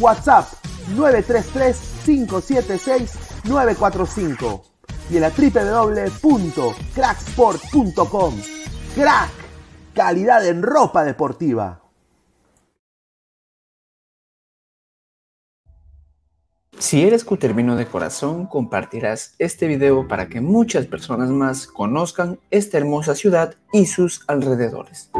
WhatsApp 933-576-945 y en la www.cracksport.com. Crack, calidad en ropa deportiva. Si eres cutervino de corazón, compartirás este video para que muchas personas más conozcan esta hermosa ciudad y sus alrededores.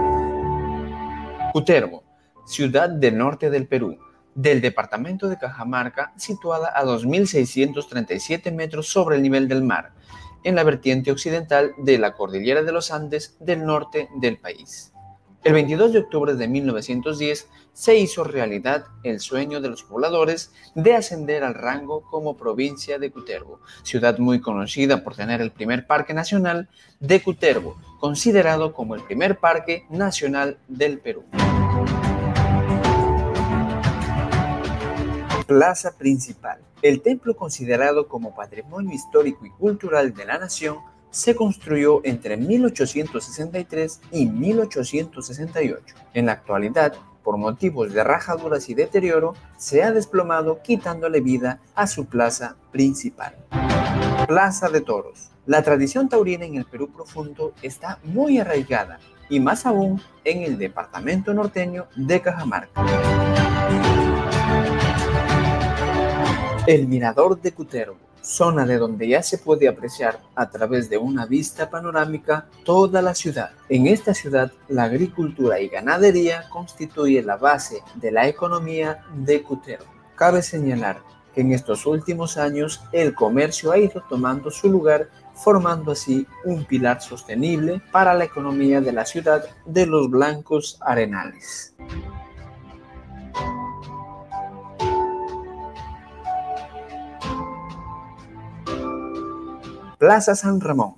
Cutervo, ciudad del norte del Perú, del departamento de Cajamarca, situada a 2.637 metros sobre el nivel del mar, en la vertiente occidental de la cordillera de los Andes del norte del país. El 22 de octubre de 1910 se hizo realidad el sueño de los pobladores de ascender al rango como provincia de Cutervo, ciudad muy conocida por tener el primer parque nacional de Cutervo, considerado como el primer parque nacional del Perú. Plaza Principal. El templo considerado como Patrimonio Histórico y Cultural de la Nación se construyó entre 1863 y 1868. En la actualidad, por motivos de rajaduras y deterioro, se ha desplomado quitándole vida a su plaza principal. Plaza de Toros. La tradición taurina en el Perú profundo está muy arraigada y más aún en el departamento norteño de Cajamarca. El Mirador de Cutervo, zona de donde ya se puede apreciar a través de una vista panorámica toda la ciudad. En esta ciudad, la agricultura y ganadería constituye la base de la economía de Cutervo. Cabe señalar que en estos últimos años el comercio ha ido tomando su lugar formando así un pilar sostenible para la economía de la ciudad de los Blancos Arenales. Plaza San Ramón.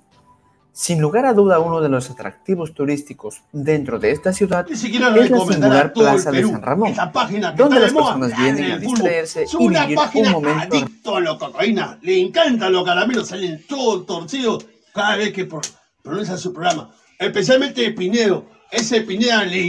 Sin lugar a duda, uno de los atractivos turísticos dentro de esta ciudad Ni siquiera es la singular Plaza de. San Ramón, Esa página que donde está las personas vienen a distraerse y una vivir página un momento adicto a la cocaína. Le encantan los caramelos, salen todos torcidos cada vez que pro- pronuncia su programa. Especialmente Pinedo. Ese Pineda le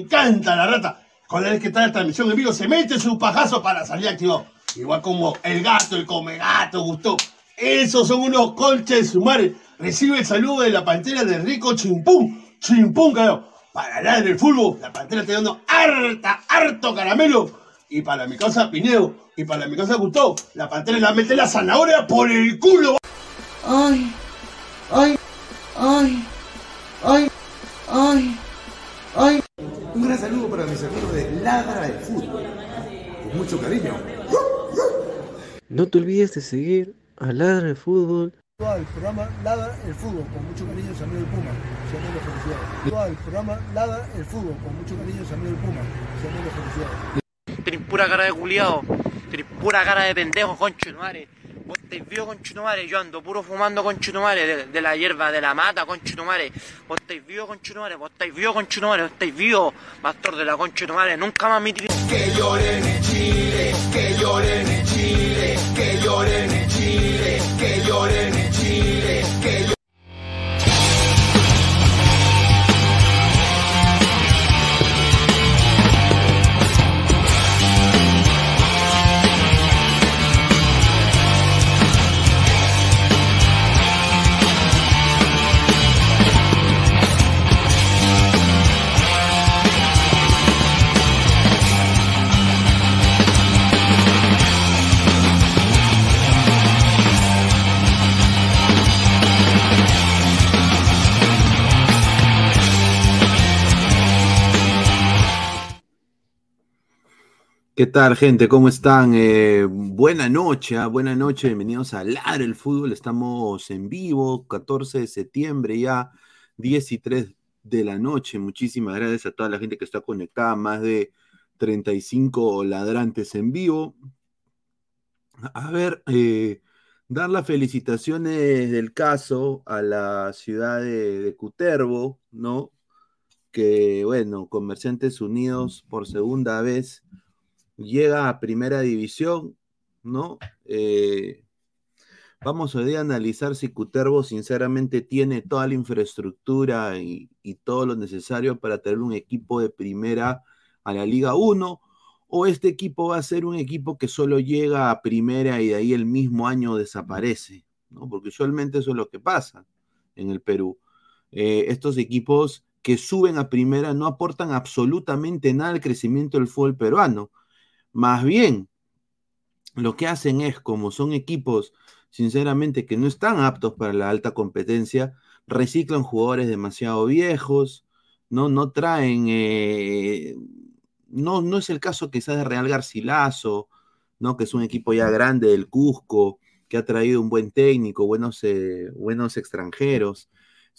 encanta la rata. Cada vez que está la transmisión en vivo, se mete su pajazo para salir activado. Igual como el gato, el come gato, gustó. Esos son unos colches de su madre. Recibe el saludo de la pantera de Rico Chimpún. Chimpún, carajo. Para hablar del fútbol, la pantera está dando harta, harto caramelo. Y para mi casa Pinedo, y para mi casa Gustavo, la pantera la mete la zanahoria por el culo. Ay, ay, ay, ay, ay, ay. Un gran saludo para mis amigos de Ladra el Fútbol. Con mucho cariño. No te olvides de seguir a Ladra el Fútbol El programa Ladra el Fútbol, con mucho cariño, su amigo el Puma. Se llama la felicidad. El programa Ladra el Fútbol, con mucho cariño, su amigo el Puma. Se llama la felicidad. Tenés pura cara de culiado, tenés pura cara de pendejo, concho de madre. Vos estáis vivo, concho de madre. Yo ando puro fumando, concho de madre, de, de la hierba de la mata, concho de madre. Vos estáis vivo, concho de madre. Vos estáis vivo, concho de madre. Vos estáis vivo, pastor de la concho de madre. Nunca más mi Que lloren en Chile, que lloren en Chile, que lloren en Chile, ¿Qué tal, gente? ¿Cómo están? Eh, buena noche, ah, buena noche. Bienvenidos a Ladra el Fútbol. Estamos en vivo, 14 de septiembre, ya 10 y 3 de la noche. Muchísimas gracias a toda la gente que está conectada. Más de 35 ladrantes en vivo. A ver, eh, dar las felicitaciones del caso a la ciudad de, de Cutervo, ¿no? Que, bueno, Comerciantes Unidos por segunda vez llega a primera división, ¿no? Eh, vamos a analizar si Cutervo sinceramente tiene toda la infraestructura y, y todo lo necesario para tener un equipo de primera a la Liga 1 o este equipo va a ser un equipo que solo llega a primera y de ahí el mismo año desaparece, ¿no? Porque usualmente eso es lo que pasa en el Perú. Eh, estos equipos que suben a primera no aportan absolutamente nada al crecimiento del fútbol peruano. Más bien, lo que hacen es, como son equipos, sinceramente, que no están aptos para la alta competencia, reciclan jugadores demasiado viejos, no, no traen eh, no, no es el caso quizás de Real Garcilaso, ¿no? Que es un equipo ya grande del Cusco, que ha traído un buen técnico, buenos, eh, buenos extranjeros.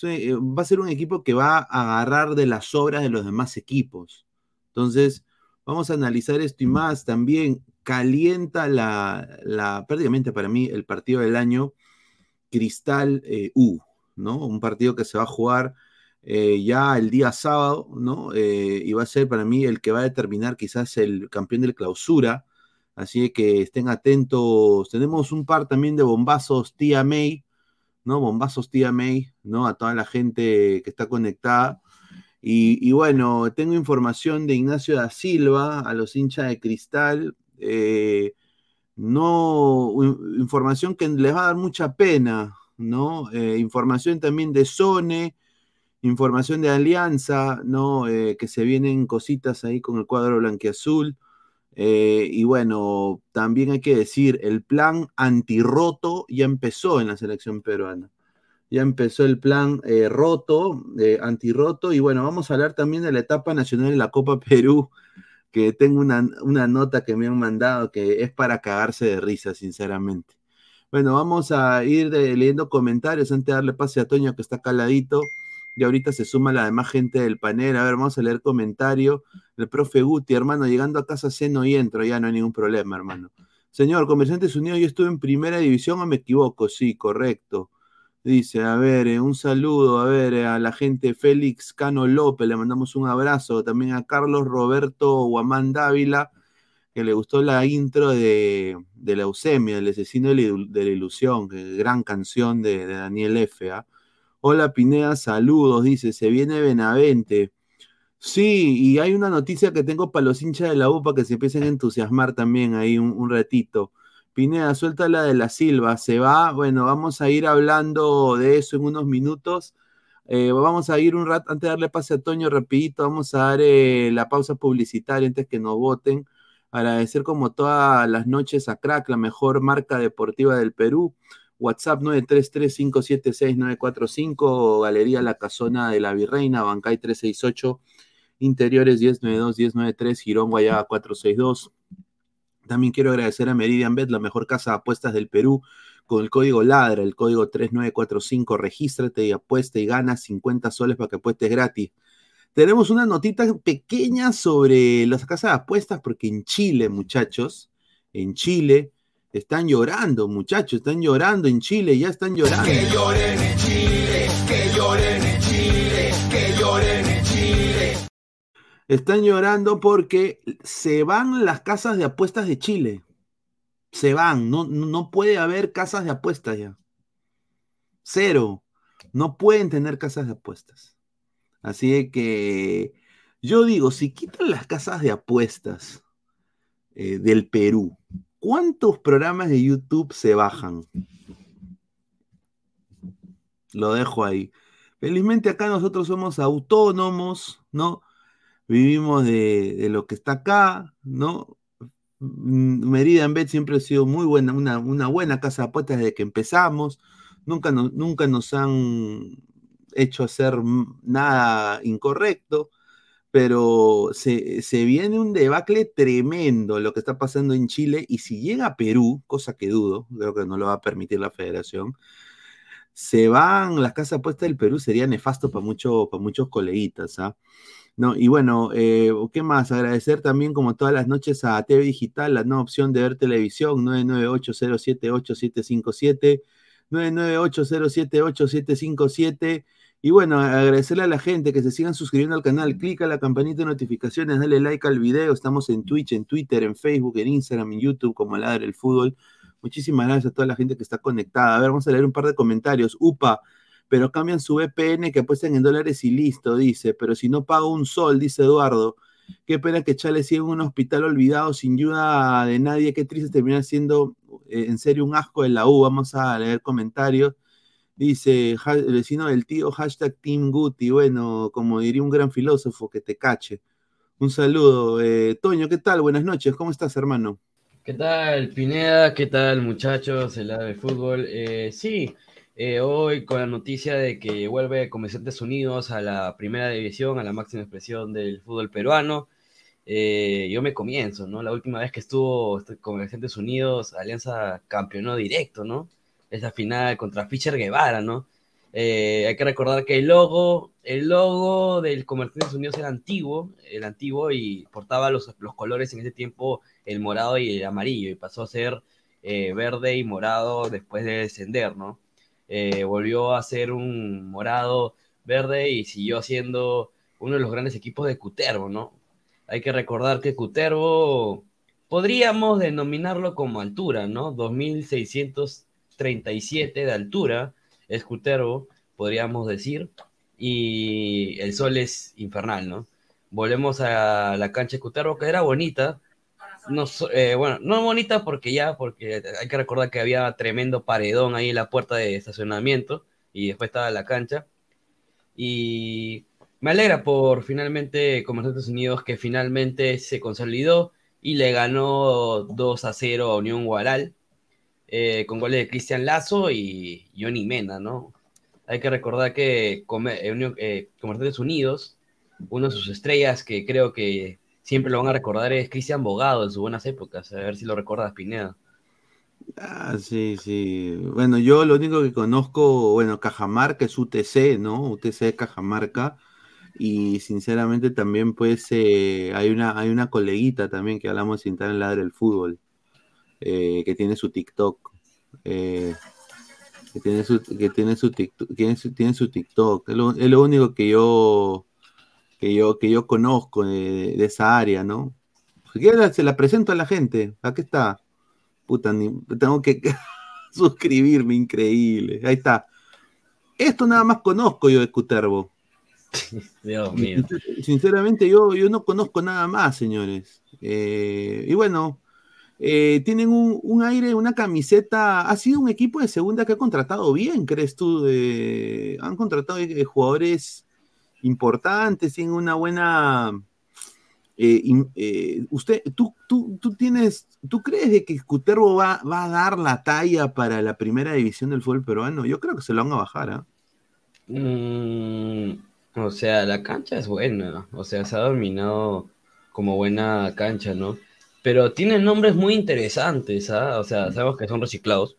Eh, va a ser un equipo que va a agarrar de las obras de los demás equipos. Entonces, vamos a analizar esto y más. También calienta la, la prácticamente para mí, el partido del año, Cristal eh, U, ¿no? Un partido que se va a jugar eh, ya el día sábado, ¿no? Eh, y va a ser para mí el que va a determinar quizás el campeón del clausura. Así que estén atentos. Tenemos un par también de bombazos tía May, ¿no? Bombazos tía May, ¿no? A toda la gente que está conectada. Y, bueno, tengo información de Ignacio da Silva, a los hinchas de cristal. Eh, no, información que les va a dar mucha pena, ¿no? información también de Sone información de Alianza, ¿no? Eh, que se vienen cositas ahí con el cuadro blanquiazul. Eh, y bueno, también hay que decir, el plan antirroto ya empezó en la selección peruana. Ya empezó el plan eh, roto, antirroto. Y bueno, vamos a hablar también de la etapa nacional de la Copa Perú, que tengo una, una nota que me han mandado que es para cagarse de risa, sinceramente. Bueno, vamos a ir leyendo comentarios antes de darle pase a Toño que está caladito. Y ahorita se suma la demás gente del panel. A ver, vamos a leer comentario. El profe Guti, hermano, llegando a casa ceno y entro, ya no hay ningún problema, hermano. Señor, Comerciantes Unidos, yo estuve en primera división o me equivoco, sí, correcto. Dice, a ver, eh, un saludo, a ver, eh, a la gente Félix Cano López, le mandamos un abrazo. También a Carlos Roberto Guamán Dávila, que le gustó la intro de, de la Leucemia, el asesino de la, ilusión, gran canción de, Daniel F. ¿ah? Hola Pineda, saludos, dice, se viene Benavente. Sí, y hay una noticia que tengo para los hinchas de la UPA que se empiecen a entusiasmar también ahí un, ratito. Pineda, suelta la de la Silva, se va. Bueno, vamos a ir hablando de eso en unos minutos. Eh, vamos a ir un rato, antes de darle pase a Toño rapidito, vamos a dar eh, la pausa publicitaria antes que nos voten. Agradecer como todas las noches a Crack, la mejor marca deportiva del Perú. WhatsApp 933-576-945, Galería La Casona de la Virreina, Bancay 368, Interiores 1092-1093, Girón Guayaba 462. También quiero agradecer a Meridian Bet, la mejor casa de apuestas del Perú, con el código LADRA, el código 3945, regístrate y apuesta y gana 50 soles para que apuestes gratis. Tenemos una notita pequeña sobre las casas de apuestas, porque en Chile, muchachos, en Chile, están llorando, muchachos, están llorando en Chile, ya están llorando. Que lloren Están llorando porque se van las casas de apuestas de Chile. Se van, no, no puede haber casas de apuestas ya. Cero. No pueden tener casas de apuestas. Así que yo digo, si quitan las casas de apuestas eh, del Perú, ¿Cuántos programas de YouTube se bajan? Lo dejo ahí. Felizmente acá nosotros somos autónomos, ¿no? Vivimos de, lo que está acá, ¿no? Mm, Meridian Bet siempre ha sido muy buena, una, buena casa de apuestas desde que empezamos. Nunca, nunca nos han hecho hacer nada incorrecto pero se, viene un debacle tremendo lo que está pasando en Chile y si llega a Perú, cosa que dudo, creo que no lo va a permitir la federación, se van las casas puestas del Perú, sería nefasto para mucho, para muchos coleguitas, ¿ah? No, y bueno, eh, ¿qué más? Agradecer también, como todas las noches, a TV Digital, la nueva opción de ver televisión, 998078757, 998078757. Y bueno, agradecerle a la gente que se sigan suscribiendo al canal, clica la campanita de notificaciones, dale like al video, estamos en Twitch, en Twitter, en Facebook, en Instagram, en YouTube, como Ladre el Fútbol. Muchísimas gracias a toda la gente que está conectada. A ver, vamos a leer un par de comentarios. Upa, pero cambian su VPN que apuestan en dólares y listo, dice. Pero si no pago un sol, dice Eduardo. Qué pena que Chale siga en un hospital olvidado sin ayuda de nadie. Qué triste terminar siendo eh, en serio un asco de la U. Vamos a leer comentarios. Dice el vecino del tío, hashtag Team Guti. Bueno, como diría un gran filósofo, que te cache. Un saludo. Eh, Toño, ¿qué tal? Buenas noches. ¿Cómo estás, hermano? ¿Qué tal, Pineda? ¿Qué tal, muchachos? El de fútbol. Eh, sí, eh, hoy con la noticia de que vuelve Comerciantes Unidos a la primera división, a la máxima expresión del fútbol peruano, eh, yo me comienzo, ¿no? La última vez que estuvo este, Comerciantes Unidos, Alianza campeonó directo, ¿no? Esa final contra Fischer Guevara, ¿no? Eh, hay que recordar que el logo, el logo del Comerciantes Unidos era antiguo, el antiguo y portaba los, los colores en ese tiempo, el morado y el amarillo, y pasó a ser eh, verde y morado después de descender, ¿no? Eh, volvió a ser un morado verde y siguió siendo uno de los grandes equipos de Cutervo, ¿no? Hay que recordar que Cutervo podríamos denominarlo como altura, ¿no? 2637 de altura es Cutervo, podríamos decir, y el sol es infernal, ¿no? Volvemos a la cancha de que era bonita, no, eh, bueno, no bonita porque ya, porque hay que recordar que había tremendo paredón ahí en la puerta de estacionamiento y después estaba la cancha. Y me alegra por finalmente Comerciantes Unidos que finalmente se consolidó y le ganó 2 a 0 a Unión Guaral eh, con goles de Cristian Lazo y Johnny Mena, ¿no? Hay que recordar que eh, eh, Comerciantes Unidos, una de sus estrellas que creo que siempre lo van a recordar es Cristian Bogado en sus buenas épocas. A ver si lo recuerdas, Pineda. Ah, sí, sí. Bueno, yo lo único que conozco, bueno, Cajamarca es UTC, ¿no? UTC de Cajamarca. Y sinceramente también, pues, eh, hay una, hay una coleguita también que hablamos sin estar en ladre del fútbol, eh, que tiene su TikTok. eh, que tiene su, que tiene su TikTok, tiene tiene su TikTok. Es lo único que yo, que yo, que yo conozco de, de esa área, ¿no? Se la presento a la gente. Aquí está. Puta, ni- tengo que suscribirme, increíble. Ahí está. Esto nada más conozco yo de Cutervo. Dios mío. Sinceramente, yo, yo no conozco nada más, señores. Eh, y bueno, eh, tienen un, un aire, una camiseta. Ha sido un equipo de segunda que ha contratado bien, ¿crees tú? Han contratado eh, jugadores importantes, tienen una buena. eh, eh, usted, tú, tú, tú tienes, ¿tú crees de que Cutervo va, va a dar la talla para la primera división del fútbol peruano? Yo creo que se lo van a bajar, ¿ah? Mm, o sea, la cancha es buena, o sea, se ha dominado como buena cancha, ¿no? Pero tiene nombres muy interesantes, ¿ah? O sea, sabemos que son reciclados,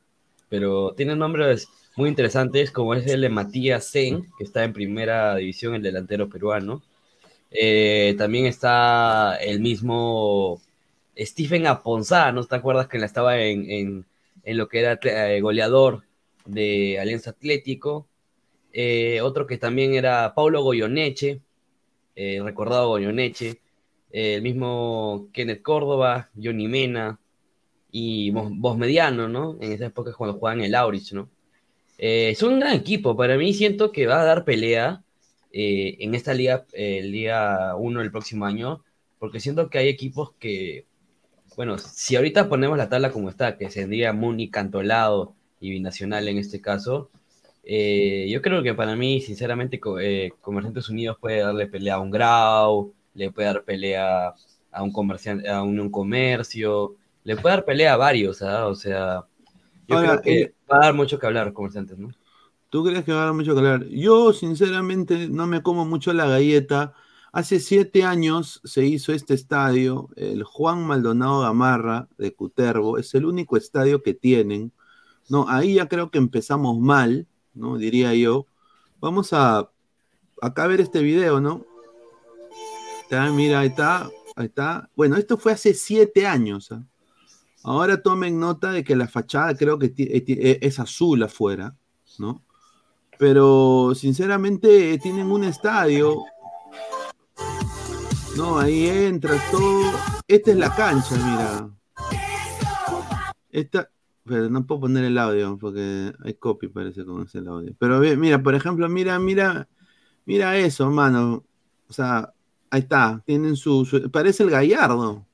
pero tienen nombres muy interesantes como es el de Matías Sen, que está en primera división, el delantero peruano. Eh, también está el mismo Stephen Aponzá, ¿no te acuerdas que estaba en, en- lo que era eh, goleador de Alianza Atlético? Eh, otro que también era Paulo Goyoneche, recordado Goyoneche, el mismo Kenneth Córdoba, Johnny Mena y Vos Mediano, ¿no? En esa época cuando jugaban el Aurich, ¿no? Eh, son un gran equipo, para mí siento que va a dar pelea eh, en esta liga, eh, Liga 1 el próximo año, porque siento que hay equipos que, bueno, si ahorita ponemos la tabla como está, que sería Muni, Cantolao y Binacional en este caso, eh, yo creo que para mí, sinceramente, co- Comerciantes Unidos puede darle pelea a un Grau, le puede dar pelea a un comerciante, a un, comercio, le puede dar pelea a varios, ¿ah? O sea, yo Ahora, creo que eh, va a dar mucho que hablar Comerciantes, ¿no? ¿Tú crees que va a dar mucho que hablar? Yo, sinceramente, no me como mucho la galleta. Hace siete años se hizo este estadio, el Juan Maldonado Gamarra de Cutervo. Es el único estadio que tienen. No, ahí ya creo que empezamos mal. ¿no? Diría yo. Vamos a acá a ver este video, ¿no? Está, mira, ahí está, ahí está. Bueno, esto fue hace siete años. ¿ah? Ahora tomen nota de que la fachada creo que eh, eh, es azul afuera, ¿no? Pero sinceramente eh, tienen un estadio. No, ahí entras todo. Esta es la cancha, mira. Esta, pero no puedo poner el audio porque hay copy parece con ese audio. Pero mira, por ejemplo, mira, mira, mira eso, mano. O sea, ahí está. Tienen su, su- parece el Gallardo.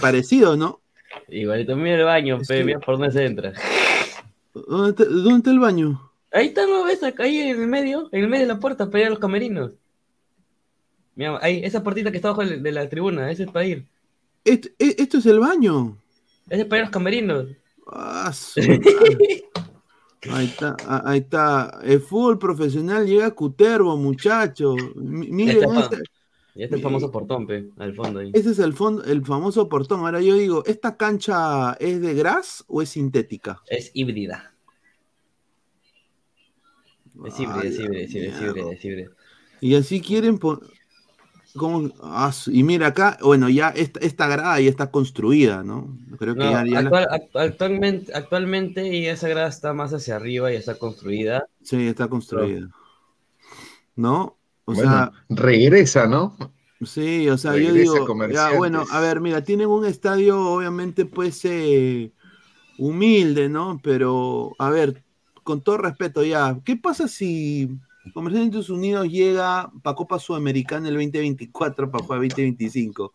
Parecido, ¿no? Igualito, mira el baño, pe, Sí. mira por dónde se entra. ¿Dónde está, dónde está el baño? Ahí está, ¿no ves? Acá ahí en el medio, en el medio de la puerta, para ir a los camerinos. Mira, ahí, esa puertita que está abajo de la tribuna, ese es para ir. Esto, e- esto es el baño. Ese es para ir a los camerinos. Ah. Ahí está, ah, ahí está. El fútbol profesional llega a Cutervo, muchachos. Mi- Ya Miren, pa- ya está el famoso portón, pe, al fondo ahí. ese es el fondo, el famoso portón. Ahora yo digo, ¿esta cancha es de gras o es sintética? Es híbrida. Es híbrida, es híbrida, es híbrida, es híbrida, es híbrida. Y así quieren pon- ¿Cómo? Ah, y mira acá, bueno, ya esta, esta grada ya está construida, ¿no? Creo que No, ya, actual- actualmente, actualmente y esa grada está más hacia arriba y está construida. Sí, está construida. ¿No? O Bueno, sea, regresa, ¿no? sí, o sea, yo digo, ya, bueno, a ver, mira, tienen un estadio obviamente pues eh, humilde, ¿no? Pero, a ver, con todo respeto ya, ¿qué pasa si Comerciantes Unidos llega para Copa Sudamericana el 2024 para jugar 2025?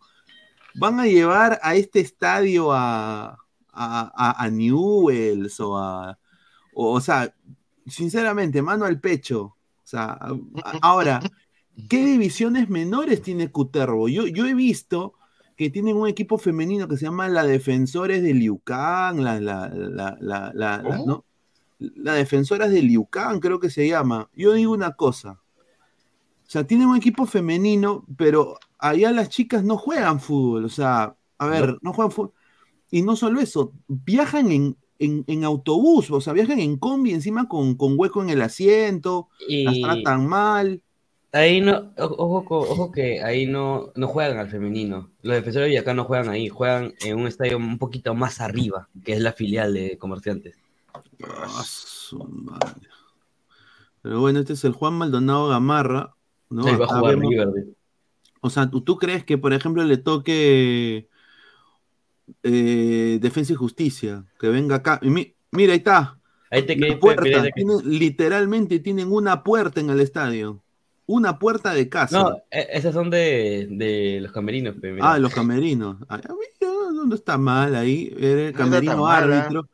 ¿Van a llevar a este estadio a, a, a, a Newells o a... O, o sea, sinceramente, mano al pecho. Sea, ahora, ¿qué divisiones menores tiene Cutervo? Yo, yo he visto que tienen un equipo femenino que se llama la Defensores de Liucán, la, la, la, la, la- la- ¿Cómo? ¿no? La Defensoras de Liucán, creo que se llama. Yo digo una cosa. O sea, tienen un equipo femenino, pero allá las chicas no juegan fútbol. O sea, a ver, no, juegan fútbol. Y no solo eso, viajan en, en, en autobús, o sea, viajan en combi encima con, con hueco en el asiento, las Y tratan mal. ahí no, ojo, ojo que ahí no, no juegan al femenino. Los defensores de acá no juegan ahí, juegan en un estadio un poquito más arriba, que es la filial de comerciantes. Ah, su madre. Pero bueno, este es el Juan Maldonado Gamarra. ¿no? Ahí va a jugar vemos- River. O sea, ¿tú, tú crees que, por ejemplo, le toque eh, Defensa y Justicia? Que venga acá. Y mi- mira, ahí está. Ahí te quedé, puerta. Tienen- literalmente tienen una puerta en el estadio. Una puerta de casa. No, e- esas son de, de los camerinos, pe, mira. Ah, los camerinos. Ay, a mí, no, está mal ahí. Era el camerino mal, ¿ah? árbitro.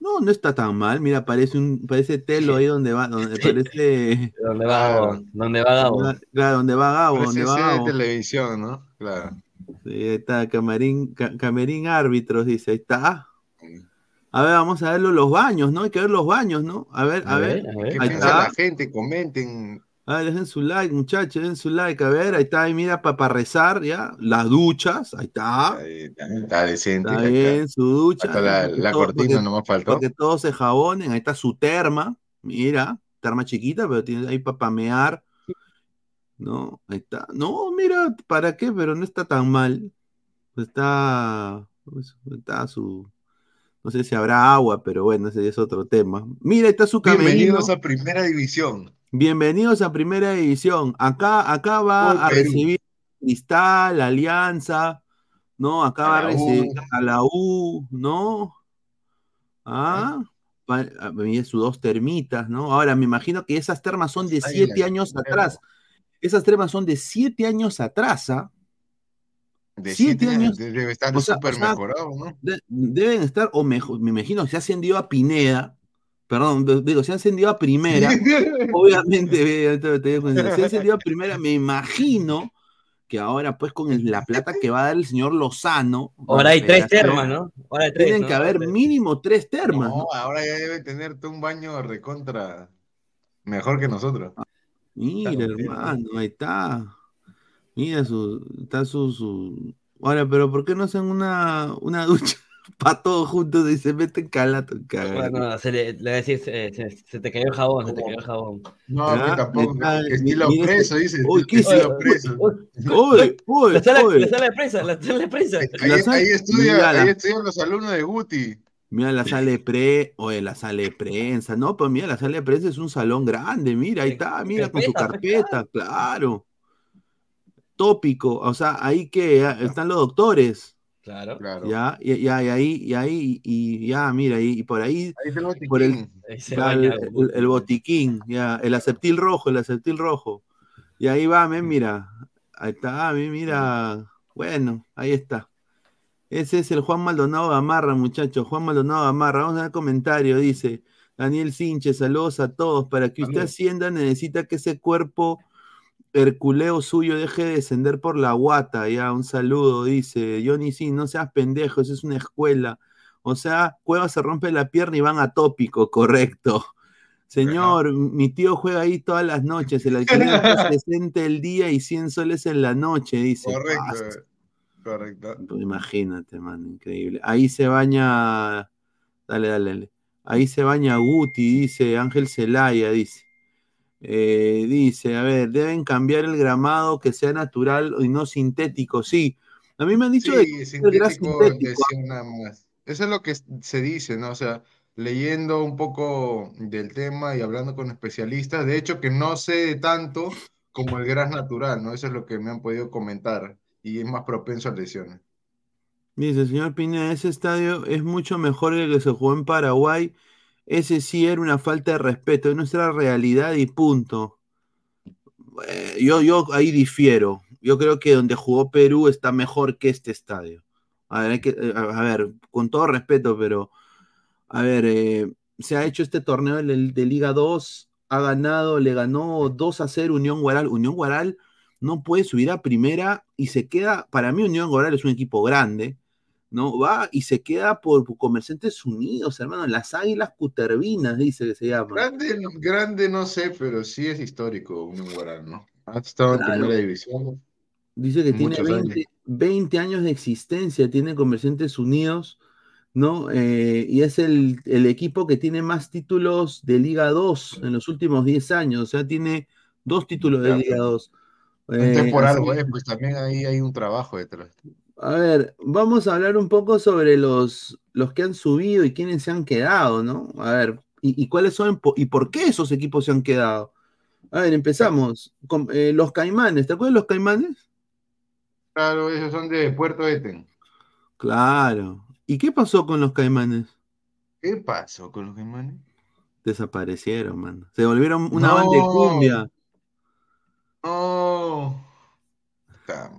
No, no está tan mal. Mira, parece un, parece telo ahí donde va, donde parece. ¿Dónde va Gabo? ¿Dónde va Gabo? Claro, donde va Gabo, donde va de Gabo. televisión, ¿no? Claro. Sí, ahí está, Camerín, Ca- Camerín Árbitros, dice, ahí está. A ver, vamos a verlo los baños, ¿no? Hay que ver los baños, ¿no? A ver, a, A ver. ver, ver. ¿Qué Ahí piensa está. la gente? Comenten. A ver, dejen su like, muchachos, dejen su like. A ver, ahí está, ahí mira, para rezar, ya. Las duchas, ahí está. Ahí Está, está decente. Está bien, su ducha. Hasta la, la todo- cortina porque- nomás faltó. Porque todos se jabonen, ahí está su terma, mira, terma chiquita, pero tiene ahí para pamear. No, ahí está. No, mira, ¿para qué? Pero no está tan mal. Está, pues, está su, no sé si habrá agua, pero bueno, ese es otro tema. Mira, está su camerino. Bienvenidos a Primera División. Bienvenidos a Primera División. Acá, acá va a recibir Cristal, Alianza, ¿no? Acá va A recibir U. a la U, ¿no? Ah, va- a venir sus dos termitas, ¿no? Ahora, me imagino que esas termas son de Ay, siete años atrás. Esas termas son de siete años atrás, ¿ah? De Siete siete años. Debe estar O sea, súper o sea, mejorado, ¿no? De- deben estar, o mejor, me imagino que se ha ascendido a Pineda, perdón, de- digo, se ha ascendido a primera, obviamente, se ha ascendido a primera, me imagino que ahora pues con el- la plata que va a dar el señor Lozano, Ahora hay tres termas, ¿no? Ahora hay tres, Tienen ¿no? que haber mínimo tres termas, ¿no? No, ahora ya debe tener un baño recontra mejor que nosotros. Mira, hermano, ahí está. Mira su, está su, su. Ahora, pero ¿por qué no hacen una, una ducha? para todos juntos y se meten calato. Bueno, se le, le voy a decir, se, se- se te cayó el jabón, se te cayó el jabón. No, Ya, que tampoco. está- que estilo mira preso, dice. Uy, ¿qué estilo es- preso. Uy, uy, La sala, uy. la sala de prensa, la sala de prensa. Ahí, ahí estudia, ahí estudian los alumnos de Guti. Mira la sala de pre, oye, la sala de prensa, no, pues mira, la sala de prensa es un salón grande, mira, ahí está, mira, con su carpeta, claro. Tópico, o sea, ahí que ya están los doctores, Claro. Claro. ya, y, ya, y ahí, y ahí, y ya, mira, y, y por ahí, Ahí está el botiquín. por el, Ahí se ya, baña el, Guti. el- el botiquín, ya, el aceptil rojo, el aceptil rojo, y ahí va, men, mira, ahí está, mira, bueno, ahí está. Ese es el Juan Maldonado Gamarra, muchachos. Juan Maldonado Gamarra. Vamos a el comentario. Dice Daniel Sinche, saludos a todos. Para que usted ascienda, necesita que ese cuerpo herculeo suyo deje de descender por la guata. Ya, un saludo, dice Johnny Sin. No seas pendejo, eso es una escuela. O sea, Cueva se rompe la pierna y van a tópico, correcto. Señor, mi tío juega ahí todas las noches. El alquiler 60 el día y 100 soles en la noche, dice. Correcto. Basta. Correcto. Imagínate, man, increíble. Ahí se baña. Dale, dale, dale. Ahí se baña Guti, dice Ángel Celaya, dice. Eh, dice, a ver, deben cambiar el gramado que sea natural y no sintético. Sí, a mí me han dicho de que Sí, sintético sintético. más. Eso es lo que se dice, ¿no? O sea, leyendo un poco del tema y hablando con especialistas, de hecho que no sé tanto como el gras natural, ¿no? Eso es lo que me han podido comentar y es más propenso a lesiones. Dice, señor Pineda, ese estadio es mucho mejor que el que se jugó en Paraguay. Ese sí era una falta de respeto, es nuestra realidad y punto. Eh, yo, yo ahí difiero. Yo creo que donde jugó Perú está mejor que este estadio. A ver, eh, a ver, con todo respeto, pero a ver, eh, se ha hecho este torneo de, de Liga 2, ha ganado, le ganó 2 a 0 Unión Guaral. Unión Guaral no puede subir a primera y se queda, para mí Unión Guaral es un equipo grande, ¿no? Va y se queda por, Comerciantes Unidos, hermano, las Águilas Cutervinas, dice que se llama. Grande, no- grande no sé, pero sí es histórico un Guarán, ¿no? Ha estado en Claro. primera división. Dice que tiene Muchos 20, años. 20 años de existencia, tiene Comerciantes Unidos, ¿no? Eh, y es el, el equipo que tiene más títulos de Liga 2 en los últimos 10 años, o sea, tiene dos títulos de. Liga 2. Eh, por algo, eh, pues también ahí hay un trabajo detrás. A ver, vamos a hablar un poco sobre los, los que han subido y quiénes se han quedado, ¿no? A ver, y, y cuáles son y por qué esos equipos se han quedado. A ver, empezamos con eh, los Caimanes. ¿Te acuerdas de los Caimanes? Claro, esos son de Puerto Eten. Claro. ¿Y qué pasó con los Caimanes? ¿Qué pasó con los Caimanes? Desaparecieron, man. Se volvieron una No. banda de cumbia. No.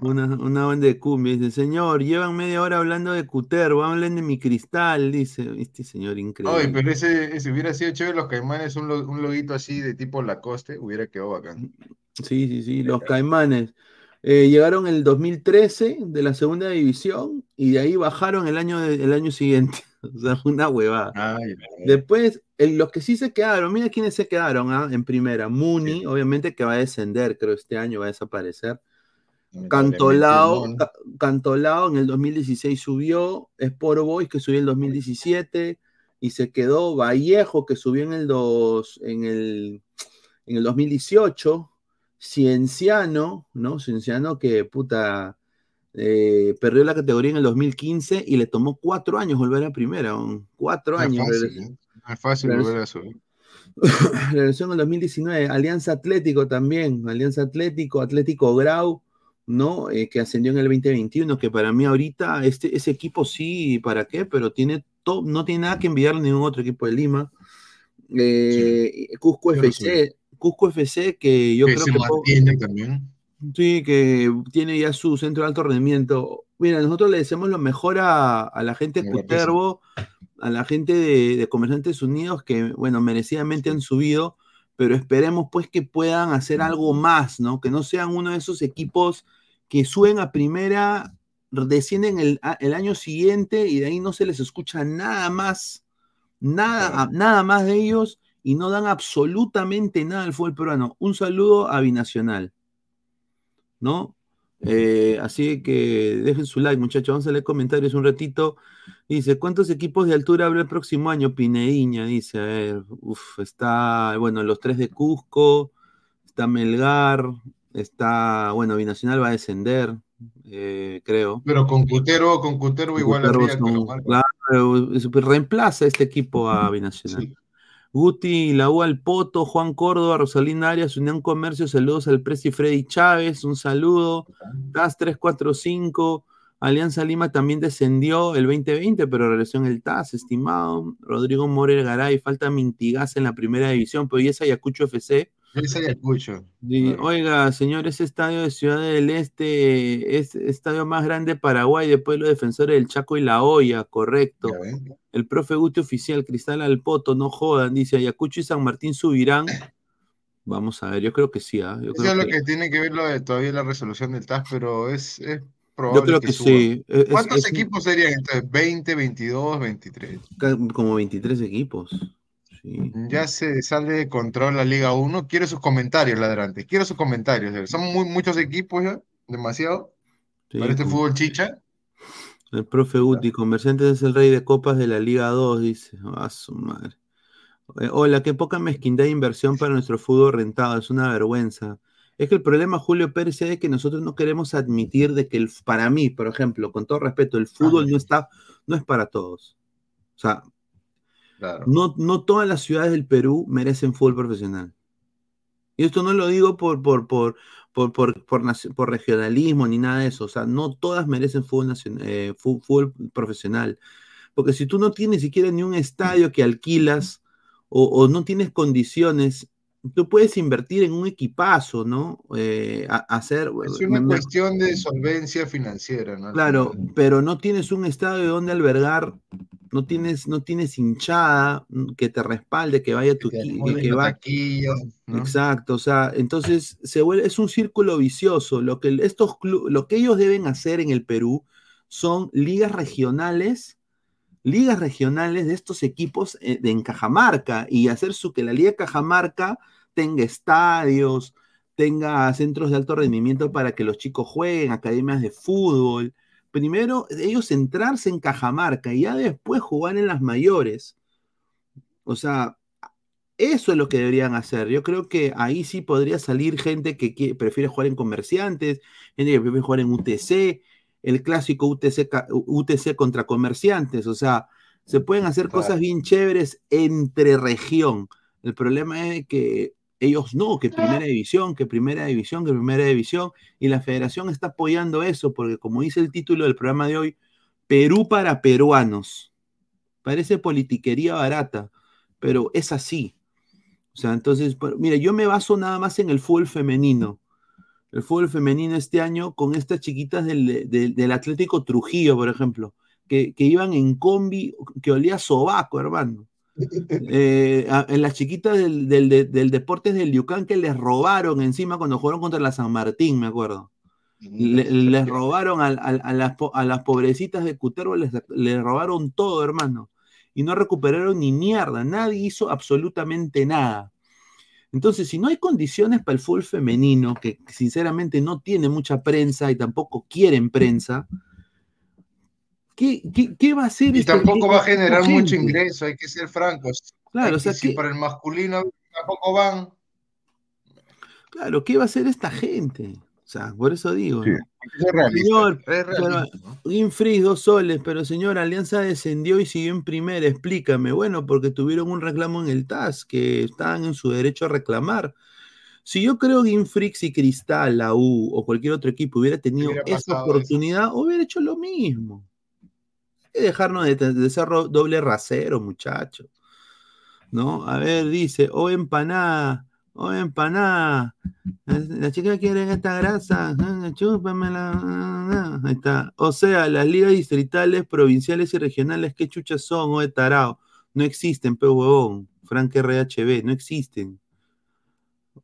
Una, una banda de cumbia. Dice, señor, llevan media hora hablando de Cutervo, hablen de mi cristal, dice. Este señor increíble. Ay, pero ese, ese hubiera sido chévere los Caimanes, un, lo- un loguito así de tipo Lacoste, hubiera quedado bacán. Sí, sí, sí, los Caimanes. Eh, llegaron el 2013 de la segunda división y de ahí bajaron el año, el año siguiente. O sea, una huevada. Ay. Después, el- los que sí se quedaron, mira quiénes se quedaron ah, en primera. Muni, obviamente que va a descender, creo este año va a desaparecer. Cantolao, no. Cantolao en el 2016 subió, Sport Boys que subió en el 2017 y se quedó Vallejo que subió en el, dos, en el, en el 2018, Cienciano, ¿no? Cienciano que puta eh, perdió la categoría en el 2015 y le tomó cuatro años volver a primera, cuatro No años. fácil. ¿eh? Es fácil volver a subir. regresó en el 2019, Alianza Atlético también, Alianza Atlético, Atlético Grau, ¿no? Eh, que ascendió en el 2021, que para mí ahorita este, ese equipo sí, ¿para qué? Pero tiene to- no tiene nada que enviarle a ningún otro equipo de Lima. Eh, Cusco lo FC, Cusco FC, que yo Que creo se que mantiene también. Sí, que tiene ya su centro de alto rendimiento. Mira, nosotros le deseamos lo mejor a, a la gente de Cutervo, a la gente de, de Comerciantes Unidos, que, bueno, merecidamente han subido, pero esperemos pues que puedan hacer algo más, ¿no? Que no sean uno de esos equipos que suben a primera, descienden el, el año siguiente y de ahí no se les escucha nada más, nada, nada más de ellos y no dan absolutamente nada al fútbol peruano. Un saludo a Binacional. ¿no? Eh, así que dejen su like, muchachos. Vamos a leer comentarios un ratito. Dice, ¿cuántos equipos de altura habrá el próximo año? Pineiña, dice, a ver, uf, está, bueno, los tres de Cusco, está Melgar, está, bueno, Binacional va a descender, eh, creo. Pero con Cutero, con Cutero igual habría son- marque. claro, reemplaza este equipo a Binacional. Guti, la U al Poto, Juan Córdoba, Rosalina Arias, Unión Comercio, saludos al Presi Freddy Chávez, un saludo. TAS 345, Alianza Lima también descendió el 2020, pero regresó en el TAS, estimado. Rodrigo Morel Garay, falta Mintigas en la primera división, pero ¿y es Ayacucho FC? Ese Ayacucho. Oiga, señor, ese estadio de Ciudad del Este es estadio más grande de Paraguay después de los defensores del Chaco y la Hoya, correcto. El profe Guti oficial, Cristal al Poto, no jodan, dice Ayacucho y San Martín subirán. Vamos a ver, yo creo que sí, ¿ah? Yo Eso creo es lo que- que tiene que ver lo de todavía la resolución del TAS, pero es, es probable Yo creo que suba. sí. Es- es- ¿Cuántos es- equipos serían entonces? ¿20, 22, 23? ca- como 23 equipos. Sí. Ya se sale de control la Liga 1. Quiero sus comentarios, ladrante. Quiero sus comentarios. Son muy, muchos equipos ya, demasiado. Sí, Para este fútbol chicha. El profe Guti, Comerciantes es el rey de copas de la Liga 2, dice. A su madre. Eh, hola, qué poca mezquindad de inversión para nuestro fútbol rentado, es una vergüenza. Es que el problema, Julio Pérez, es que nosotros no queremos admitir de que el, para mí, por ejemplo, con todo respeto, el fútbol no está, no es para todos. O sea, Claro. no, no todas las ciudades del Perú merecen fútbol profesional. Y esto no lo digo por, por, por, por, por, por por regionalismo ni nada de eso. O sea, no todas merecen fútbol, eh, fútbol profesional. Porque si tú no tienes siquiera ni un estadio que alquilas o, o no tienes condiciones, tú puedes invertir en un equipazo, ¿no? Eh, a- hacer. Es me- una me- cuestión de solvencia financiera, ¿no? Claro, pero no tienes un estadio donde albergar, no tienes, no tienes hinchada mm, que te respalde, que vaya tu que, que la va. ¿no? Exacto, o sea, entonces se vuelve, es un círculo vicioso. Lo que estos lo que ellos deben hacer en el Perú son ligas regionales, ligas regionales de estos equipos eh, de en Cajamarca y hacer su que la Liga Cajamarca tenga estadios, tenga centros de alto rendimiento para que los chicos jueguen, academias de fútbol. Primero, ellos centrarse en Cajamarca y ya después jugar en las mayores. O sea, eso es lo que deberían hacer. Yo creo que ahí sí podría salir gente que, prefiere jugar en comerciantes, gente que prefiere jugar en UTC, el clásico UTC, UTC contra comerciantes. O sea, se pueden hacer cosas bien chéveres entre región. El problema es que ellos no, que primera división, que primera división, que primera división. Y la federación está apoyando eso, porque como dice el título del programa de hoy, Perú para peruanos. Parece politiquería barata, pero es así. O sea, entonces, por- mira, yo me baso nada más en el fútbol femenino. El fútbol femenino este año con estas chiquitas del, del- del Atlético Trujillo, por ejemplo, que, que iban en combi, que olía sobaco, hermano. Eh, a- en las chiquitas del, del, del- del Deportes del Yucán que les robaron encima cuando jugaron contra la San Martín, me acuerdo. Le- les robaron al- a, las, a las pobrecitas de Cutervo, les, les robaron todo, hermano. Y no recuperaron ni mierda. Nadie hizo absolutamente nada. Entonces, si no hay condiciones para el fútbol femenino, que sinceramente no tiene mucha prensa y tampoco quieren prensa, ¿qué, qué- qué va a hacer Y tampoco va a generar mucho ingreso, hay que ser francos. Claro, Hay o sea, que- si que- para el masculino tampoco van. Claro, ¿qué va a hacer esta gente? O sea, por eso digo. Señor, es realista, Infris, dos soles, pero señor, Alianza descendió y siguió en primera, explícame. Bueno, porque tuvieron un reclamo en el TAS, que estaban en su derecho a reclamar. Si yo creo que Infrix y Cristal, la U o cualquier otro equipo hubiera tenido Hubiera esa oportunidad, hubiera hecho lo mismo. Dejarnos de, de ser doble rasero, muchachos. ¿No? A ver, dice, o empanada, o empanada. La chica quiere esta grasa, chúpamela. ah, Ahí está. O sea, las ligas distritales, provinciales y regionales, ¿qué chuchas son, o de tarao? No existen, pe huevón. Frank RHB, no existen.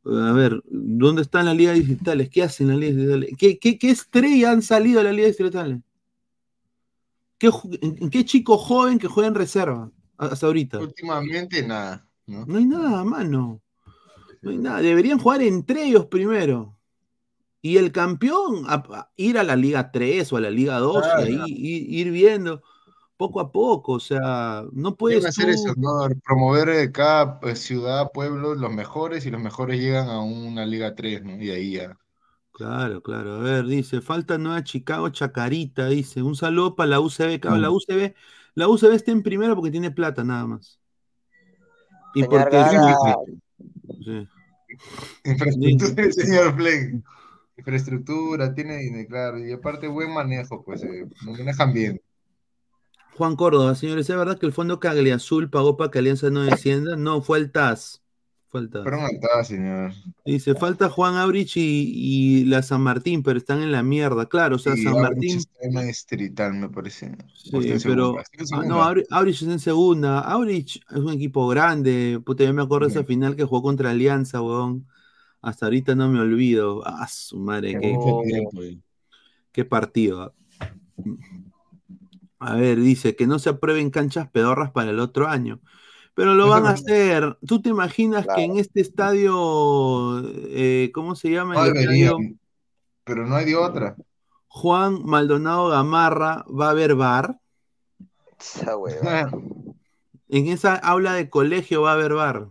A ver, ¿dónde están las ligas distritales? ¿Qué hacen las ligas distritales? ¿Qué, qué, qué estrella han salido de las ligas distritales? ¿Qué, en- ¿Qué chico joven que juega en reserva hasta ahorita? Últimamente nada. ¿no? No hay nada, mano. No hay nada. Deberían jugar entre ellos primero. Y el campeón, a- a- ir a la Liga 3 o a la Liga 2 y ahí ir, ir viendo poco a poco. O sea, no puedes hacer tú- eso, ¿no? Promover eh, cada pues, ciudad, pueblo, los mejores y los mejores llegan a una Liga 3, ¿no? Y ahí ya. Claro, claro. A ver, dice, falta Nueva Chicago Chacarita, dice. Un saludo para la UCB. Claro, la Mm. UCB, la UCB está en primero porque tiene plata nada más. Y Señor porque Gara, Sí. Infraestructura, señor Flake. Infraestructura, tiene dinero, claro. Y aparte, buen manejo, pues, eh, lo manejan bien. Juan Córdoba, señores, ¿es verdad que el Fondo Cagliazul pagó para que Alianza no descienda? No, fue el TAS. Fue el TAS. Pero no está, señor. Dice, falta Juan Abrich y, y la San Martín, pero están en la mierda. Claro, o sea, San Martín. está en la distrital, me parece. Sí, en pero. ah, no, Aurich es en segunda. Aurich es un equipo grande. Puta, yo me acuerdo de esa final que jugó contra Alianza, weón. Hasta ahorita no me olvido. Ah, su madre, qué, eh. qué partido. A ver, dice que no se aprueben canchas pedorras para el otro año. Pero lo van a hacer. ¿Tú te imaginas que en este estadio, eh, ¿cómo se llama? No El estadio pero no hay de otra. Juan Maldonado Gamarra va a haber bar. Esa hueva. En esa aula de colegio va a haber bar.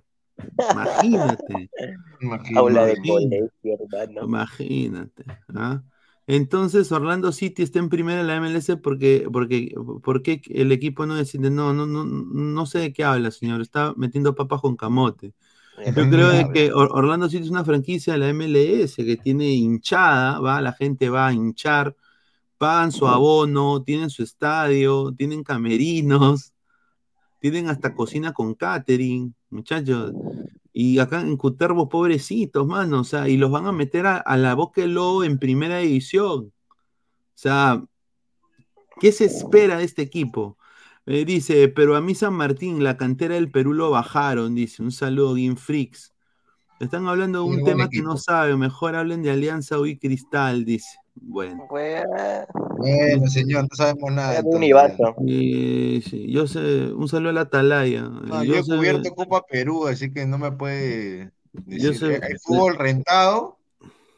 Imagínate. Aula de Imagínate. colegio, hermano. Imagínate. ¿ah? Entonces Orlando City está en primera en la MLS porque, porque, porque el equipo no decide, no, no, no, no sé de qué habla, señor, está metiendo papas con camote. Yo creo que Or- Orlando City es una franquicia de la MLS que tiene hinchada, va, la gente va a hinchar, pagan su abono, tienen su estadio, tienen camerinos, tienen hasta cocina con catering, muchachos. Y acá en Cutervo, pobrecitos, mano, o sea, y los van a meter a, a la Boca del Lobo en primera división. O sea, ¿qué se espera de este equipo? Eh, dice, pero a mí San Martín, la cantera del Perú lo bajaron, dice, un saludo, Game Freaks. Están hablando de un tema que no sabe, mejor hablen de Alianza y Cristal, dice. Bueno. Bueno, señor, no sabemos nada. un universo. Sí, sí, yo sé, un saludo a la Atalaya. No, yo yo he sé- cubierto Copa Perú, así que no me puede Yo decir. sé- Hay fútbol rentado,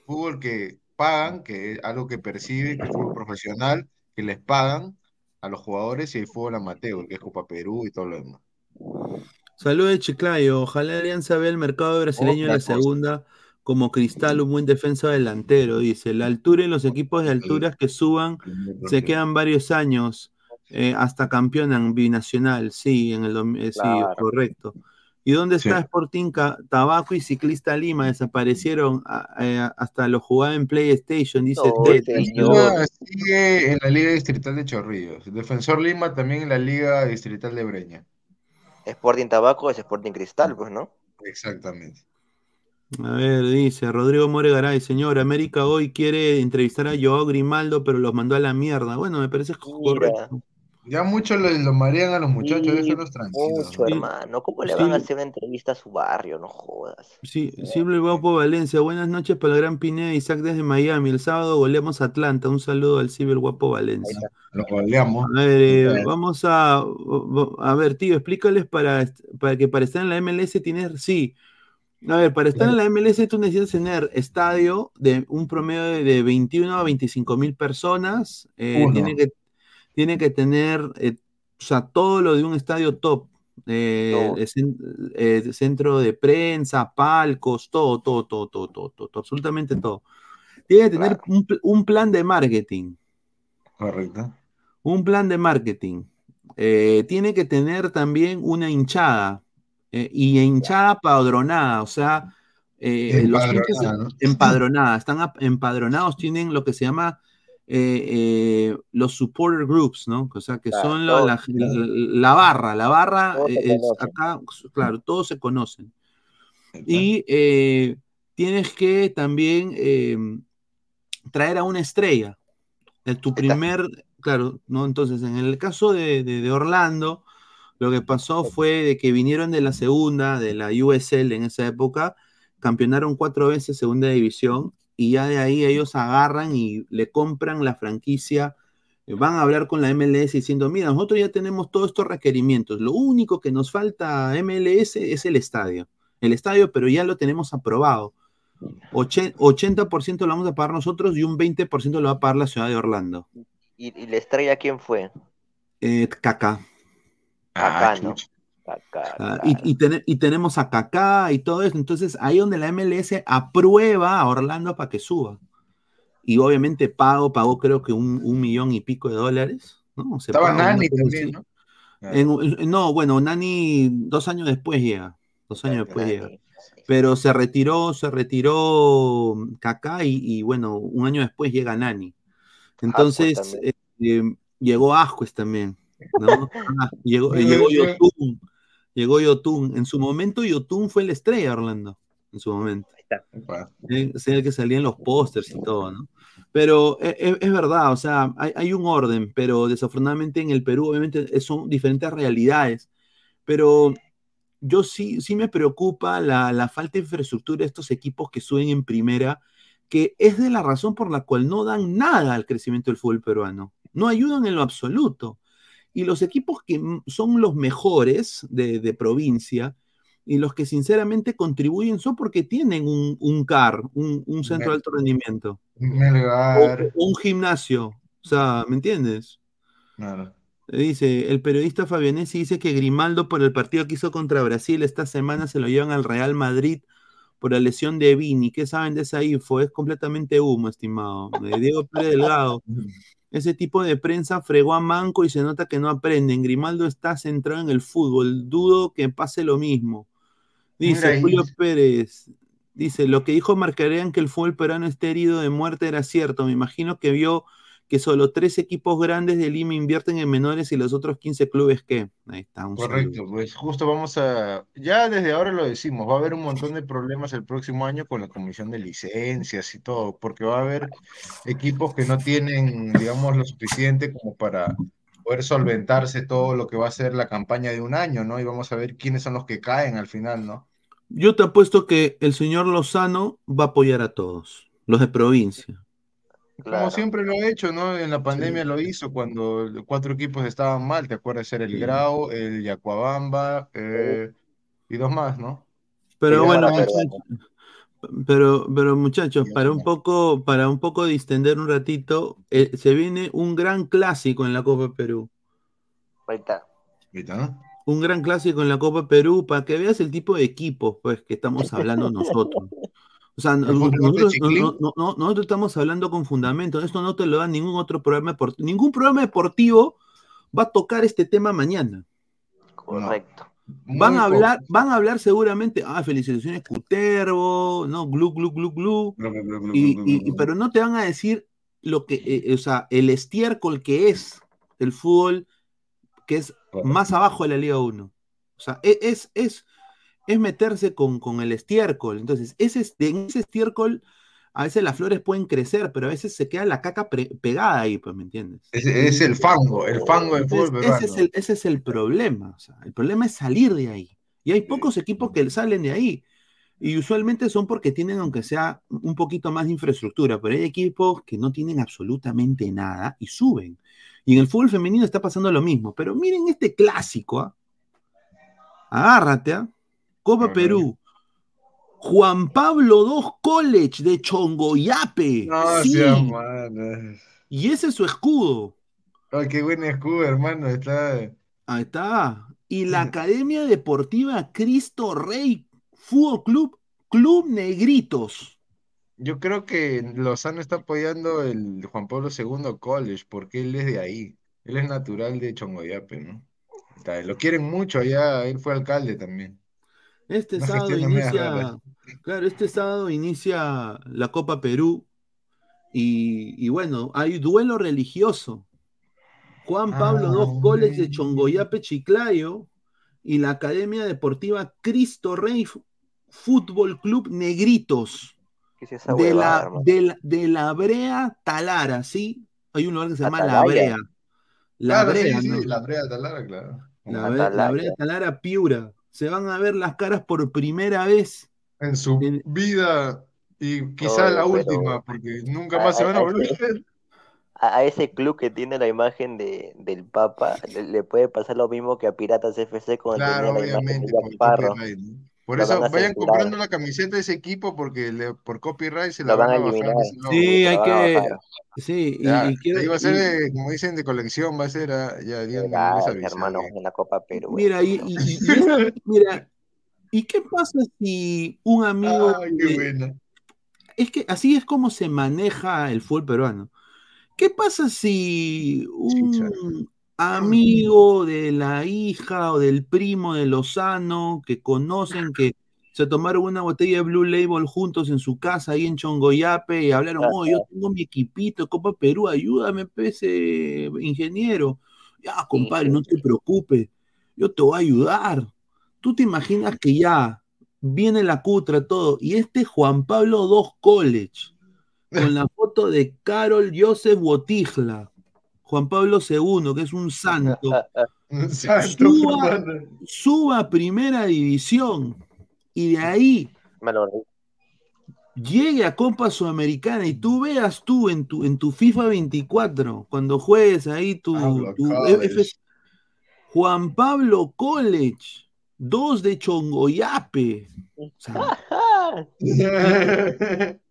fútbol que pagan, que es algo que percibe, que es fútbol profesional, que les pagan a los jugadores, y hay fútbol amateur, que es Copa Perú y todo lo demás. Saludos de Chiclayo. Ojalá Alianza vea el mercado brasileño en la cosa. segunda como Cristal, un buen defensa delantero. Dice, la altura y los equipos de alturas que suban se quedan varios años eh, hasta campeonan binacional. Sí, en el eh, sí, Claro. correcto. ¿Y dónde está Sporting Tabaco y Ciclista Lima? Desaparecieron eh, hasta los jugaban en PlayStation, dice No, Ted. Lima sigue en la Liga Distrital de Chorrillos. Defensor Lima también en la Liga Distrital de Breña. Sporting Tabaco es Sporting Cristal, pues, ¿no? Exactamente. A ver, dice Rodrigo More Garay, señor, América hoy quiere entrevistar a Joao Grimaldo, pero los mandó a la mierda. Bueno, me parece correcto. Ya mucho lo, lo marean a los muchachos, Sí, déjenlos tranquilos. Mucho, hermano. ¿Cómo le Sí. van a hacer una entrevista a su barrio? No jodas. Sí, Silvio Guapo Valencia, buenas noches para el Gran Pineda Isaac desde Miami. El sábado goleamos a Atlanta. Un saludo al Silvio Guapo Valencia. Lo goleamos. A ver, eh, vamos a, a ver, tío, explícales para, para que para estar en la MLS tienes, sí. A ver, para estar en la MLS tú necesitas tener estadio de un promedio de, de 21 a 25 mil personas. eh, tiene, que, tiene que tener, eh, o sea, todo lo de un estadio top. eh, No. eh, cen- centro de prensa, palcos, todo, todo, todo, todo, todo, todo, todo, absolutamente todo. Tiene que tener un, pl- un plan de marketing. Correcto. Un plan de marketing. Tiene que tener también una hinchada. Eh, y hinchada padronada, o sea, eh, los hinchas Empadronada, ¿no? empadronada, están empadronados, tienen lo que se llama eh, eh, los supporter groups, ¿no? O sea, que Claro, son lo- la, todos, la- la barra, la barra, es acá, claro, todos se conocen. Y eh, tienes que también eh, traer a una estrella. Tu primer, claro, ¿no? Entonces, en el caso de, de- de Orlando, lo que pasó fue de que vinieron de la segunda, de la USL en esa época, campeonaron cuatro veces segunda división y ya de ahí ellos agarran y le compran la franquicia, eh, van a hablar con la MLS diciendo, mira, nosotros ya tenemos todos estos requerimientos, lo único que nos falta a MLS es el estadio, el estadio, pero ya lo tenemos aprobado. Oche- 80% lo vamos a pagar nosotros y un 20% lo va a pagar la ciudad de Orlando. ¿Y, y la estrella quién fue? Eh, Kaká. Acá, ¿no? Ah, y, y y tenemos a Kaká y todo eso. Entonces, ahí donde la MLS aprueba a Orlando para que suba. Y obviamente pago, pagó creo que un, un millón y pico de dólares. ¿no? Se Estaba Nani también. ¿no? En- en- no, bueno, Nani dos años después llega. Dos años después llega. Pero se retiró, se retiró Kaká y, y, bueno, un año después llega Nani. Entonces, eh, eh, llegó Ascuez también. ¿No? Ah, llegó, eh, llegó Yotun. Llegó Yotun. En su momento, Yotun fue la estrella de Orlando. En su momento. Eh, Es el que salía en los pósters y todo, ¿no? Pero e- e- es, verdad, o sea, hay, hay un orden, pero desafortunadamente en el Perú, obviamente, son diferentes realidades. Pero yo sí, sí me preocupa la, la falta de infraestructura de estos equipos que suben en primera, que es de la razón por la cual no dan nada al crecimiento del fútbol peruano. No ayudan en lo absoluto. Y los equipos que son los mejores de, de provincia y los que sinceramente contribuyen son porque tienen un, un CAR, un, un centro de alto rendimiento, o, Melgar. o un gimnasio. O sea, ¿me entiendes? Claro. Dice, el periodista Fabianesi dice que Grimaldo por el partido que hizo contra Brasil esta semana se lo llevan al Real Madrid por la lesión de Vini. ¿Qué saben de esa info? Es completamente humo, estimado. De Diego Pérez Delgado. Ese tipo de prensa fregó a Manco y se nota que no aprenden. Grimaldo está centrado en el fútbol. Dudo que pase lo mismo. Dice. Julio Pérez. Dice, lo que dijo Marcarean que el fútbol peruano está herido de muerte era cierto. Me imagino que vio que solo tres equipos grandes de Lima invierten en menores y los otros 15 clubes que. Ahí está, un saludo. Correcto, pues justo vamos a, ya desde ahora lo decimos, va a haber un montón de problemas el próximo año con la comisión de licencias y todo, porque va a haber equipos que no tienen, digamos, lo suficiente como para poder solventarse todo lo que va a ser la campaña de un año, ¿no? Y vamos a ver quiénes son los que caen al final, ¿no? Yo te apuesto que el señor Lozano va a apoyar a todos, los de provincia. Como siempre lo ha hecho, ¿no? En la pandemia lo hizo cuando cuatro equipos estaban mal, ¿te acuerdas? Era el Sí. Grau, el Yacuabamba eh, y dos más, ¿no? Pero bueno, pero, pero muchachos, para un poco, para un poco distender un ratito, eh, se viene un gran clásico en la Copa Perú. Ahí está. Un gran clásico en la Copa Perú, para que veas el tipo de equipos pues, que estamos hablando nosotros. O sea, no- ¿El fútbol de nosotros, no- no- no- nosotros estamos hablando con fundamento. Esto no te lo da ningún otro programa deportivo. Ningún programa deportivo va a tocar este tema mañana. Correcto. Van Muy a hablar, poco. van a hablar seguramente, ah, felicitaciones Cutervo, no, glu, glu, glu, glu. Y, y- y- pero no te van a decir lo que, eh, o sea, el estiércol que es el fútbol, que es más abajo de la Liga 1. O sea, e- es, es, es meterse con, con el estiércol. Entonces, ese, es- en ese estiércol, a veces las flores pueden crecer, pero a veces se queda la caca pre- pegada ahí, pues, ¿me entiendes? Es, es el fango, el fango del fútbol Entonces, ese, es el, ese es el problema. o sea, el problema es salir de ahí. Y hay pocos equipos que salen de ahí. Y usualmente son porque tienen, aunque sea un poquito más de infraestructura, pero hay equipos que no tienen absolutamente nada y suben. Y en el fútbol femenino está pasando lo mismo. Pero miren este clásico. ¿ah? Agárrate. ¿ah? Copa Perú. Juan Pablo II College de Chongoyape. No, sí. sea. Y ese es su escudo. Ay, qué buen escudo, hermano. Está. Ahí está. Y la Academia Deportiva Cristo Rey Fútbol Club, Club Negritos. Yo creo que Lozano está apoyando el Juan Pablo II College porque él es de ahí. Él es natural de Chongoyape, ¿no? Está, Lo quieren mucho allá. Él fue alcalde también. Este Una sábado inicia, claro, este sábado inicia la Copa Perú. Y, y bueno, hay duelo religioso. Juan Pablo II College de Chongoyape, Chiclayo, y la Academia Deportiva Cristo Rey Fútbol Club Negritos. ¿Qué es esa de la, de, la, de la Brea Talara, ¿sí? Hay un lugar que se llama La. Brea. La Claro, Brea, sí, ¿no? la Brea Talara, claro. La Brea Talara Piura. Se van a ver las caras por primera vez. En su vida y quizá Oye, la última, porque nunca a- más se van a volver. A, a ese club que tiene la imagen de, del Papa, le, le puede pasar lo mismo que a Piratas FC cuando Claro, imagen obviamente, de el ¿no? Por Lo eso vayan censurar. comprando la camiseta de ese equipo porque le- por copyright se la Lo van van a bajar. Sí, hay que. Sí, y, Ya, y quiero. ahí va a ser, y- de, como dicen, de colección, va a ser, ah, ya, ya, hermano, en la Copa Perú. mira, y, y- y- y mira, ¿y qué pasa si un amigo. Ay, qué buena. es que así es como se maneja el fútbol peruano. ¿Qué pasa si un amigo de la hija o del primo de Lozano que conocen que se tomaron una botella de Blue Label juntos en su casa ahí en Chongoyape y hablaron, oh, yo tengo mi equipito, Copa Perú, ayúdame, pese ingeniero. Ya, compadre, no te preocupes, yo te voy a ayudar. ¿Tú te imaginas que ya viene la cutra, todo, y este Juan Pablo II College, con la foto de Carol Joseph Botijla, Juan Pablo II, que es un santo, suba, a primera división y de ahí llegue a Copa Sudamericana y tú veas tú en tu, en tu FIFA 24, cuando juegues ahí tu, Pablo tu College. F- Juan Pablo College, dos de Chongoyape. O sea,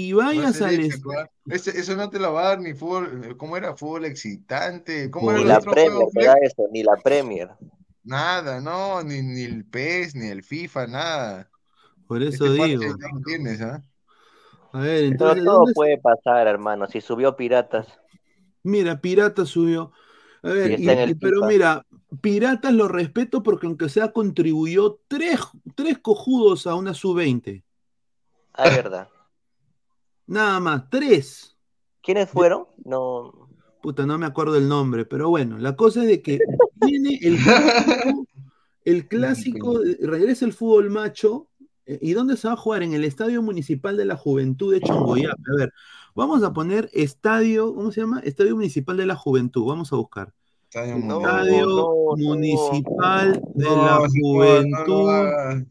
y Va a vayas ser al hecho, est- claro. Ese- eso no te lo va a dar ni fútbol, ¿cómo era? Fútbol excitante, ¿cómo era Ni el la otro Premier eso, ni la Premier. Nada, no, ni, ni el PES, ni el FIFA, nada. Por eso Este digo. no tienes, ¿ah? A ver, Pero entonces, todo puede pasar, hermano. Si subió Piratas, Mira, Pirata subió. A ver, Y y- pero mira, Piratas lo respeto porque aunque sea contribuyó tres, tres cojudos a una sub-20. ah, es verdad. Nada más, tres. ¿Quiénes fueron? No. Puta, no me acuerdo el nombre, pero bueno, la cosa es de que viene el clásico, el clásico, regresa el fútbol macho, eh, ¿y dónde se va a jugar? En el Estadio Municipal de la Juventud de Chongoyape. A ver, vamos a poner Estadio, ¿cómo se llama? Estadio Municipal de la Juventud, vamos a buscar. Estadio No, Estadio no, no. Municipal de No, la no, no lo Juventud.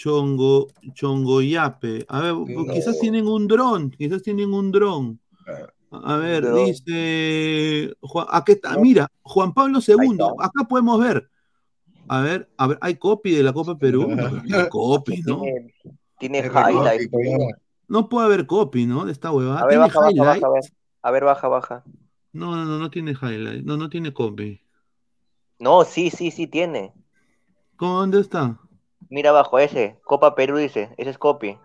Chongo, Chongoyape. A ver, No. quizás tienen un dron, quizás tienen un dron. A ver, dice. Juan- aquí está, mira, Juan Pablo II. Acá podemos ver. A ver, a ver, hay copy de la Copa Perú. Hay copy, ¿no? Tiene, cuidado. No puede haber copy, ¿no? De esta huevada. A ver, ¿Tiene baja, baja, baja, a ver. A ver, baja, baja. No, no, no, no tiene highlight. No, no tiene copy. No, sí, sí, sí tiene. ¿Cómo, ¿Dónde está? Mira abajo ese. Copa Perú dice. Ese es copy.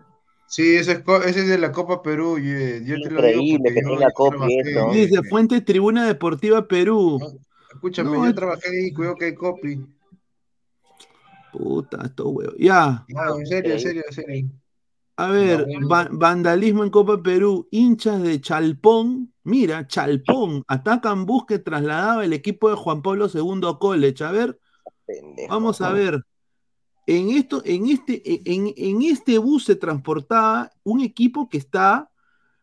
Sí, ese es, ese es de la Copa Perú. Yo, yo te lo digo Increíble porque que yo, tenga yo copy eso. Dice Fuente Tribuna Deportiva Perú. Escúchame, No, yo trabajé ahí, cuidado que hay copy. Puta, esto huevo. Ya. No, en serio, en serio, en serio. A ver, No. va- vandalismo en Copa Perú, hinchas de Chalpón, mira, Chalpón, atacan bus que trasladaba el equipo de Juan Pablo II College. A ver, Pendejo. vamos a ver. En, esto, en, este, en, en este bus se transportaba un equipo que está,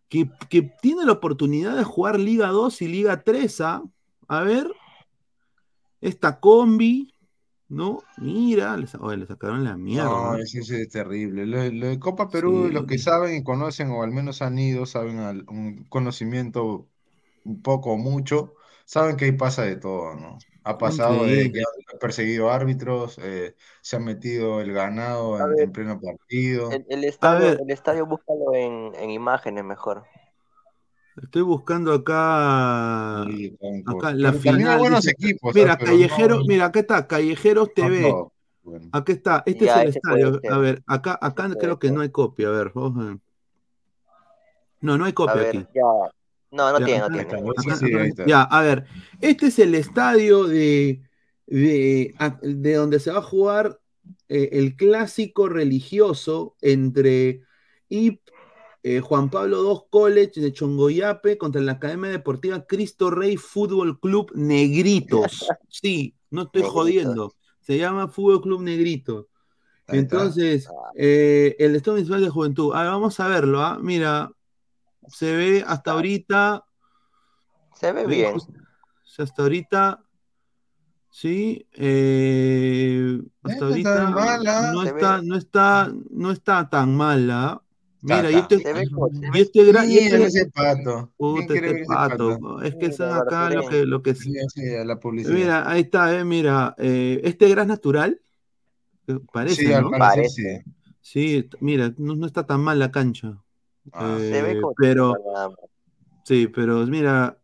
que, que tiene la oportunidad de jugar Liga 2 y Liga 3. ¿ah? A ver, esta combi, ¿no? Mira, le, sacaron la mierda. No, ese es terrible. Lo, lo de Copa Perú, Sí. los que saben y conocen, o al menos han ido, saben al- un conocimiento un poco o mucho, saben que ahí pasa de todo, ¿no? Ha pasado de que han perseguido árbitros, eh, se ha metido el ganado en, ver, en pleno partido. El, el estadio, el estadio búscalo en, en imágenes mejor. Estoy buscando acá, Sí, con- acá la final. buenos dice- equipos, mira, no- mira, acá está, Callejeros no TV. todos. Bueno. Aquí está, este Ya, es el estadio. A ver, acá, acá creo que no hay copia. A ver, vamos a ver. No, no hay A copia ver, aquí. ya. No, no Ya, tiene, no tiene. acá- sí, acá- ya, a ver, este es el estadio de, de, de donde se va a jugar eh, el clásico religioso entre IP, eh, Juan Pablo II College de Chongoyape contra la Academia Deportiva Cristo Rey Fútbol Club Negritos. Sí, no estoy Negritos. jodiendo. Se llama Fútbol Club Negrito. Ahí está. Entonces, eh, el Estado Municipal de Juventud. A ver, vamos a verlo. ¿ah? Mira, se ve hasta ahorita. Se ve bien. hasta ahorita. Sí, eh, hasta ahorita ¿ah? no está, no está, no está tan mala. Mira, y este, se y este gran, y este- ese pato. ¿Quién puta, este pato, es que Mira, son acá lo que, lo que Sí, la publicidad. Mira, ahí está, eh, mira, eh, este gas natural, Eh, Parece, Sí, parecer sí. Mira, no, no está tan mal la cancha. Ah. Se ve Eh, como pero, sí, pero mira,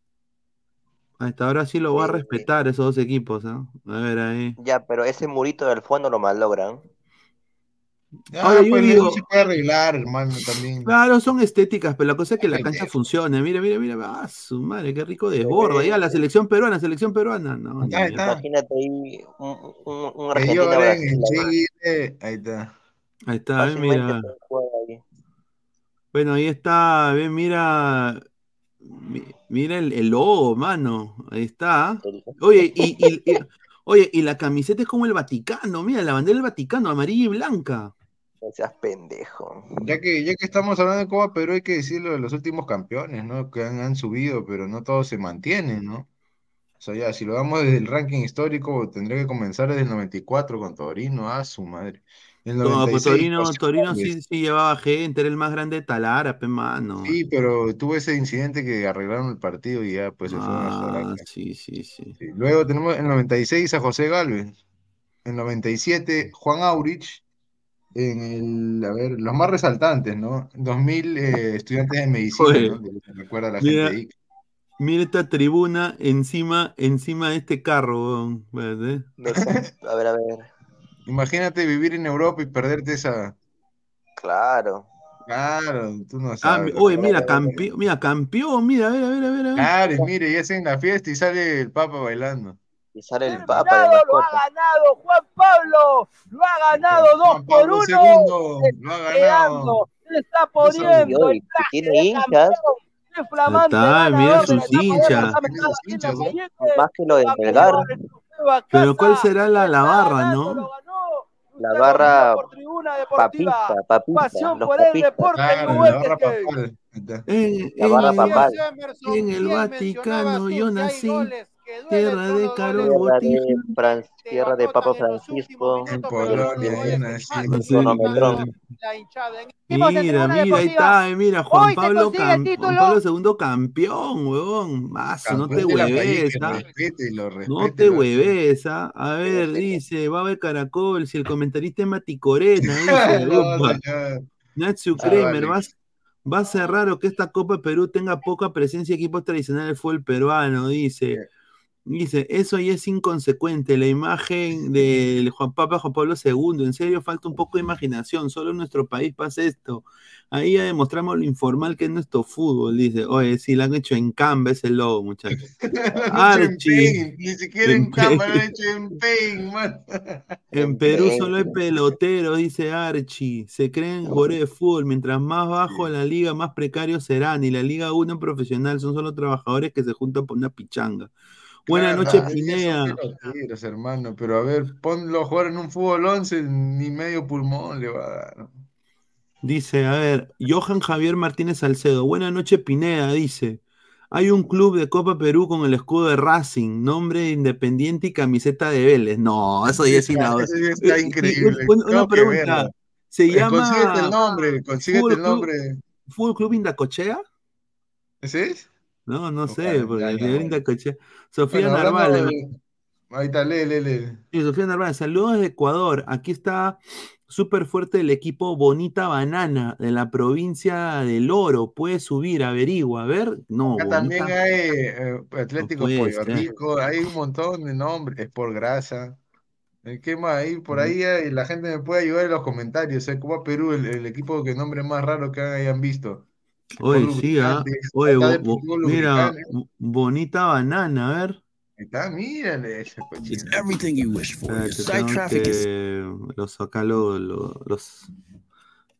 hasta ahora sí lo va a respetar esos dos equipos, ¿ah? A ver ahí. Ya, pero ese murito del fondo lo malogran. Ya, Ahora yo pues digo- se puede arreglar, hermano, también. Claro, son estéticas, pero la cosa es que la cancha funcione. Mira, mira, mira, ah, su madre, qué rico desborda. Ya, la selección peruana, selección peruana. No, está, está. Imagínate ahí un, un, un Brasil. ahí. Chile. Ahí está. Ahí está, Fácilmente mira. ahí. Bueno, ahí está, ven, mira. mi- Mira el, el logo, mano. Ahí está. Oye, y, y- y- oye, y la camiseta es como el Vaticano, mira, la bandera del Vaticano, amarilla y blanca. No seas pendejo. Ya que, ya que estamos hablando de Copa Perú, hay que decirlo de los últimos campeones, ¿no? Que han, han subido, pero no todos se mantienen, ¿no? O sea, ya, si lo damos desde el ranking histórico, tendría que comenzar desde el 94 con Torino, a su madre. El No, pues 96, Torino, Torino sí, sí llevaba gente, era el más grande de Talara, pe mano. Sí, pero tuvo ese incidente que arreglaron el partido y ya, pues se fueron a Ah, sí, sí, sí. Sí. Luego tenemos en el 96 a José Galvez. En el 97, Juan Aurich. En el, a ver, los más resaltantes, ¿no? 2000 eh, estudiantes de medicina, Oye, ¿no? Que recuerda a la gente Mira, ahí. mira esta tribuna encima, encima de este carro, sa- A ver, a ver. Imagínate vivir en Europa y perderte esa. Claro. Claro, tú no Ah, sabes. oye, que mira, campeón, mira, campeón, mira, a ver, a ver, a ver, a ver. Claro, y mire, ya en la fiesta y sale el Papa bailando. Y sale el Papa de Ganado, lo ha ganado Juan Pablo, lo ha ganado dos Juan por Pablo uno. II, lo ha ganado. se está Y poniendo el traje tiene hinchas, Está, mira sus hinchas. Más que lo de Melgar, Pero ¿cuál será la, la barra, no? La barra por Tribuna Deportiva, papista, papista, pasión los por el papistas. deporte Claro, la uruguayo. barra papal. Ahí está. En, La barra en- papal. en el Vaticano yo nací, tierra de Carol de. Fran- tierra de Papa Francisco, En Polonia. En- Mira, mira, ahí está, eh, mira, Juan Pablo, el Juan. Pablo II campeón, huevón. Mazo, no te de hueves, ¿ah? No te hueves, ¿ah? A ver, dice, va a ver Caracol, si el comentarista es Mati Corena, dice. Natsu Ah, Kramer, vale. va, a- va a ser raro que esta Copa de Perú tenga poca presencia de equipos tradicionales del fútbol peruano, dice. Dice, eso ya es inconsecuente, la imagen del Juan Papa Juan Pablo II, en serio falta un poco de imaginación, solo en nuestro país pasa esto. Ahí ya demostramos lo informal que es nuestro fútbol, dice. Oye, sí, lo han hecho en Canva ese logo, muchachos. Archie. Ni siquiera En en cámara, lo han hecho en Paint, man. En Perú solo hay peloteros, dice Archie. Se creen jugadores de fútbol. Mientras más bajo la liga, más precarios serán. Y la Liga 1 profesional son solo trabajadores que se juntan por una pichanga. Buenas noches, Pinea. peloteros, hermano, pero a ver, ponlo a jugar en un fútbol 11, ni medio pulmón le va a dar. Dice, a ver, Johan Javier Martínez Salcedo. Buenas noches, Pineda, dice. Hay un club de Copa Perú con el escudo de Racing, nombre de Independiente y camiseta de Vélez. No, eso ya es inaudito. Eso ya está Y- y- increíble. una- pregunta. Se Eh, llama Consíguete el nombre, consíguete el Club- nombre. ¿Fútbol Club Indacochea? ¿Ese es? No, no sé, porque el. Indacochea. Sofía Bueno, de- Ahí está, lee, lee, lee. Sí, Sofía Narváez, saludos desde Ecuador. Aquí está súper fuerte el equipo Bonita Banana de la provincia del Oro. Puede subir, averigua. A ver, no, Acá también Bonita. hay eh, Atlético Pollo. Rico, hay un montón de nombres, es por grasa. Eh, ¿Qué más? Ahí, por ahí eh, la gente me puede ayudar en los comentarios. ¿eh? Copa Perú, el, el equipo que nombre más raro que hayan visto. Oye, sí, ah. Oye, bo- bo- mira, Bonita Banana, a ver. Está, mírale esa cochina. Everything you wish for. Tengo traffic is que... Los acá lo- lo- los...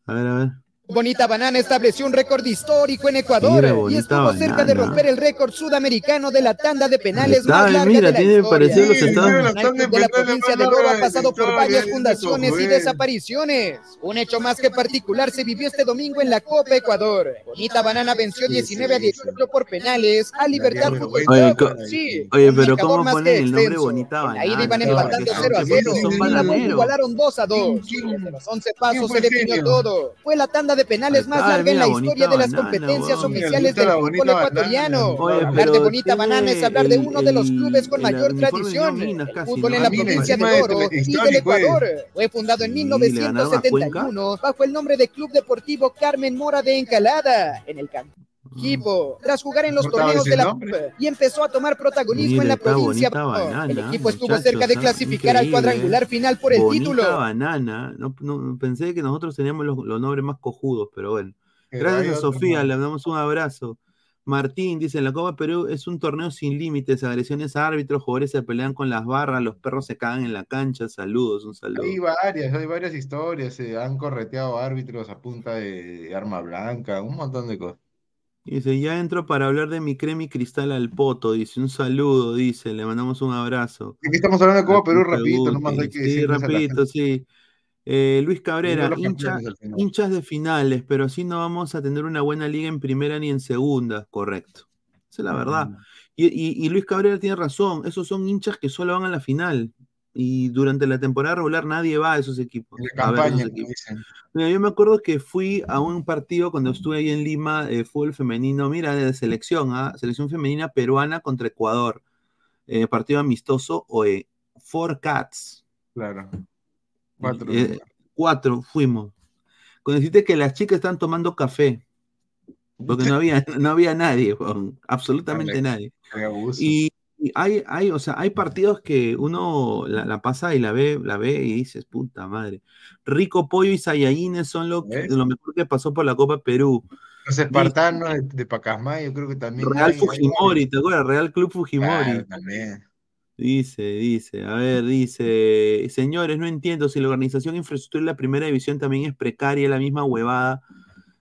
A ver, a ver. Bonita Banana estableció un récord histórico en Ecuador Mira, y estuvo cerca de Banana. romper el récord sudamericano de la tanda de penales Está, más larga mira, de la tiene historia. los Estados- de de la provincia más del Oro larga ha de pasado por varias fundaciones y desapariciones. Un hecho más que particular se vivió este domingo en la Copa Ecuador. Bonita Banana venció 19 a 18 por penales a Libertad Fútbol Oye, Sí, oye, pero ¿cómo ponen el nombre. Bonita Banana? iban Porque empatando son- 0 a porque 0 son y luego bananeros. igualaron 2 a 2. Desde los 11 pasos se definió todo. Fue la tanda de de penales más larga en la historia de las banana, competencias oficiales del fútbol ecuatoriano. Oye, hablar de bonita banana es hablar de el- uno de los el- clubes con el mayor tradición. de Minas El casi, fútbol ¿no? en la provincia de Oro y del. Ecuador. Fue fundado en Sí, le ganaron a 1971 bajo el nombre de Club Deportivo Carmen Mora de Encalada en el campo. Equipo, tras jugar en los ¿No estaba torneos de la nombre? Y empezó a tomar protagonismo Mira, en la provincia. banana, el equipo estuvo muchachos, cerca de clasificar al increíble. cuadrangular final por el Bonita título. banana. No, no, pensé que nosotros teníamos los, los nombres más cojudos, pero bueno. Gracias a Sofía, le damos un abrazo. Martín dice, la Copa Perú es un torneo sin límites, agresiones a árbitros, jugadores se pelean con las barras, los perros se cagan en la cancha, saludos, un saludo. Hay varias, hay varias historias. Se han correteado árbitros a punta de arma blanca, un montón de cosas. Dice, ya entro para hablar de mi crema y cristal al poto, dice, un saludo, dice, le mandamos un abrazo. Aquí estamos hablando de Copa Perú rapidito, nomás hay que Sí, rapidito, sí. Eh, Luis Cabrera, hincha- hinchas de finales, pero así no vamos a tener una buena liga en primera ni en segunda, correcto. Esa es la verdad. Y, y- y Luis Cabrera tiene razón, esos son hinchas que solo van a la final. Y durante la temporada regular nadie va a esos equipos. De esos campaña, que equipos. dicen. Mira, yo me acuerdo que fui a un partido cuando estuve ahí en Lima, de fútbol femenino, mira, de selección, ¿ah? selección femenina peruana contra Ecuador. Eh, partido amistoso, o Four Cats. Claro. Cuatro. Eh, cuatro fuimos. Con decirte que las chicas están tomando café. Porque no había, no había nadie, absolutamente Alex, nadie. y hay, hay, o sea, hay partidos que uno la, la pasa y la ve, la ve y dices, puta madre. Rico Pollo y Sayayines son lo, que- ¿Ves? lo mejor que pasó por la Copa Perú. Los espartanos de, de Pacasmayo, creo que también. Real hay- Fujimori, ¿te acuerdas? Real Club Fujimori. Claro, también. Dice, dice, a ver, dice, señores, no entiendo si la organización infraestructura de la primera división también es precaria, la misma huevada.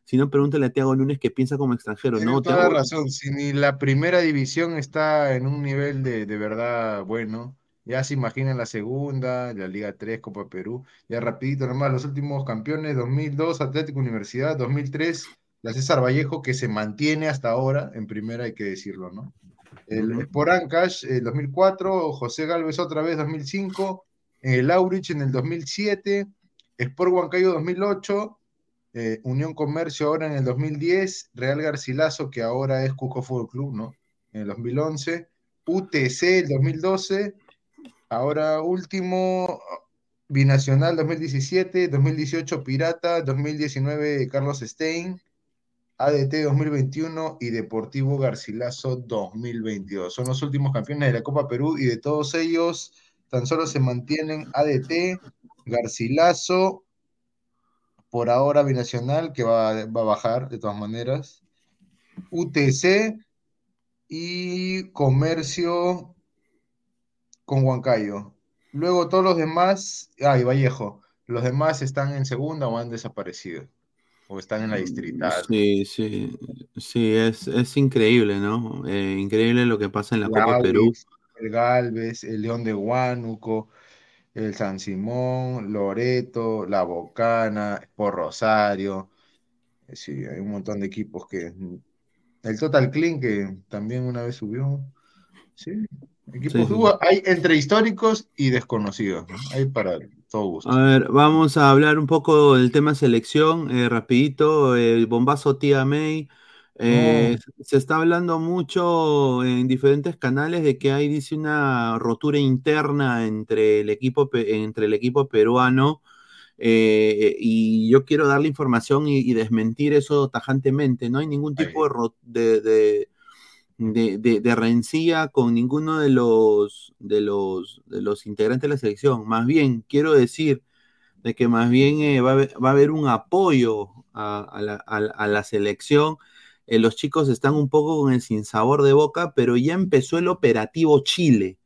Si no, pregúntale a Tiago Lunes que piensa como extranjero. Tienes No, toda Thiago- razón. Si ni la primera división está en un nivel de, de verdad bueno, ya se imagina la segunda, la Liga 3, Copa Perú. Ya rapidito nomás, los últimos campeones, 2002 Atlético Universidad, 2003 la César Vallejo, que se mantiene hasta ahora en primera, hay que decirlo, ¿no? El. Sport Ancash, el 2004, José Galvez otra vez, 2005, el Aurich en el 2007, Sport Huancayo 2008, eh, Unión Comercio ahora en el 2010, Real Garcilaso, que ahora es Cusco Fútbol Club, ¿no? En el 2011, UTC el 2012, ahora último, Binacional 2017, 2018 Pirata, 2019 Carlos Stein, ADT 2021 y Deportivo Garcilaso 2022. Son los últimos campeones de la Copa Perú y de todos ellos tan solo se mantienen ADT, Garcilaso, por ahora Binacional, que va, va a bajar de todas maneras, UTC y Comercio con Huancayo. Luego todos los demás, ah, y Vallejo, los demás están en segunda o han desaparecido, o están en la distrital. Sí, sí, sí, es, es increíble, ¿no? Eh, increíble lo que pasa en la Copa Perú. El Galvez, el León de Huánuco, el San Simón, Loreto, La Bocana, por Rosario. Eh, Sí, hay un montón de equipos que. El Total Clean, que también una vez subió. Sí, equipos Sí, sí. hubo- hay entre históricos y desconocidos, ¿no? Hay para todo gusto. A ver, vamos a hablar un poco del tema selección, eh, rapidito, el bombazo tía May. Eh, Se está hablando mucho en diferentes canales de que hay, dice, una rotura interna entre el equipo, entre el equipo peruano. eh, y yo quiero darle información y, y desmentir eso tajantemente. No hay ningún tipo de, de, de, rencilla con ninguno de los, de, los, de los integrantes de la selección. Más bien, quiero decir de que más bien eh, va, a haber, va a haber un apoyo a, a la, a la- a la selección. Eh, los chicos están un poco con el sinsabor de boca, pero ya empezó el operativo Chile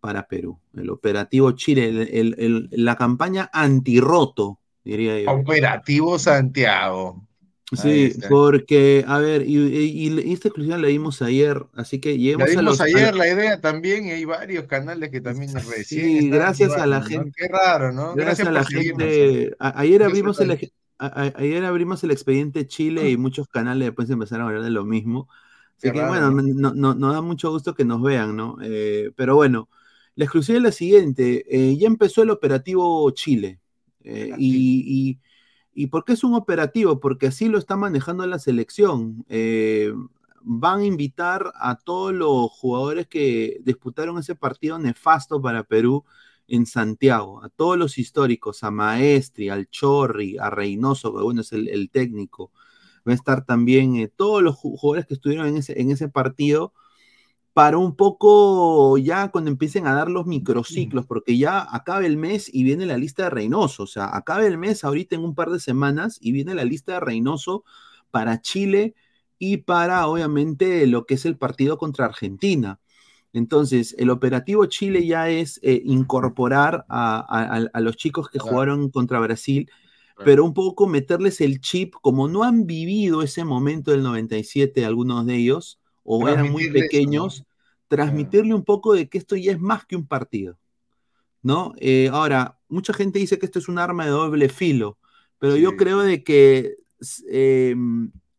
para Perú. El operativo Chile, el- el- el- la campaña antirroto, diría yo. Operativo Santiago. Sí, porque, a ver, y, y- y esta exclusión la vimos ayer, así que La lleguemos a los... ayer la- la idea también y hay varios canales que también recién Sí, están gracias a la gente. Qué raro, ¿no? Gracias, a la gente. ¿eh? ayer, abrimos el, a- a- ayer abrimos el expediente Chile y muchos canales después empezaron a hablar de lo mismo. Así Qué que raro, bueno, ¿no? no- da mucho gusto que nos vean, ¿no? Eh, pero bueno, la exclusiva es la siguiente. eh, ya empezó el operativo Chile. eh, y, y- ¿Y por qué es un operativo? Porque así lo está manejando la selección. Van a invitar a todos los jugadores que disputaron ese partido nefasto para Perú en Santiago, a todos los históricos, a Maestri, al Chorri, a Reynoso, que bueno es el, el técnico. Va a estar también eh, todos los ju- jugadores que estuvieron en ese, en ese partido para un poco ya cuando empiecen a dar los microciclos, porque ya acaba el mes y viene la lista de Reynoso, o sea, acaba el mes ahorita en un par de semanas y viene la lista de Reynoso para Chile y para obviamente lo que es el partido contra Argentina. Entonces, el operativo Chile ya es eh, incorporar a, a- a- a los chicos que Claro. jugaron contra Brasil, Claro. pero un poco meterles el chip, como no han vivido ese momento del 97, algunos de ellos, o eran muy eso, pequeños, transmitirle un poco de que esto ya es más que un partido. ¿No? Eh, ahora, mucha gente dice que esto es un arma de doble filo, pero yo creo de que eh,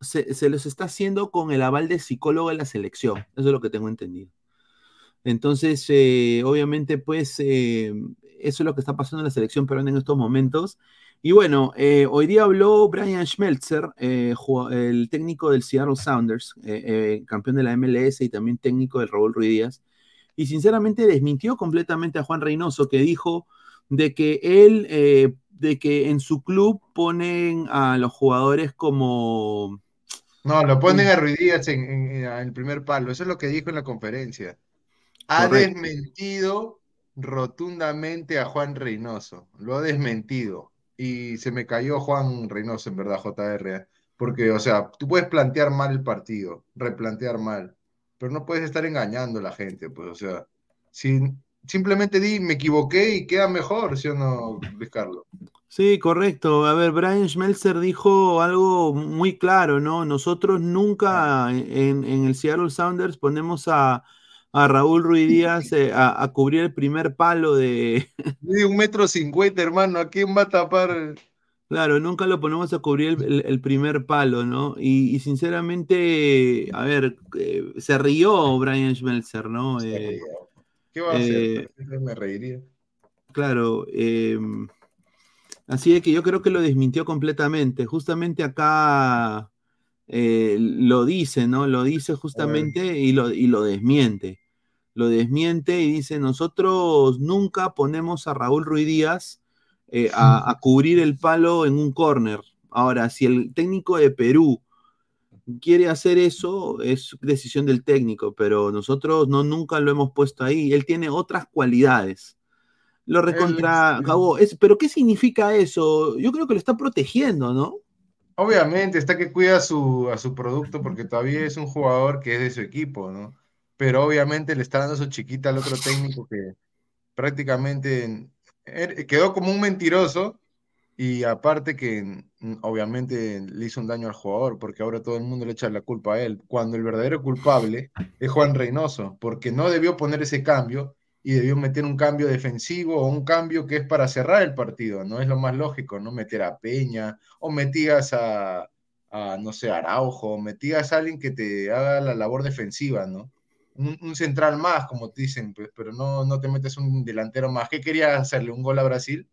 se, se los está haciendo con el aval de psicólogo de la selección. Eso es lo que tengo entendido. Entonces, eh, obviamente, pues eh, eso es lo que está pasando en la selección peruana en estos momentos. Y bueno, eh, hoy día habló Brian Schmelzer, eh, el técnico del Seattle Sounders, eh, campeón de la MLS y también técnico del Raúl Ruiz Díaz, y sinceramente desmintió completamente a Juan Reynoso, que dijo de que él, eh, de que en su club ponen a los jugadores como... No, lo ponen a Ruiz Díaz en, en- en el primer palo. Eso es lo que dijo en la conferencia. Ha Correcto. desmentido rotundamente a Juan Reynoso. Lo ha desmentido. Y se me cayó Juan Reynoso, en verdad, JR. ¿eh? Porque, o sea, tú puedes plantear mal el partido, replantear mal, pero no puedes estar engañando a la gente, pues, o sea, sin, simplemente di, me equivoqué y queda mejor, ¿sí o no, Luis Carlos? Sí, correcto. A ver, Brian Schmelzer dijo algo muy claro, ¿no? Nosotros nunca en, en el Seattle Sounders ponemos a, a Raúl Ruiz Díaz eh, a, a cubrir el primer palo de... Mide un metro cincuenta, hermano, ¿a quién va a tapar? Claro, nunca lo ponemos a cubrir el, el- el primer palo, ¿no? Y, y sinceramente, a ver, eh, se rió Brian Schmelzer, ¿no? Eh, ¿Qué va a hacer? eh, Me reiría. Claro, eh, así de que yo creo que lo desmintió completamente. Justamente acá eh, lo dice, ¿no? Lo dice justamente y lo, y lo desmiente. Lo desmiente y dice, nosotros nunca ponemos a Raúl Ruiz Díaz eh, a, a cubrir el palo en un córner. Ahora, si el técnico de Perú quiere hacer eso, es decisión del técnico, pero nosotros no nunca lo hemos puesto ahí. Él tiene otras cualidades. Lo recontra Cagó. Es, pero ¿qué significa eso? Yo creo que lo está protegiendo, ¿no? Obviamente, está que cuida a su, a su producto porque todavía es un jugador que es de su equipo, ¿no? Pero obviamente le está dando su chiquita al otro técnico que prácticamente er- quedó como un mentiroso y aparte que mm, obviamente le hizo un daño al jugador porque ahora todo el mundo le echa la culpa a él, cuando el verdadero culpable es Juan Reynoso, porque no debió poner ese cambio y debió meter un cambio defensivo o un cambio que es para cerrar el partido, no es lo más lógico, ¿no? Meter a Peña o metías a, a, no sé, Araujo, o metías a alguien que te haga la labor defensiva, ¿no? Un, un central más, como te dicen, pues, pero no, no te metes un delantero más. ¿Qué querías hacerle? ¿Un gol a Brasil?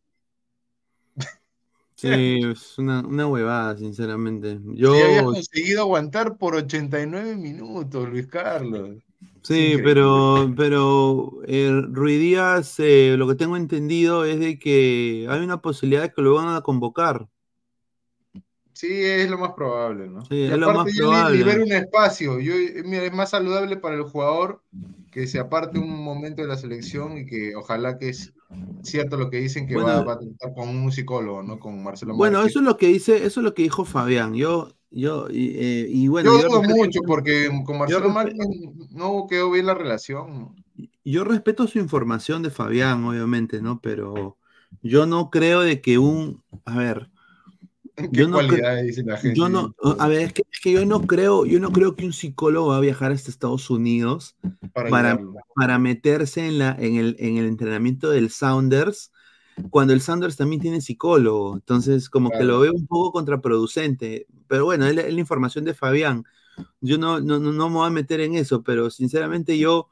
Sí, es una, una huevada, sinceramente. Sí, Yo, habías conseguido aguantar por 89 minutos, Luis Carlos. Sí, pero, pero eh, Ruiz Díaz, eh, lo que tengo entendido es de que hay una posibilidad de que lo van a convocar. Sí, es lo más probable, ¿no? Sí, Y es lo aparte más probable. libera un espacio. Yo, mira, es más saludable para el jugador que se aparte un momento de la selección y que ojalá que es cierto lo que dicen que va, Bueno. va a tratar con un psicólogo, ¿no? Con Marcelo Bueno, eso es lo que dice, eso es lo que dijo Fabián. Yo, yo, y, eh, y bueno, Yo yo dudo respeto- mucho porque con Marcelo Márquez no quedó bien la relación. Yo respeto su información de Fabián, obviamente, ¿no? Pero yo no creo de que un, a ver, ¿Qué yo no, dice la gente? yo no, a ver, es que, es que yo no creo, yo no creo que un psicólogo va a viajar hasta Estados Unidos Para para, para meterse en la, en el, en el entrenamiento del Sounders, cuando el Sounders también tiene psicólogo. Entonces, como que Claro. lo veo un poco contraproducente. Pero bueno, es la, es la información de Fabián. Yo no, no, no me voy a meter en eso, pero sinceramente yo,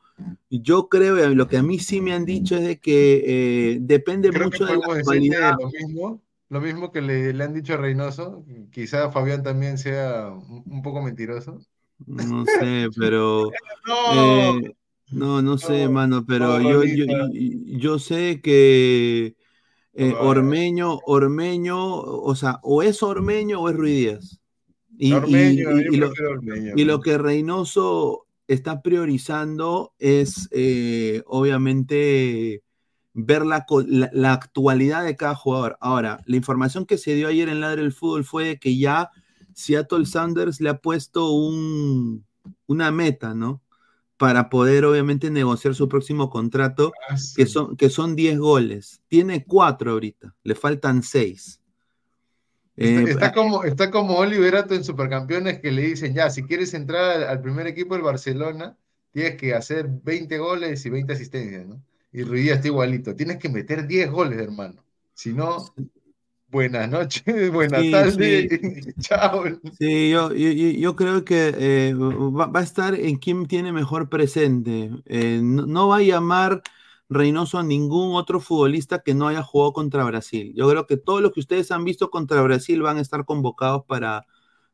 yo creo, lo que a mí sí me han dicho es de que eh, depende Creo que mucho de la cualidad. lo mismo. Lo mismo que le, le han dicho a Reynoso, quizá Fabián también sea un, poco mentiroso. No sé, pero. No. eh, no, no sé, mano, pero yo, yo, yo sé que eh, Ormeño, Ormeño, o sea, o es Ormeño o es Ruiz Díaz. Y, Ormeño, y- y lo, y lo que Reynoso está priorizando es, eh, obviamente, ver la, la- la actualidad de cada jugador. Ahora, la información que se dio ayer en Ladre del Fútbol fue de que ya Seattle Sanders le ha puesto un, una meta, ¿no? Para poder, obviamente, negociar su próximo contrato, Ah, que son, que son 10 goles. Tiene 4 ahorita, le faltan 6. Está, está como, está como Oliverato en Supercampeones que le dicen, ya, si quieres entrar al, al primer equipo del Barcelona, tienes que hacer 20 goles y 20 asistencias, ¿no? Y Ruiz Díaz está igualito, tienes que meter 10 goles, hermano. Si no, buenas noches, buenas Sí, tardes, chao. Sí, yo, yo, yo- creo que eh, va, va a estar en quién tiene mejor presente. Eh, no, no va a llamar Reynoso a ningún otro futbolista que no haya jugado contra Brasil. Yo creo que todos los que ustedes han visto contra Brasil van a estar convocados para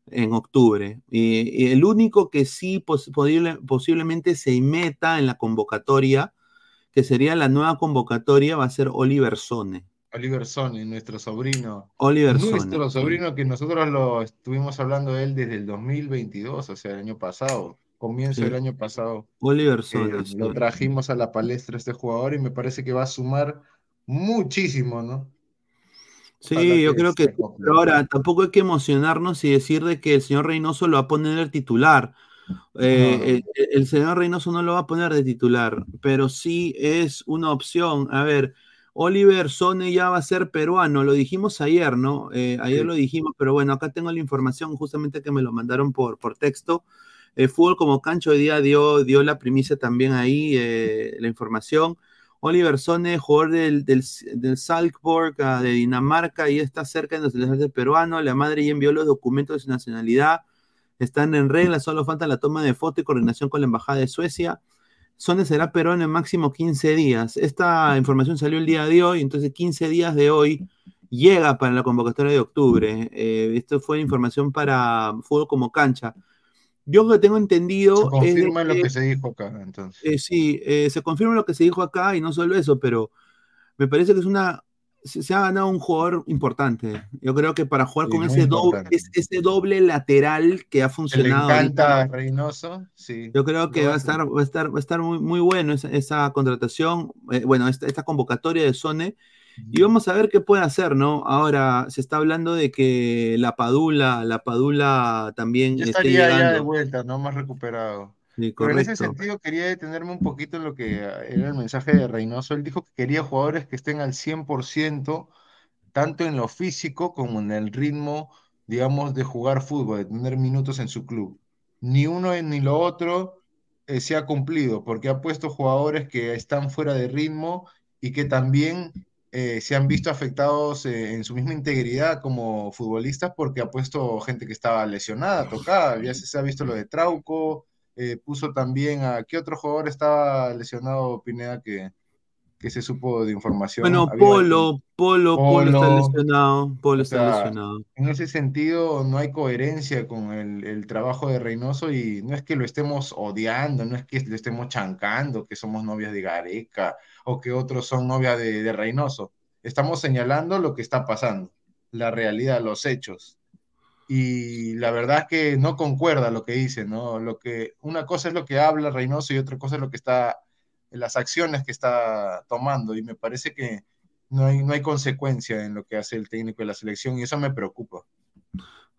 en octubre. Y, y el único que sí pos- posible- posiblemente se meta en la convocatoria, que sería la nueva convocatoria, va a ser Oliver Sone. Oliver Sone, nuestro sobrino. Oliver Nuestro Sone. sobrino que nosotros lo estuvimos hablando de él desde el 2022, o sea, el año pasado, comienzo Sí. del año pasado. Oliver Eh, Sone. sí. lo trajimos a la palestra este jugador y me parece que va a sumar muchísimo, ¿no? Sí, yo creo que pero ahora tampoco hay que emocionarnos y decir de que el señor Reynoso lo va a poner de titular. Eh, No. el, el señor Reynoso no lo va a poner de titular, pero sí es una opción. A ver, Oliver Sone ya va a ser peruano, lo dijimos ayer, ¿no? Eh, ayer Sí. lo dijimos, pero bueno, acá tengo la información justamente que me lo mandaron por, por texto. Eh, Fútbol como cancho hoy día dio, dio la primicia también ahí, eh, la información. Oliver Sone, jugador del, del, del Salzburg ah, de Dinamarca y está cerca de nacionalidad peruano. La madre ya envió los documentos de su nacionalidad. Están en regla, solo falta la toma de foto y coordinación con la Embajada de Suecia. Sone será peruano en máximo 15 días. Esta información salió el día de hoy, entonces 15 días de hoy llega para la convocatoria de octubre. Eh, esto fue información para fútbol como cancha. Yo lo que tengo Se entendido es de confirma lo que- que se dijo acá, entonces. eh, sí, eh, se confirma lo que se dijo acá y no solo eso, pero me parece que es una. Se, se ha ganado un jugador importante. Yo creo que para jugar Sí, con ese doble, ese doble lateral que ha Que le funcionado. encanta ahorita, Reynoso, sí. yo creo que va a estar, va a estar, va a estar muy, muy bueno esa, esa contratación, eh, bueno, esta, esta convocatoria de Sone. Y vamos a ver qué puede hacer, ¿no? Ahora se está hablando de que la Padula, la Padula también Ya esté estaría ya de vuelta, ¿no? Más recuperado. Sí, Pero en ese sentido quería detenerme un poquito en lo que era el mensaje de Reynoso. Él dijo que quería jugadores que estén al 100%, tanto en lo físico como en el ritmo, digamos, de jugar fútbol, de tener minutos en su club. Ni uno ni lo otro eh, se ha cumplido, porque ha puesto jugadores que están fuera de ritmo y que también eh, se han visto afectados eh, en su misma integridad como futbolistas porque ha puesto gente que estaba lesionada, tocada. Ya se, se ha visto lo de Trauco, eh, puso también a... ¿Qué otro jugador estaba lesionado, Pineda, que, que se supo de información? Bueno, Polo, Polo, Polo está lesionado, Polo O está sea, lesionado. en ese sentido no hay coherencia con el, el trabajo de Reynoso y no es que lo estemos odiando, no es que lo estemos chancando, que somos novias de Gareca o que otros son novias de, de Reynoso. Estamos señalando lo que está pasando, la realidad, los hechos. Y la verdad es que no concuerda lo que dice, ¿no? Lo que, una cosa es lo que habla Reynoso y otra cosa es lo que está, las acciones que está tomando. Y me parece que no hay, no hay consecuencia en lo que hace el técnico de la selección y eso me preocupa.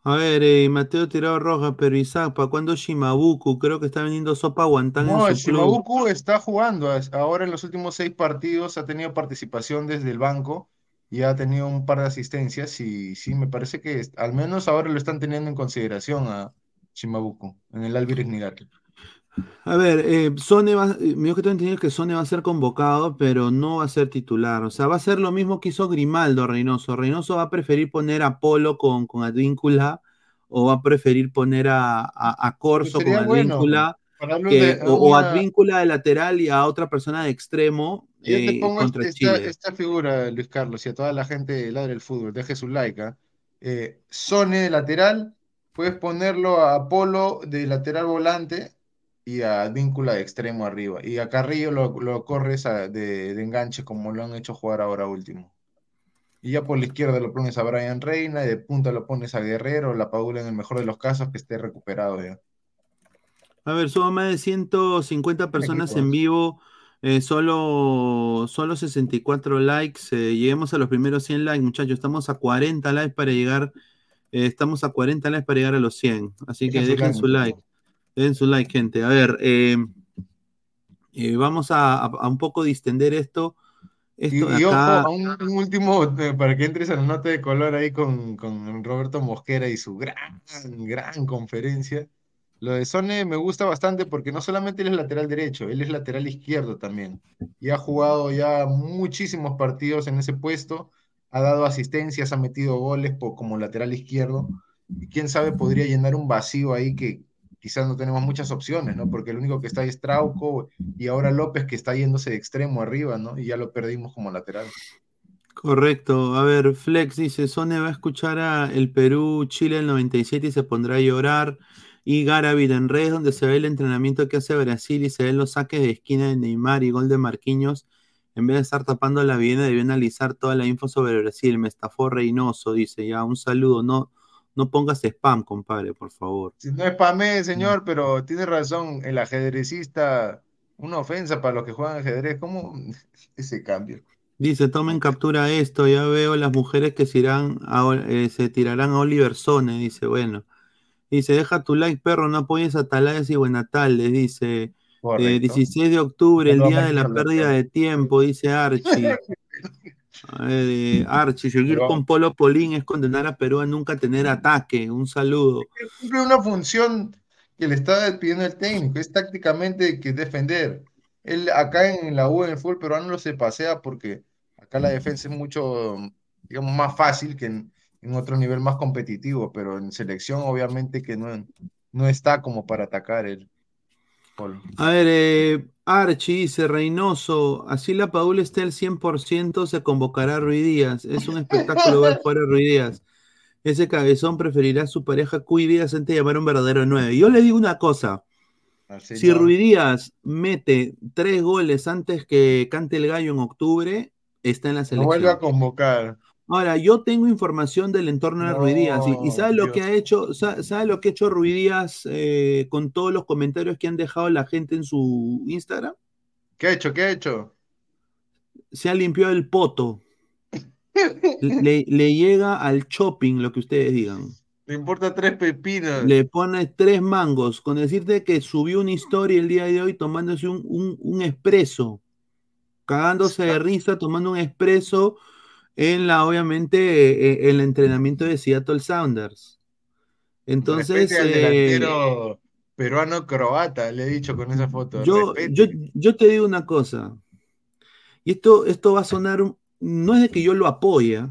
A ver, eh, Mateo Tirado Roja, pero Isaac, ¿para cuándo Shimabuku? Creo que está vendiendo sopa guantán No, en su club. Shimabuku está jugando. Ahora en los últimos seis partidos ha tenido participación desde el banco y ha tenido un par de asistencias y sí, me parece que es- al menos ahora lo están teniendo en consideración a Shimabuku en el Albirex Niigata. A ver, eh, Sone va, yo que tengo entendido que Sone va a ser convocado, pero no va a ser titular. O sea, va a ser lo mismo que hizo Grimaldo Reynoso. Reynoso va a preferir poner a Polo con, con Advíncula o va a preferir poner a, a, a Corso con sería bueno, Advíncula o, Advíncula de lateral y a otra persona de extremo Yo te eh, pongo contra esta, Chile. esta figura, Luis Carlos, y a toda la gente de Ladra el Fútbol, deje su like. ¿ah? Eh, Sone de lateral, puedes ponerlo a Polo de lateral volante y a Víncula de extremo arriba. Y a Carrillo lo, lo corres a- de, de enganche como lo han hecho jugar ahora último. Y ya por la izquierda lo pones a Brian Reina, y de punta lo pones a Guerrero, la Padula en el mejor de los casos que esté recuperado ya. A ver, somos más de 150 personas en vivo, eh, solo, solo 64 likes. eh, lleguemos a los primeros 100 likes, muchachos. Estamos a 40 likes para llegar. eh, estamos a 40 likes para llegar a los 100. Así que Dejen su like. Dejen su like, gente. A ver, eh, eh, vamos a, un poco distender esto. Y, Esto de y ojo, acá. un, un último, para que entres a la nota de color ahí con, con Roberto Mosquera y su gran, gran conferencia. Lo de Sone me gusta bastante porque no solamente él es lateral derecho, él es lateral izquierdo también. Y ha jugado ya muchísimos partidos en ese puesto, ha dado asistencias, ha metido goles po- como lateral izquierdo. Y quién sabe, podría llenar un vacío ahí que quizás no tenemos muchas opciones, ¿no? Porque el único que está ahí es Trauco y ahora López que está yéndose de extremo arriba, ¿no? Y ya lo perdimos como lateral. Correcto. A ver, Flex dice, Sone va a escuchar a el Perú-Chile el 97 y se pondrá a llorar. Y Garavit en redes donde se ve el entrenamiento que hace Brasil y se ven los saques de esquina de Neymar y gol de Marquinhos. En vez de estar tapando la vivienda, debió analizar toda la info sobre Brasil. Me estafó Reynoso, dice ya. Un saludo. No, no pongas spam, compadre, por favor. Si no es Pamé, señor, pero tiene razón, el ajedrecista, una ofensa para los que juegan ajedrez, ¿cómo ese cambio? Dice, tomen captura esto, ya veo las mujeres que se, irán a eh, se tirarán a Oliver Sone, dice, bueno. Dice, deja tu like, perro, no apoyes a Talayas y Buenatales, dice. eh, Correcto. 16 de octubre, el día de la pérdida de tiempo, dice Archie. A ver, eh, Archie, seguir Pero- con Polo Polín es condenar a Perú a nunca tener ataque. Un saludo. Cumple una función que le está pidiendo el técnico, es tácticamente que defender. Él acá en la U, en el fútbol peruano, lo se pasea porque acá la defensa es mucho, digamos, más fácil que en, en otro nivel más competitivo, pero en selección obviamente que no, no está como para atacar el Polo. A ver, eh, Archie dice, Reynoso, así la Paula esté al 100%, se convocará a Ruiz Díaz. Es un espectáculo ver fuera a Ruiz Díaz. Ese cabezón preferirá a su pareja Cuy Díaz antes de llamar a un verdadero 9. Yo le digo una cosa, Al si. Ruiz Díaz mete tres goles antes que cante el gallo en octubre, está en la Lo vuelve selección. a convocar. Ahora, yo tengo información del entorno de Ruiz Díaz y, y No, ¿sabe lo que ha hecho? sa- ¿Sabe lo que ha hecho Ruiz Díaz eh, con todos los comentarios que han dejado la gente en su Instagram? ¿Qué ha hecho? ¿Qué ha hecho? Se ha limpiado el poto. Le, le llega al shopping, lo que ustedes digan. Le importa tres pepinos. Le pone tres mangos. Con decirte que subió una historia el día de hoy tomándose un, un, un expreso. Cagándose de risa, tomando un expreso en la, obviamente, eh, el entrenamiento de Seattle Sounders. Entonces, al eh, peruano-croata, le he dicho con esa foto. yo, yo, yo te digo una cosa. Y esto, esto va a sonar, no es de que yo lo apoye,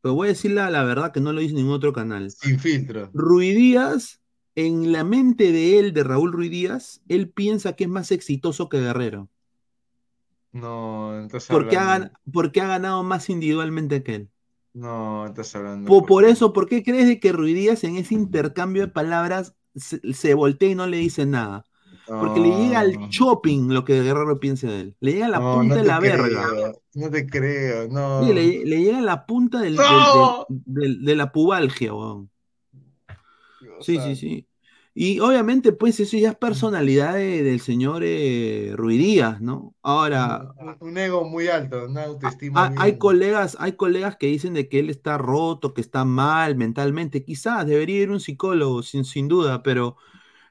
pero voy a decir la, la verdad que no lo dice ningún otro canal. Sin filtro. Ruiz Díaz, en la mente de él, de Raúl Ruiz Díaz, él piensa que es más exitoso que Guerrero. No, entonces Porque ha, hablando. gan- porque ha ganado más individualmente que él. No, estás hablando. Po- Por, eso, ¿por qué crees de que Ruiz Díaz en ese intercambio de palabras se, se voltea y no le dice nada? Porque le llega al shopping lo que Guerrero piensa de él. Le llega a la No, punta no de la verga. No te creo, no. Sí, le, le llega a la punta del, del- ¡No! del- del- de la pubalgia, weón. Sí, sí, sí. Y obviamente, pues eso ya es personalidad de- del señor eh, ¿no? Ahora, Un, un ego muy alto, una autoestima hay, muy hay colegas, hay colegas que dicen de que él está roto, que está mal mentalmente. Quizás debería ir un psicólogo, sin, sin duda, pero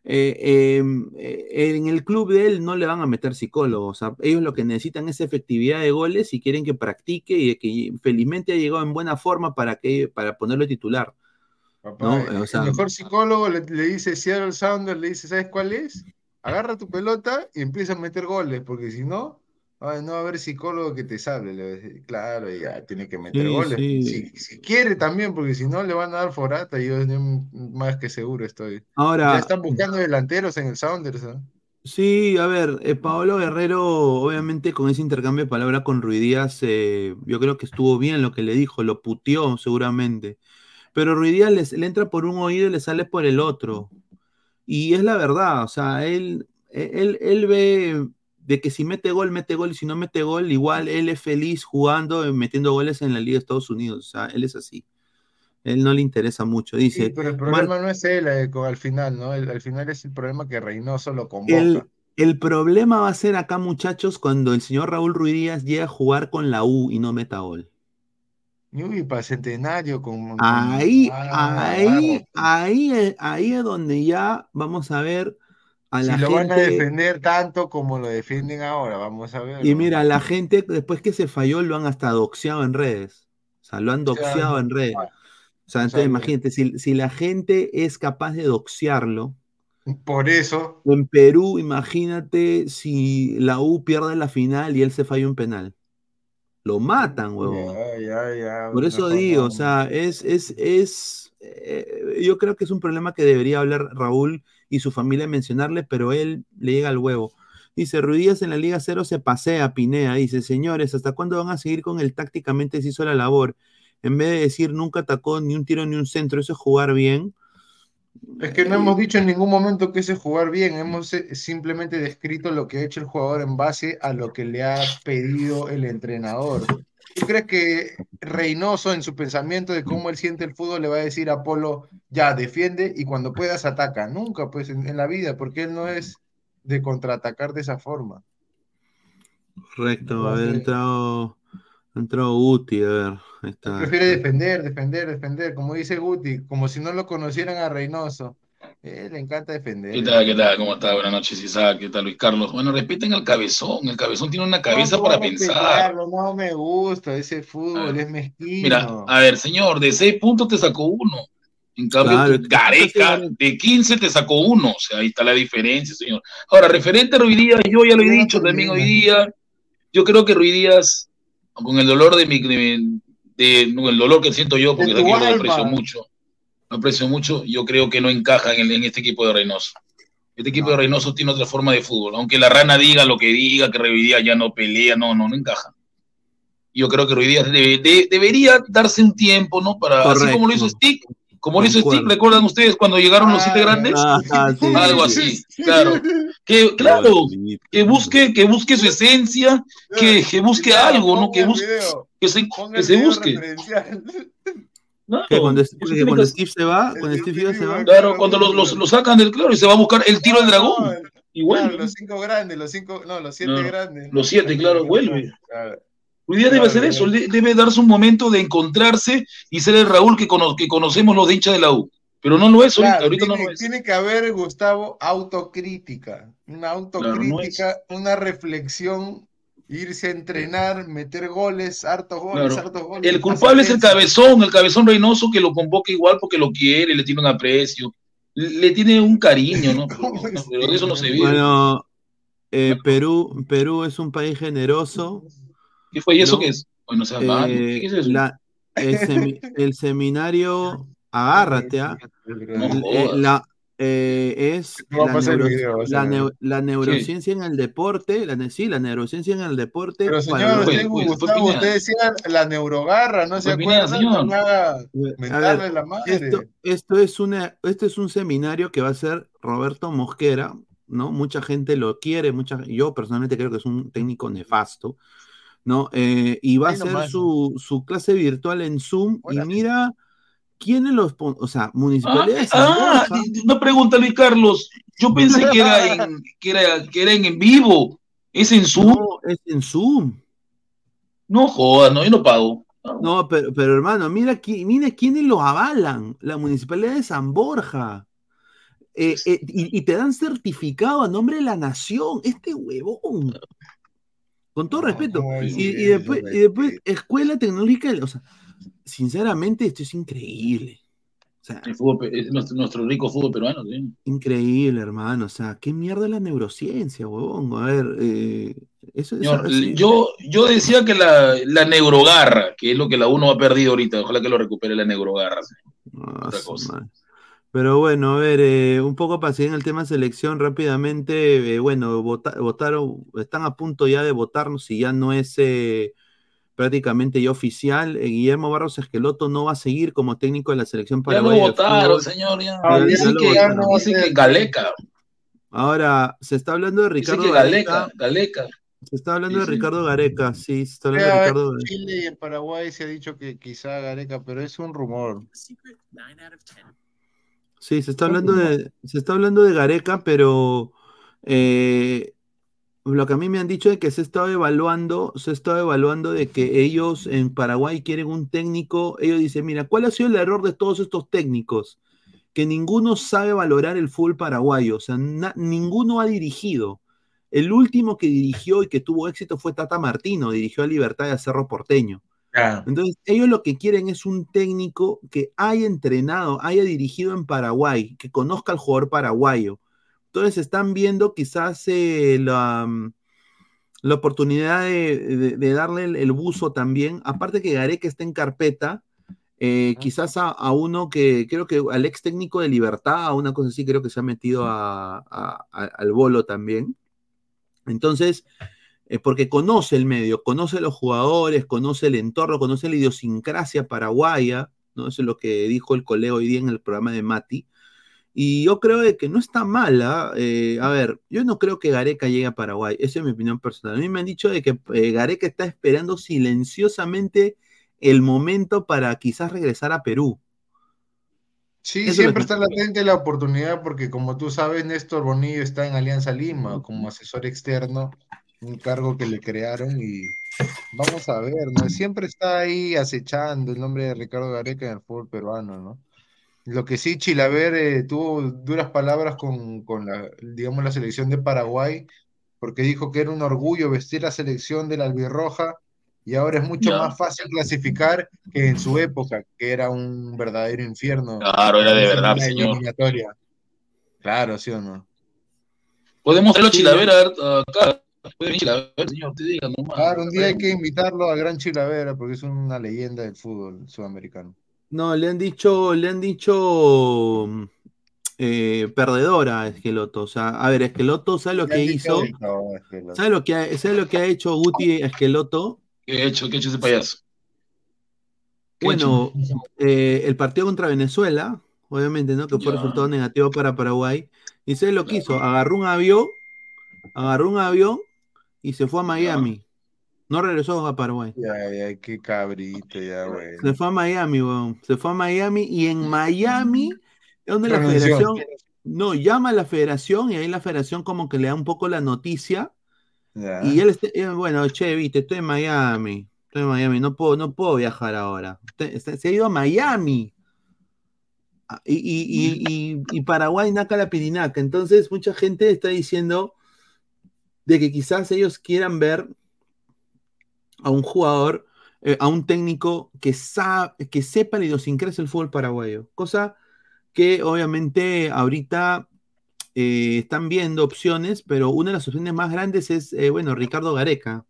eh, eh, eh, en el club de él no le van a meter psicólogos. O sea, ellos lo que necesitan es efectividad de goles y quieren que practique y que felizmente ha llegado en buena forma para, que, para ponerlo titular. Papá, ¿no? O sea, el mejor psicólogo le, le dice Seattle Sounders, le dice, ¿sabes cuál es? Agarra tu pelota y empieza a meter goles, porque si no, ay, no va a haber psicólogo que te salve. Le decir, claro, ya tiene que meter Sí, goles. sí. Si, si quiere también, porque si no le van a dar forata, yo más que seguro estoy. Ahora- Ya están buscando delanteros en el Sounders, ¿no? Sí, a ver, eh, Paolo Guerrero, obviamente con ese intercambio de palabras con Ruidíaz, eh, yo creo que estuvo bien lo que le dijo, lo puteó seguramente. Pero Ruidíaz les- le entra por un oído y le sale por el otro. Y es la verdad, o sea, él, él, él ve de que si mete gol, mete gol, y si no mete gol, igual él es feliz jugando, y metiendo goles en la Liga de Estados Unidos. O sea, él es así. Él no le interesa mucho. Dice, Sí, pero el Mar- problema no es él eh, al final, ¿no? El- al final es el problema que Reynoso lo convoca. El, el problema va a ser acá, muchachos, cuando el señor Raúl Ruiz Díaz llegue a jugar con la U y no meta gol. Uy, para Centenario con, Ahí, Ah, ahí, ahí, es- ahí es donde ya vamos a ver a si la lo van a gente. defender tanto como lo defienden ahora, vamos a ver. Y mira, la gente, después que se falló, lo han hasta doxeado en redes. O sea, lo han O sea, doxeado en redes. O sea, entonces imagínate, si, si la gente es capaz de doxearlo, Por eso, en Perú, imagínate si la U pierde la final y él se falla un penal. Lo matan, huevón. Por eso digo, o sea, es, es, es, eh, yo creo que es un problema que debería hablar Raúl y su familia mencionarle, pero él le llega al huevo. Dice, Ruidías en la Liga Cero se pasea, Pinea. Dice, señores, ¿hasta cuándo van a seguir con el tácticamente se hizo la labor? En vez de decir nunca atacó ni un tiro ni un centro, eso es jugar bien. Es que no hemos dicho en ningún momento que ese jugar bien, hemos eh, simplemente descrito lo que ha hecho el jugador en base a lo que le ha pedido el entrenador. ¿Tú crees que Reynoso en su pensamiento de cómo él siente el fútbol le va a decir a Polo, ya, defiende y cuando puedas ataca? Nunca, pues, en, en la vida, porque él no es de contraatacar de esa forma. Correcto, Entonces- entrado, entrado Guti, a ver, ahí está. Prefiere defender, defender, defender, como dice Guti, como si no lo conocieran a Reynoso. Eh, le encanta defender. ¿Qué tal? ¿Qué tal? ¿Cómo está? Buenas noches, Isaac. ¿Qué tal, Luis Carlos? Bueno, respeten al cabezón. El cabezón tiene una cabeza No para pensar. pelearlo, No me gusta ese fútbol, es mezquino. Mira, a ver, señor, de seis puntos te sacó uno. En cambio, Claro, Gareca, de 15 te sacó uno. O sea, ahí está la diferencia, señor. Ahora, referente a Ruiz Díaz, yo ya lo he dicho también hoy día. Yo creo que Ruiz Díaz, con el dolor de mi. de- de- no, el dolor que siento yo, porque aquí lo aprecio mucho. Lo aprecio mucho. Yo creo que no encaja en, el- en este equipo de Reynoso. Este equipo de Reynoso tiene otra forma de fútbol. Aunque la rana diga lo que diga, que Ruiz Díaz ya no pelea, no, no, no encaja. Yo creo que Ruiz Díaz debe- de- debería darse un tiempo, ¿no? Para, así como lo hizo Correcto. Stick, como lo hizo Concuerdo. ¿recuerdan ustedes cuando llegaron los siete grandes? Ah, sí, Algo sí. así, claro. Que, claro, que busque, que busque su esencia, que, que busque algo, ¿no? Que busque, que se, que se busque. Claro, Que cuando, que Steve se va, cuando Steve Iba se va. Claro, cuando los, los, los sacan del claro y se va a buscar el tiro del dragón. Y Claro, vuelve. los cinco grandes, los cinco, no, los siete grandes. Los siete, claro, vuelve. Claro. Hoy día debe hacer eso, debe darse un momento de encontrarse y ser el Raúl que, cono- que conocemos los de hincha de la U. Pero no lo es ahorita, Claro, ahorita no tiene, lo es. tiene que haber, Gustavo, autocrítica. Una autocrítica, una reflexión, irse a entrenar, meter goles, hartos goles, Claro. hartos goles. El culpable es el cabezón, el cabezón Reynoso que lo convoca igual porque lo quiere, le tiene un aprecio, le tiene un cariño, ¿no? Pero, no, pero de eso no se vive. Bueno, eh, Perú, Perú es un país generoso. ¿Qué fue? ¿Y eso ¿no? qué es? Bueno, o sea, mal, Eh, ¿qué es eso? la- el, semi- el seminario, agárrate, ¿ah? Eh, la, eh, es No la, neuro- video, la la neurociencia en el deporte, la, ne- sí, la neurociencia en el deporte. Pero para señor, usted, Gustavo, usted decía la neurogarra, ¿no se Fue Pineda, acuerda? señor. No me haga A mentarle ver, la madre. esto, esto es una, esto es un seminario que va a hacer Roberto Mosquera, ¿no? Mucha gente lo quiere, mucha, yo personalmente creo que es un técnico nefasto, ¿no? Eh, y va a hacer su, su clase virtual en Zoom y mira quiénes los, o sea, municipalidades. de San Ah, Borja, di- una pregunta, Luis Carlos. Yo pensé que era en, que era, que era en, en vivo. ¿Es en Zoom? no, es en Zoom. No jodas, no, yo no pago. No, pero, pero hermano, mira, qui- mira quiénes lo avalan. La municipalidad de San Borja. Eh, eh, y, y te dan certificado a nombre de la nación. Este huevón. Con todo respeto. ¿cómo Y, después, y después, Escuela Tecnológica. O sea, sinceramente, esto es increíble. O sea, El fútbol pe- es nuestro, nuestro rico fútbol peruano, sí. increíble, hermano. O sea, qué mierda es la neurociencia, huevón. A ver, eh, eso es. Yo, yo decía que la, la neurogarra, que es lo que la uno ha perdido ahorita, ojalá que lo recupere la neurogarra. sí. Ah, Otra cosa. Pero bueno, a ver, eh, un poco para seguir en el tema selección rápidamente, eh, bueno, vota- votaron, están a punto ya de votarnos si ya no es eh, prácticamente ya oficial. Eh, Guillermo Barros Esqueloto no va a seguir como técnico de la selección Ya lo paraguaya. votaron, señor. Ya. Ya- ya que, votaron. dicen que Galeca. Ahora, se está hablando de Ricardo que Galeca, Gareca. Galeca. Se está hablando de Sí. Ricardo Gareca, sí, se está hablando de Ya, Ricardo en Chile y en Paraguay se ha dicho que quizá Gareca, pero es un rumor. Sí, se está hablando de, se está hablando de Gareca, pero eh, lo que a mí me han dicho es que se estado evaluando, se estado evaluando de que ellos en Paraguay quieren un técnico. Ellos dicen, mira, ¿cuál ha sido el error de todos estos técnicos? Que ninguno sabe valorar el fútbol paraguayo, o sea, na- ninguno ha dirigido. El último que dirigió y que tuvo éxito fue Tata Martino, dirigió a Libertad de Cerro Porteño. Entonces, ellos lo que quieren es un técnico que haya entrenado, haya dirigido en Paraguay, que conozca al jugador paraguayo. Entonces, están viendo quizás eh, la, mm, la oportunidad de, de- de darle el, el buzo también. Aparte que Gareca está en carpeta, eh, quizás a, a uno que creo que al ex técnico de Libertad, a una cosa así, creo que se ha metido a- a- a- al bolo también. Entonces, eh, porque conoce el medio, conoce los jugadores, conoce el entorno, conoce la idiosincrasia paraguaya, ¿no? Eso es lo que dijo el colega hoy día en el programa de Mati. Y yo creo de que no está mala. eh, a ver, yo no creo que Gareca llegue a Paraguay. Esa es mi opinión personal. A mí me han dicho de que eh, Gareca está esperando silenciosamente el momento para quizás regresar a Perú. Sí, Eso siempre está latente la oportunidad porque como tú sabes, Néstor Bonillo está en Alianza Lima como asesor externo, un cargo que le crearon y vamos a ver, ¿no? Siempre está ahí acechando el nombre de Ricardo Gareca en el fútbol peruano, ¿no? Lo que sí, Chilaver eh, tuvo duras palabras con, con la, digamos, la selección de Paraguay, porque dijo que era un orgullo vestir la selección de la albirroja y ahora es mucho Ya. más fácil clasificar que en su época, que era un verdadero infierno. Claro, era de verdad, señor. eliminatoria. Claro, ¿sí o no? Podemos Sí, Chilaver a ver, acá. Puede venir Chilaver, señor, te diga nomás. Claro, un día hay que invitarlo al Gran Chilavera porque es una leyenda del fútbol sudamericano. No, le han dicho, le han dicho mm, eh, perdedora a Esqueloto. O sea, a ver, Esqueloto, ¿sabe lo que hizo? ¿Sabe lo que ha, sabe lo que ha hecho Guti Esqueloto? ¿Qué ha hecho? ¿Qué ha hecho ese payaso? ¿Qué ha Bueno, eh, el partido contra Venezuela, obviamente, ¿no? Que fue Ya. resultado negativo para Paraguay. Y ¿sabe lo que hizo? Agarró un avión, agarró un avión y se fue a Miami. No regresó a Paraguay. Ya, ya, qué cabrito, ya, bueno. Se fue a Miami, weón. Se fue a Miami y en Miami es donde la federación no llama a la federación y ahí la federación como que le da un poco la noticia y él está, eh, bueno, che, viste, estoy en Miami, estoy en Miami, no puedo, no puedo viajar ahora. Se se ha ido a Miami. Ah, Y, y- y- y- y Paraguay naca la pirinaca. Entonces, mucha gente está diciendo de que quizás ellos quieran ver a un jugador, eh, a un técnico que, sa- que sepa la idiosincrasia del fútbol paraguayo. Cosa que obviamente ahorita eh, están viendo opciones, pero una de las opciones más grandes es, eh, bueno, Ricardo Gareca.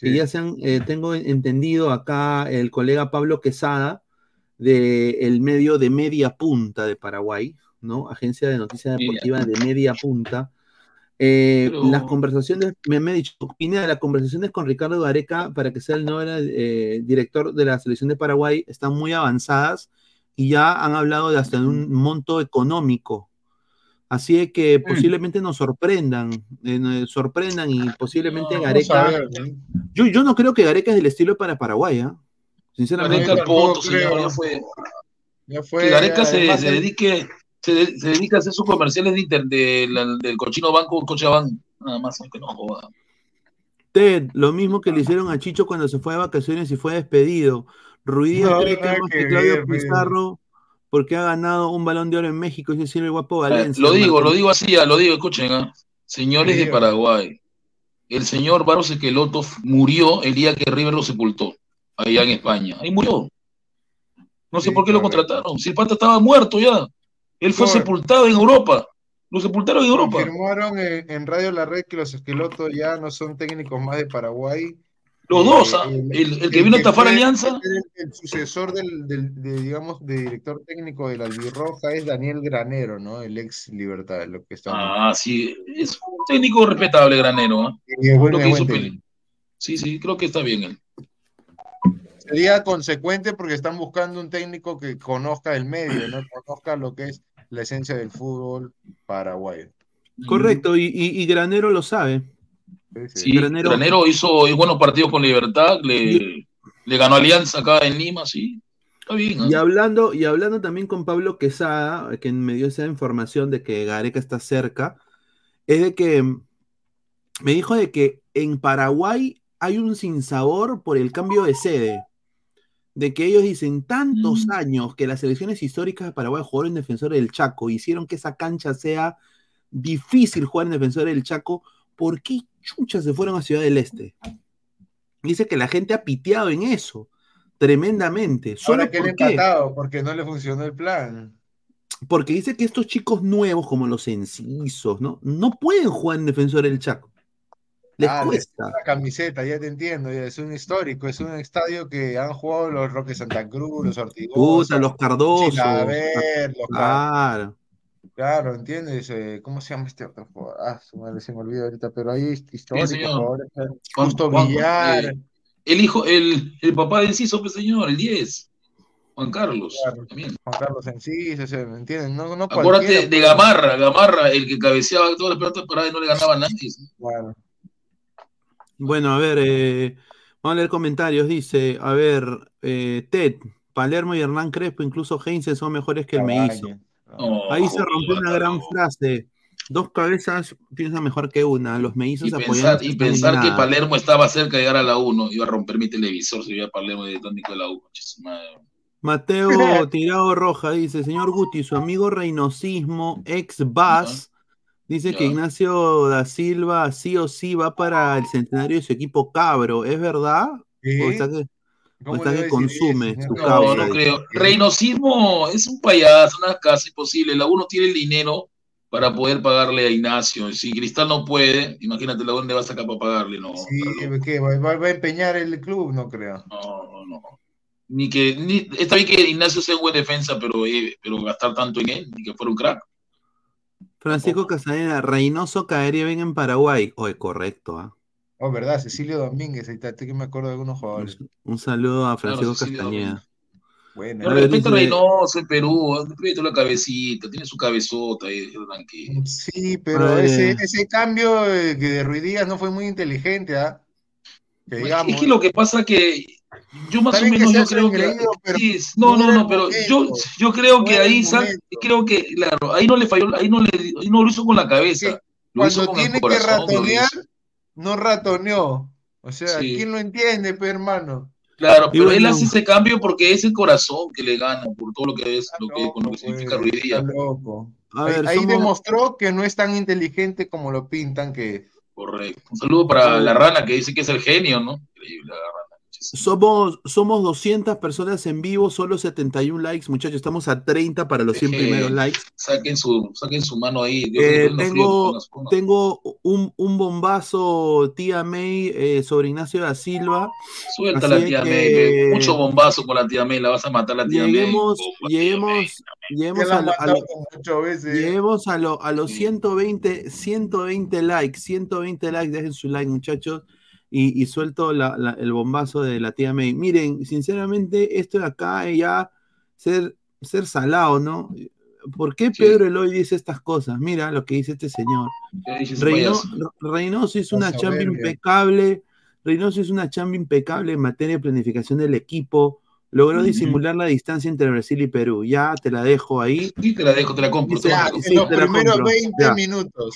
Que ya se han, eh, tengo entendido acá el colega Pablo Quesada, del medio de Media Punta de Paraguay, ¿no? Agencia de Noticias. Deportivas de Media Punta. Eh, Pero- Las conversaciones, me, me ha dicho, Pineda, las conversaciones con Ricardo Gareca para que sea el nuevo eh, director de la selección de Paraguay están muy avanzadas y ya han hablado de hasta un monto económico. Así es que posiblemente nos sorprendan, eh, nos sorprendan y posiblemente Vamos a Gareca. ver, ¿no? Yo, yo no creo que Gareca es del estilo para Paraguay, ¿ah? Sinceramente. Gareca ya fue. Ya fue, Que Gareca se, se dedique, se, de- se dedica a hacer sus comerciales de inter, de la- del cochino banco Cochabamba. Nada más, aunque no joda. Ted, lo mismo que le hicieron a Chicho cuando se fue de vacaciones y fue despedido. Ruidías No, cree que más Claudio. Pizarro porque ha ganado un balón de oro en México y decir el guapo Eh, Valencia. Lo digo, lo digo así, ah, lo digo, escuchen, ah. señores de. Paraguay, el señor Barros Esqueloto murió el día que River lo sepultó, allá en España. Ahí murió. No sé Sí, por qué lo contrataron. Si el pata estaba muerto ya. Él fue Por- sepultado en Europa. Lo sepultaron en Europa. Confirmaron en, en Radio La Red que los Esquelotos ya no son técnicos más de Paraguay Los dos, ¿ah? el, El, el que vino a estafar Alianza. El, el sucesor del, del- de, digamos, de director técnico del Albirroja es Daniel Granero, ¿no? El ex Libertad, lo que está. Ah, sí, es un técnico respetable, Granero. Y es buen- Creo es que hizo Sí, sí, creo que está bien él. Sería consecuente porque están buscando un técnico que conozca el medio, ¿no? Conozca lo que es la esencia del fútbol paraguayo. Correcto, y, y- y Granero lo sabe. Sí, Granero- Granero, hizo buenos partidos con Libertad, le, le ganó Alianza acá en Lima, sí. Está bien. Y hablando, y hablando también con Pablo Quesada, que me dio esa información de que Gareca está cerca, es de que me dijo de que en Paraguay hay un sinsabor por el cambio de sede. De que ellos dicen tantos años que las selecciones históricas de Paraguay jugaron en Defensor del Chaco, hicieron que esa cancha sea difícil jugar en Defensor del Chaco, ¿por qué chuchas se fueron a Ciudad del Este? Dice que la gente ha piteado en eso, tremendamente. ¿Solo Ahora que le por qué? empatado porque no le funcionó el plan. Porque dice que estos chicos nuevos, como los encisos, ¿no? No pueden jugar en Defensor del Chaco. Les Ah, cuesta. La camiseta, ya te entiendo, ya es un histórico, es un estadio que han jugado los Roques Santa Cruz, los Ortigosa, los Cardoso. Chilaver, los Claro. Claro, ¿entiendes? Eh, ¿cómo se llama este otro jugador? Ah, su madre, se me olvidó ahorita, pero ahí es histórico, eh, Juan- Justo Juan- Villar, eh, el hijo, el, el papá de Enciso, pues señor, el 10, Juan Carlos. Claro. también. Juan Carlos Enciso, ese, ¿me entiendes? No, no Acuérdate de pues. Gamarra, Gamarra, el que cabeceaba todas las pelotas paradas y no le ganaba a nadie. Claro. Bueno, a ver, eh, vamos a leer comentarios. Dice, a ver, eh, Ted, Palermo y Hernán Crespo, incluso Heinze son mejores que el Meizo. No, Ahí se joder, rompió una gran frase. Dos cabezas piensan mejor que una. Los mellizos Y apoyan pensar, y pensar que Palermo estaba cerca de llegar a la 1, iba a romper mi televisor si veía a Palermo de técnico de la 1. Mateo Tirado Roja dice, señor Guti, su amigo Reynosismo, ex Bas, dice que. Ignacio da Silva sí o sí va para el centenario de su equipo cabro. ¿Es verdad? ¿O está que, o ¿Cómo está le que va a decir consume eso, su? No, no dice? creo. Reynosismo es un payaso, una casa imposible. La 1 tiene el dinero para poder pagarle a Ignacio. Si Cristal no puede, imagínate la dónde va a sacar para pagarle. No, Sí, ¿qué? ¿Va, va- va a empeñar el club? No creo. no, no, no. Ni que, ni, está bien que Ignacio sea un buen defensa, pero, eh, pero gastar tanto en él, ni que fuera un crack. Francisco Casanera, Reynoso caería bien en Paraguay. Oye, correcto, ¿ah? Oh, verdad, Cecilio Domínguez, ahí está, estoy que me acuerdo de algunos jugadores. Un saludo a Francisco Cecilio Castañeda. Bueno, No, respeto a Reynoso, el Perú, respeto la cabecita, tiene su cabezota ahí, tranquilo. Sí, pero ese, ese cambio eh, que de Ruiz Díaz no fue muy inteligente, ¿ah? Digamos. Es que lo que pasa que yo más o que menos yo creo que pero sí, no, no no, el pero yo, yo creo No que el ahí sal- creo que claro, ahí no le falló, ahí no le ahí no lo hizo con la cabeza, lo hizo Cuando con el tiene que corazón, lo ratonear, no ratoneó. O sea, Sí. ¿quién lo entiende, pe, hermano? Claro, pero él hace ese cambio porque es el corazón que le gana por todo lo que es, lo que, con lo que significa Ruiz Está Díaz. loco. A Ahí, ver, ahí somos- demostró que no es tan inteligente como lo pintan que es. Correcto. Un saludo para la rana que dice que es el genio, ¿no? Increíble la rana. Somos, somos 200 personas en vivo, solo 71 likes, muchachos. Estamos a 30 para los 100 Eh, primeros likes. Saquen su, saquen su mano ahí. Dios Eh, dé frío, tengo tengo un, un bombazo, tía May, eh, sobre Ignacio da Silva. Suelta la tía que May, mucho bombazo con la tía May, la vas a matar la tía May. Lleguemos, Bomba, lleguemos, lleguemos a, lo- lleguemos a, lo- a los 120, 120 likes, 120 likes, dejen su like, muchachos. Y, y suelto la- la- el bombazo de la tía May. Miren, sinceramente, esto de acá es ya ser, ser salado, ¿no? ¿Por qué Pedro Eloy dice estas cosas? Mira lo que dice este señor. Reynoso hizo La una chamba impecable. Reynoso hizo una chamba impecable en materia de planificación del equipo. Logró disimular la distancia entre Brasil y Perú. Ya te la dejo ahí. Sí, te la dejo, te la compro. Dice, te la Ya, compro. sí, en los te la primeros compro. 20 Ya. minutos.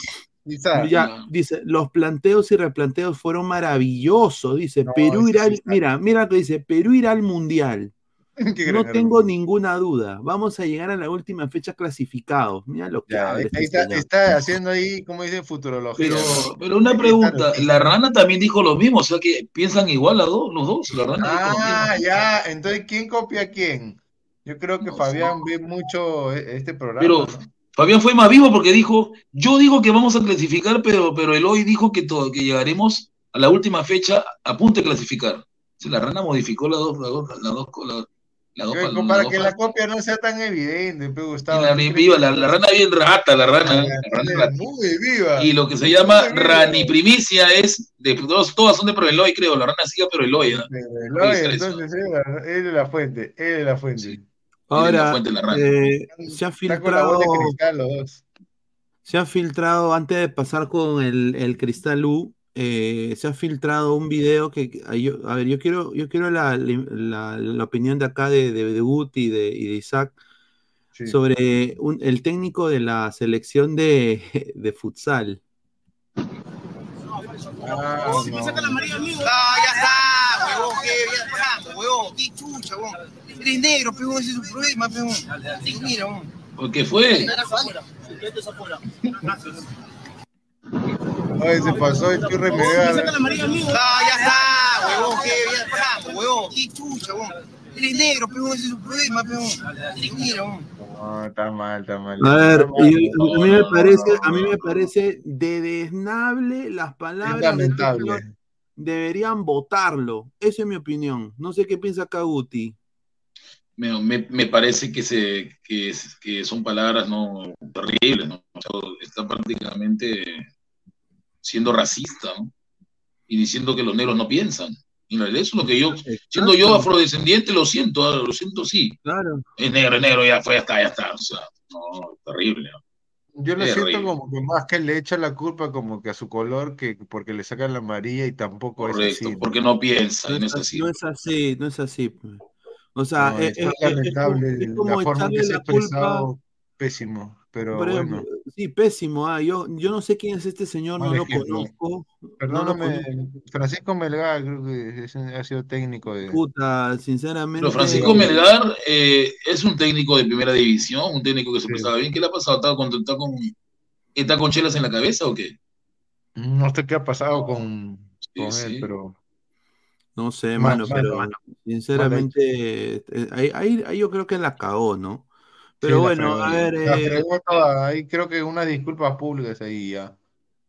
Quizás. Ya, dice, los planteos y replanteos fueron maravillosos. Dice, No, Perú irá al, mira, mira lo que dice, Perú irá al mundial. No tengo ninguna duda. Vamos a llegar a la última fecha clasificados. Mira lo que Ya, ahí está, haciendo ahí, como dicen, futurología. Pero, ¿no? pero una pregunta, la rana también dijo lo mismo, o sea que piensan igual dos, los dos, la rana Ah, ya, entonces, ¿quién copia a quién? Yo creo que No. Fabián ve mucho e- este programa. Pero ¿no? Fabián fue más vivo porque dijo, yo digo que vamos a clasificar, pero, pero Eloy dijo que, todo, que llegaremos a la última fecha a punto de clasificar. La rana modificó las dos, las dos, las dos, las- las dos- Oye, las Para que la copia no sea tan evidente, pe, y Gustavo. la, viva, la, la rana bien rata, la rana. la rana. Muy viva. Y lo que se llama raniprimicia es, de, todas, todas son de Proeloy, creo, la rana sigue a Proeloy. ¿no? No, entonces él, es la fuente, él es la fuente. Ahora, eh, se ha filtrado, de cristal los dos. se ha filtrado, antes de pasar con el, el Cristal U, eh, se ha filtrado un video que, a, yo- a ver, yo quiero, yo quiero la, la- la opinión de acá de, de, de Guti y de, y de Isaac sobre un- el técnico de la selección de, de futsal. Ah, Si qué. Eres negro, pegón, ese es su problema, pegón. Mira. ¿Por qué fue? Oye, se pasó el amarilla, amigo. Ah, ya está, huevón, que ya está, huevón, qué chucha, huevón. Eres negro, pegón, ese es su problema, pegón. Mira, huevón. No, está mal, está mal. A ver, a mí me parece, a mí me parece de las palabras de lamentable. señor. Deberían votarlo. Esa es mi opinión. No sé qué piensa acá Guti. Me, me, me parece que, se, que, es- que son palabras no terribles, ¿no? O sea, está prácticamente siendo racista, ¿no? Y diciendo que los negros no piensan. Y en realidad eso es lo que yo, siendo yo afrodescendiente, lo siento, ah, lo siento, sí. Claro. Es negro, es negro, ya fue, ya está, ya está. O sea, no, terrible, ¿no? Yo lo Terrible. siento como que más que le echa la culpa como que a su color que porque le sacan la amarilla y tampoco es Correcto, así. porque no piensa, no es No así. no es así, no es así. pues. O sea, No, eh, eh, eh, es, lamentable es como la forma en que echarle se ha expresado, pésimo, pero bueno. sí, pésimo. ah, Yo, yo no sé quién es este señor, no lo conozco. No lo Perdóname. Francisco Melgar creo que es- ha sido técnico de... Puta, sinceramente. Pero Francisco Melgar eh, es un técnico de primera división, un técnico que se prestaba bien. ¿Qué le ha pasado? ¿Está con, está con, está con chelas en la cabeza o qué? No sé qué ha pasado con, con él, sí. pero No sé, mano, mal, pero mal. sinceramente, eh, ahí, ahí, ahí yo creo que la cagó, ¿no? Pero Sí, bueno, fregó. a ver, eh, toda, ahí creo que unas disculpas públicas ahí ya.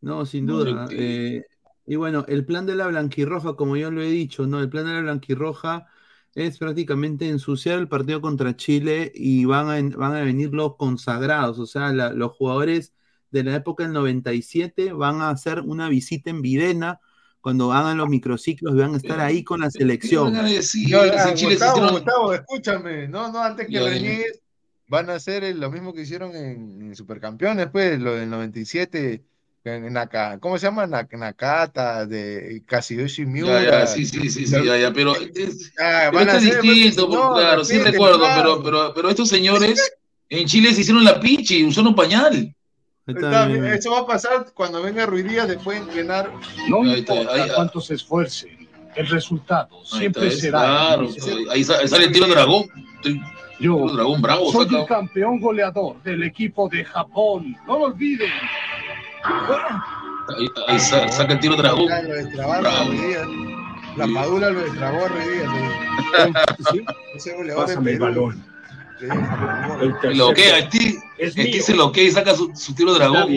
no, sin duda. eh, y bueno, el plan de la blanquirroja, como yo lo he dicho, ¿no? El plan de la blanquirroja es prácticamente ensuciar el partido contra Chile y van a, van a venir los consagrados, o sea, la- los jugadores de la época del 97 van a hacer una visita en Videna cuando hagan los microciclos y van a estar ahí con la selección. No, ah, Gustavo, Gustavo, escúchame, no, no, antes que reniegues, van a hacer el- lo mismo que hicieron en, en Supercampeones, pues, lo del 97, en Naka- ¿cómo se llama? Nak- Nakata, de Kazuyoshi Miura. Ya, ya, sí, sí, sí, sí, ya, ya, pero, es- Ah, pero esto es pues, distinto, porque, señor, claro, sí recuerdo, claro. pero, pero, pero estos señores en Chile se hicieron la pichi, usaron pañal. Está bien, Eso va a pasar cuando venga Ruidías después de entrenar. No importa ahí- cuánto se esfuercen, el resultado siempre está, será. claro, el ahí, sa- ahí sale el tiro dragón. Yo tiro dragón bravo, soy saca. el campeón goleador del equipo de Japón. No lo olviden. Ahí, ahí sa- saca el tiro dragón. Bravo. La Padula lo destrabó a Ruidías. Sí. Ese goleador de Pásame el balón. Sí, el loquea, el ti, Es el ti se loquea y saca su, su tiro dragón.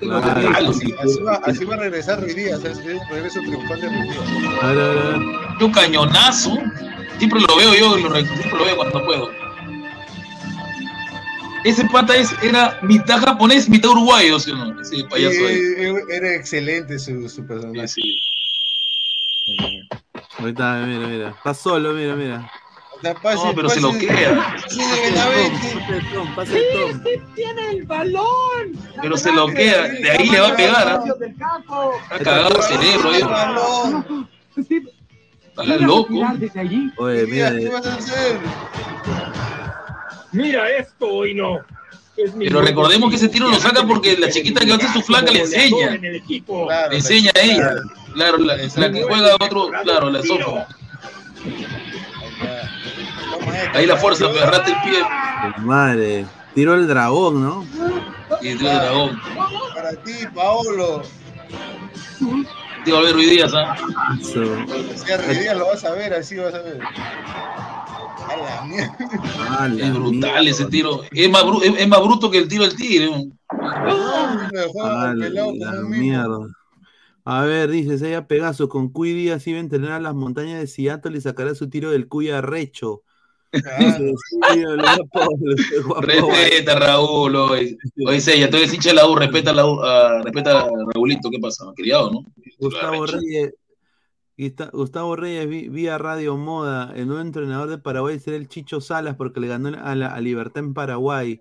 Claro, sí, sí. Así va, así va a regresar Ruidías. Es es un regreso ver, a ver. Un cañonazo. Siempre lo veo yo, lo siempre lo veo cuando puedo. Ese pata es, era mitad japonés, mitad uruguayo, ¿sí o no? Ese payaso ahí. Era excelente su, su personaje. Ahorita, mira, mira. Está solo, mira, mira. No, pero se. Pase pase el tom. tiene el balón. Pero se loquea. De ahí le va a pegar. ¿ah? Está cagado el cerebro. Está loco. Oye, mira. Mira esto y no. Pero recordemos que ese tiro lo saca porque la chiquita que hace su flaca le enseña. en el equipo. Le enseña a ella. Claro, la, la que juega otro, claro, la sopa. Ahí la fuerza, me agarraste el pie. Madre, tiró el dragón, ¿no? Y tiro el dragón. Para ti, Paolo. Tío Albert Ruidías, ¿ah? Eso. Si a Ruidías lo vas a ver, así vas a ver. A la mierda. La Es brutal mierda. ese tiro. Es más, bru- es, es más bruto que el tiro del tigre. A ver, dice Seiya Pegaso, con Cuy Díaz iba a entrenar a las montañas de Seattle y sacará su tiro del Cuy arrecho. Respeta, Raúl. Oye, oye Sella, tú eres hincha de la U, respeta a, la U, ah, respeta a Raulito, ¿qué pasa? Criado, ¿no? Gustavo Reyes, Gustavo Reyes, vía Radio Moda, el nuevo entrenador de Paraguay será el Chicho Salas porque le ganó a, la, a Libertad en Paraguay.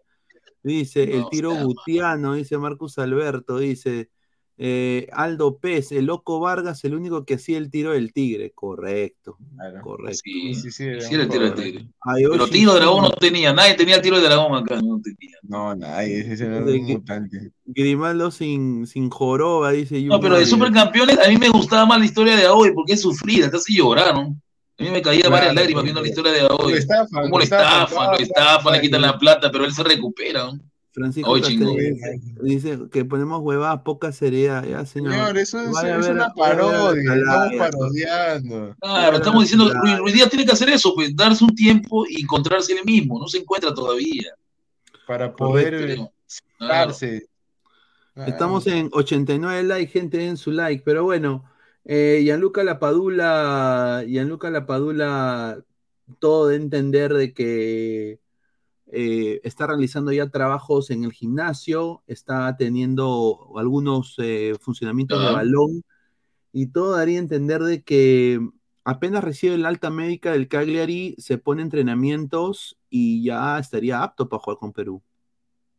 Dice, el tiro sea, gutiano, dice Marcus Alberto, dice eh, Aldo Pez, el loco Vargas, el único que hacía el tiro del tigre. Correcto, correcto. Sí, sí, sí, sí era el tiro del tigre. Ayoshi Pero tiro de dragón no tenía, nadie tenía el tiro de dragón acá, no tenía. No, nadie, ese era un mutante. Grimaldo sin, sin joroba, dice No, pero de supercampeones, a mí me gustaba más la historia de Aoi porque es sufrida, te hace llorar, ¿no? A mí me caía varias Claro, lágrimas viendo la historia de Lo Aoi. estafan, Cómo lo lo estafan, estafan, lo estafan, le quitan la plata, pero él se recupera, ¿no? Francisco. Castells dice que ponemos huevadas, poca seriedad. Ya, señor. Señor, eso es, es ver- una ver parodia, estamos parodiando. Claro, estamos diciendo, Ruiz, Ruiz Díaz tiene que hacer eso, pues, darse un tiempo y encontrarse él mismo, no se encuentra todavía. Para poder darse. Estamos en 89 likes, gente, en su like. Pero bueno, eh, Gianluca Lapadula, Gianluca Lapadula, todo de entender de que eh, está realizando ya trabajos en el gimnasio, está teniendo algunos eh, funcionamientos de balón y todo daría a entender de que apenas recibe el alta médica del Cagliari, se pone entrenamientos y ya estaría apto para jugar con Perú.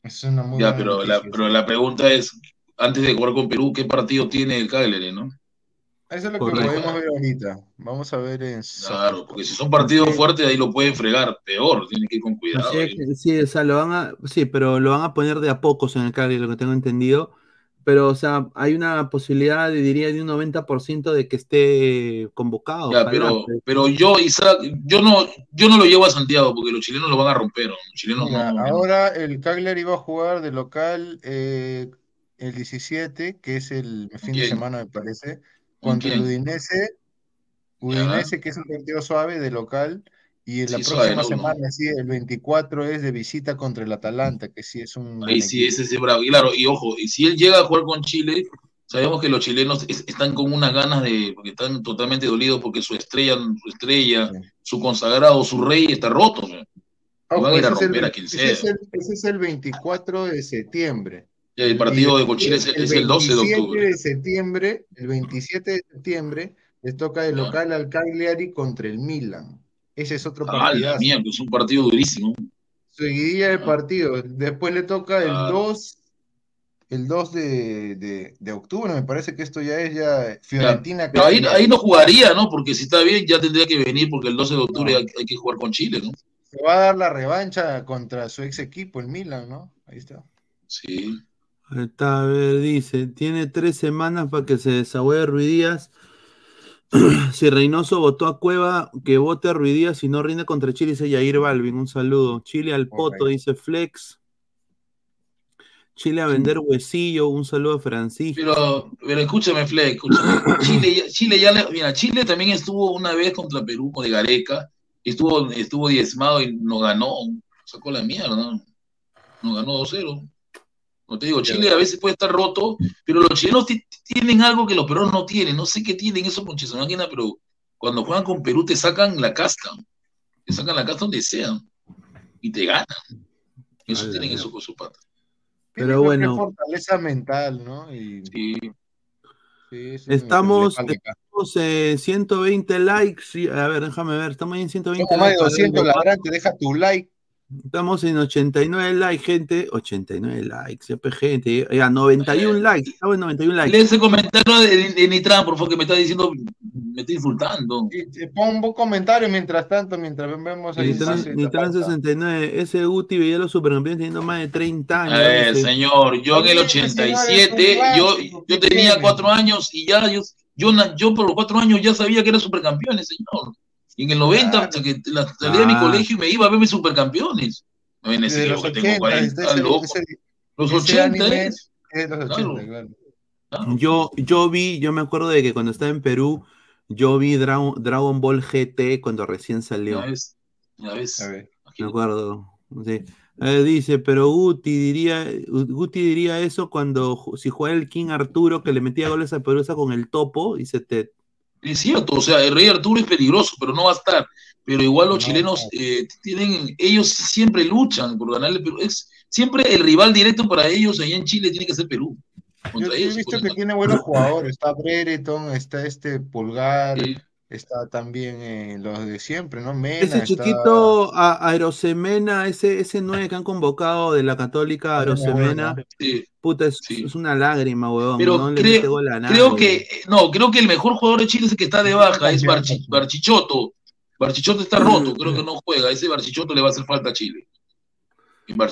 Es una muy Ya, buena pero la, noticia. pero la pregunta es, antes de jugar con Perú, ¿qué partido tiene el Cagliari, no? Eso es lo Correcto. que podemos ver ahorita. Vamos a ver en Claro, porque si son partidos fuertes, ahí lo pueden fregar peor, tienen que ir con cuidado. Sí, ahí. que- sí, o sea, lo van a, sí, pero lo van a poner de a pocos en el Cali, lo que tengo entendido. Pero, o sea, hay una posibilidad, diría, de un 90% de que esté convocado. Ya, pero, pero yo, Isaac, yo no, yo no lo llevo a Santiago porque los chilenos lo van a romper. ¿no? Los chilenos Mira, no, no- ahora el Cagliari va a jugar de local eh, el 17, que es el fin de quién? semana, me parece, ¿Con contra el? Udinese. Udinese, que es un partido suave de local. Y en la Sí, próxima semana, sí, el 24 es de visita contra el Atalanta, que sí es un Ahí sí, ese sí es bravo. Y claro, y ojo, y si él llega a jugar con Chile, sabemos que los chilenos es- están con unas ganas de, porque están totalmente dolidos porque su estrella, su estrella, su consagrado, su rey está roto. van a ir a ese es el, romper a quien ese sea. es el, ese es el 24 de septiembre. El partido de Chile es, es el 12 de 27 octubre. de septiembre, el 27 de septiembre, les toca de local al Cagliari contra el Milan. Ese es otro Ah, la partidazo. mía, es un partido durísimo. Seguidilla de partidos. Después le toca el Ah. 2, el 2 de, de, de octubre, me parece que esto ya es ya Fiorentina Pero ahí, ahí no jugaría, ¿no? Porque si está bien, ya tendría que venir porque el 12 de octubre hay, hay que jugar con Chile, ¿no? Se va a dar la revancha contra su ex equipo, el Milan, ¿no? Ahí está. Sí. Ahí Está, a ver, dice, tiene tres semanas para que se desahogue Ruiz Díaz. si Reynoso votó a Cueva, que vote a Ruiz Díaz, si no rinde contra Chile, dice Yair Balvin, un saludo. Chile al poto, dice Flex. Chile a vender huesillo, un saludo a Francisco. Pero, pero escúchame, Fleck, escúchame. Chile, ya- Chile ya le- mira, Chile también estuvo una vez contra Perú con de Gareca, estuvo, estuvo diezmado y nos ganó, sacó la mierda, ¿no? nos ganó 2-0. Como te digo, Chile a veces puede estar roto, pero los chilenos ti- tienen algo que los peruanos no tienen, no sé qué tienen eso con máquina, pero cuando juegan con Perú te sacan la casta, te sacan la casta donde sea y te ganan. Eso tienen eso con su pata. Pero bueno. fortaleza mental, ¿no? Y, Sí. sí, Estamos, estamos en 120 likes. sí, A ver, déjame ver. Estamos ahí en 120 Somos más de likes. 200 ladrantes, deja tu like. Estamos en 89 likes, gente. 89 likes, ya, pues, gente. Ya, 91 likes. Estamos en 91 likes. Lee ese comentario de, de Nitran, por favor, que me está diciendo, me está insultando. Y, y pon un comentario mientras tanto, mientras vemos ahí. Nitran, Nitran pauta. 69. Ese Guti veía los supercampeones teniendo más de 30 años. A ver, señor, yo en el 87, yo, yo tenía cuatro años y ya, yo, yo, na- yo por los cuatro años ya sabía que era supercampeones, señor. Y en el 90, hasta que la, salía de mi Ah. colegio y me iba a ver mis supercampeones. No ese los que tengo 80, 40, ese- loco. ese- Los ese 80 anime es. es los 80, claro. Yo, yo vi, yo me acuerdo de que cuando estaba en Perú, yo vi Dragon, Dragon Ball GT cuando recién salió. Ya ves, ya ves. Me acuerdo. sí. Eh, dice, pero Guti diría, Guti diría eso cuando si jugara el King Arturo que le metía goles a Perusa con el topo, dice Ted. Es cierto, o sea, el Rey Arturo es peligroso, pero no va a estar. Pero igual los chilenos eh, tienen, ellos siempre luchan por ganarle Perú. Es siempre el rival directo para ellos allá en Chile tiene que ser Perú. Yo he visto que tiene buenos jugadores. Está Brereton, está este Pulgar, está también eh, los de siempre, ¿no? Mena, Ese está- chiquito a- Aerosemena, ese, ese 9 que han convocado de la Católica, Aerosemena, Sí. puta, es, es una lágrima, huevón. Pero no le creo- mete gol a nadie. Creo que, no, creo que el mejor jugador de Chile es el que está de baja, es Barchi- Barchichotto. Barchichotto está roto, creo que no juega. Ese Barchichotto le va a hacer falta a Chile.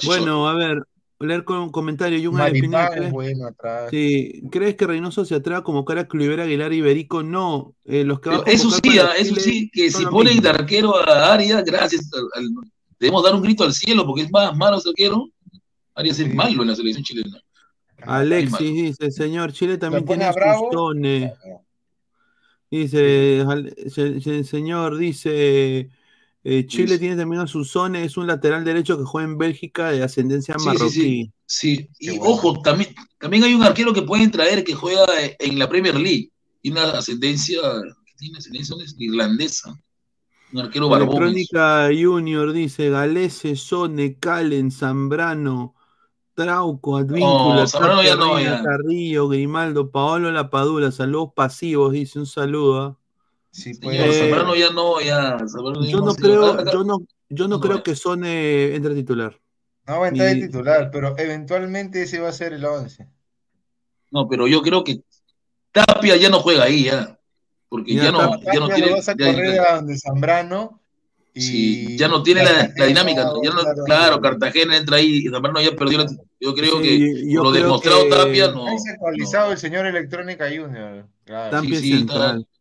Bueno, a ver, leer con comentario. Maripán Alpineda, es ¿crees- bueno atrás. Sí, ¿crees que Reynoso se atreva a convocar a Cluiver Aguilar y Iberico? No, eh, los que va a Pero eso sí, ah, eso sí, que si ponen de arquero a Arias, gracias. al- al- debemos dar un grito al cielo porque es más malo ese arquero. Arias es malo en la selección chilena. Alexis dice, señor, Chile también tiene sus. Dice, se- señor, dice, eh, Chile tiene también a sus zones, es un lateral derecho que juega en Bélgica de ascendencia Sí, sí, marroquí. sí. Sí, y ojo, también, también hay un arquero que pueden traer que juega en la Premier League. Tiene una ascendencia, tiene ascendencia irlandesa. Un arquero barbón. Electrónica Junior dice, Galese, Sone, Calen, Zambrano, Trauco, Advíncula, ya no. Carrillo, Grimaldo, Paolo Lapadula, saludos pasivos, dice un saludo. ¿Ah? Señor, Eh, Zambrano ya no, ya. Zambrano ya Yo no creo, acá- yo no, yo no no, creo ya. que Sone entre titular. No va a entrar de titular, pero eventualmente ese va a ser el 11. No, pero yo creo que Tapia ya no juega ahí, ya. Porque ya, Ya, no, Tapia ya no tiene. vas a ya- correr a donde Zambrano y sí, ya no tiene la, la dinámica. Ya no, claro, Cartagena entra ahí y Zambrano ya perdió. la- yo creo Sí, que yo lo creo demostrado que- Tapia no. Ahí se actualizado el señor Electrónica Junior. Claro. Tapia Sí, sí, central. está-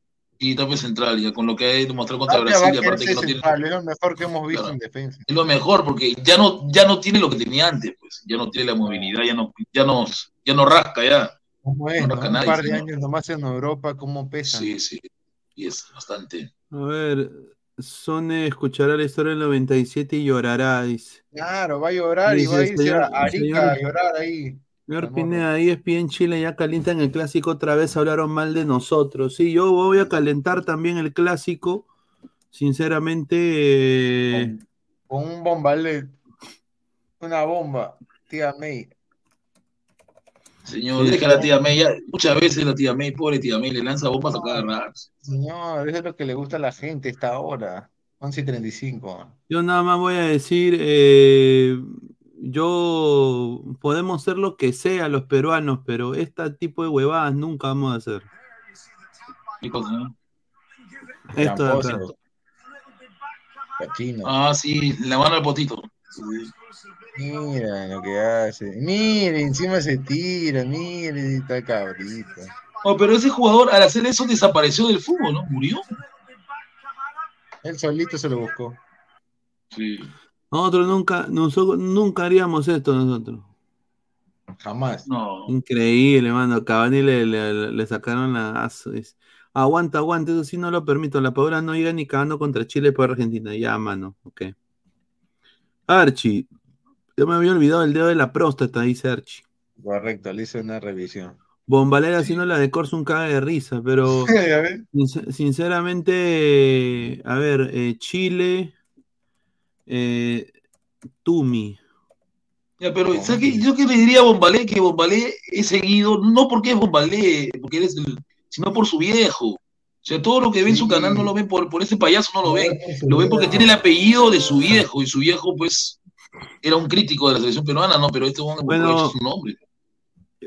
y Tapia central, ya con lo que ha demostrado contra Tapia va Brasil, a aparte que no tiene. es lo mejor que hemos visto Claro. en defensa. Es lo mejor porque ya no, ya no tiene lo que tenía antes, pues. Ya no tiene la movilidad, ya no, ya no, ya no rasca ya. ¿Cómo es? No Un nadie, par de años nomás en Europa, ¿cómo pesa? Sí, sí. Y es bastante. A ver, Sone escuchará la historia del 97 y llorará, dice. Claro, va a llorar y va a irse señor- a Arica señor- a llorar ahí. Señor Pineda, ahí es en Chile ya calientan el clásico otra vez, hablaron mal de nosotros. Sí, yo voy a calentar también el clásico. Sinceramente, eh, Con un bombalet. Una bomba. Tía May. Señor, Sí. deja a la tía May. ya- muchas veces la tía May, pobre tía May, le lanza bombas a cada rato. Señor, eso es lo que le gusta a la gente esta hora. 11 y 35. yo nada más voy a decir, eh, yo podemos ser lo que sea los peruanos, pero este tipo de huevadas nunca vamos a hacer. ¿Qué cosa, no? Esto de acá. Cochino. Ah, sí, la mano al potito. Mira lo que hace. Mire, encima se tira. Mire, está cabrito. No, pero ese jugador al hacer eso desapareció del fútbol, ¿no? Murió. Él solito se lo buscó. Sí. Nosotros nunca, nosotros nunca haríamos esto nosotros. Jamás. No. Increíble, mano. A Cavani le, le- le sacaron la. Aguanta, aguanta, eso sí no lo permito. La Padula no llega ni cagando contra Chile por Argentina. Ya, mano, ok. Archie, yo me había olvidado el dedo de la próstata, dice Archie. Correcto, le hice una revisión. Bombalera haciendo la de Corso un caga de risa, pero A ver. sincer- sinceramente, a ver, eh, Chile, eh, Tumi. Ya, pero ¿sabes qué? yo que le diría a Bombalé que Bombalé es seguido, no porque es Bombalé, porque eres el, sino por su viejo. O sea, todo lo que ven en su canal no lo ven por, por ese payaso, no lo ven. Lo ven porque tiene el apellido de su viejo, y su viejo, pues, era un crítico de la selección peruana, no, pero este hombre Bueno, aprovecha su nombre.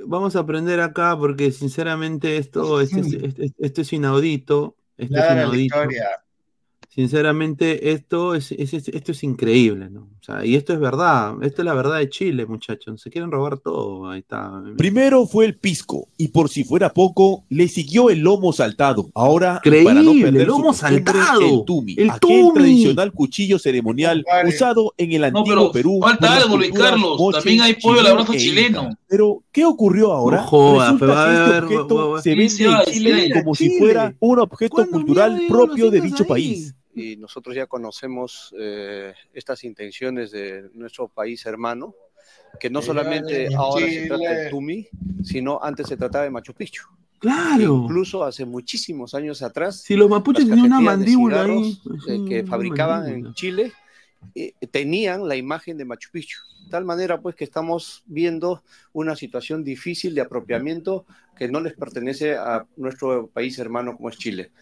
Vamos a aprender acá porque sinceramente esto, este es, este- esto es inaudito. Es la inaudito. Sinceramente, esto es, es- es- esto es increíble, ¿no? O sea, y esto es verdad. Esto es la verdad de Chile, muchachos. Se quieren robar todo. Ahí está. Primero fue el pisco, y por si fuera poco, le siguió el lomo saltado. Ahora, y para no Increíble, perder su lomo saltado. el tumi, El aquel tumi. tradicional cuchillo ceremonial Vale. usado en el No, antiguo pero Perú. falta algo, Luis Carlos. moche, También hay pollo al abrazo e chileno. Pero, ¿qué ocurrió ahora? No jodas, Resulta que este ver, objeto va- va- se vende en Chile como si fuera un objeto ¿Cuándo cultural propio de dicho ahí? país. Y nosotros ya conocemos eh, estas intenciones de nuestro país hermano, que no solamente ahora se trata de Tumi, sino antes se trataba de Machu Picchu. Claro. Incluso hace muchísimos años atrás. Si los mapuches tenían una mandíbula ahí, eh, que fabricaban mandíbula. en Chile eh, tenían la imagen de Machu Picchu. De tal manera, pues, que estamos viendo una situación difícil de apropiamiento que no les pertenece a nuestro país hermano como es Chile.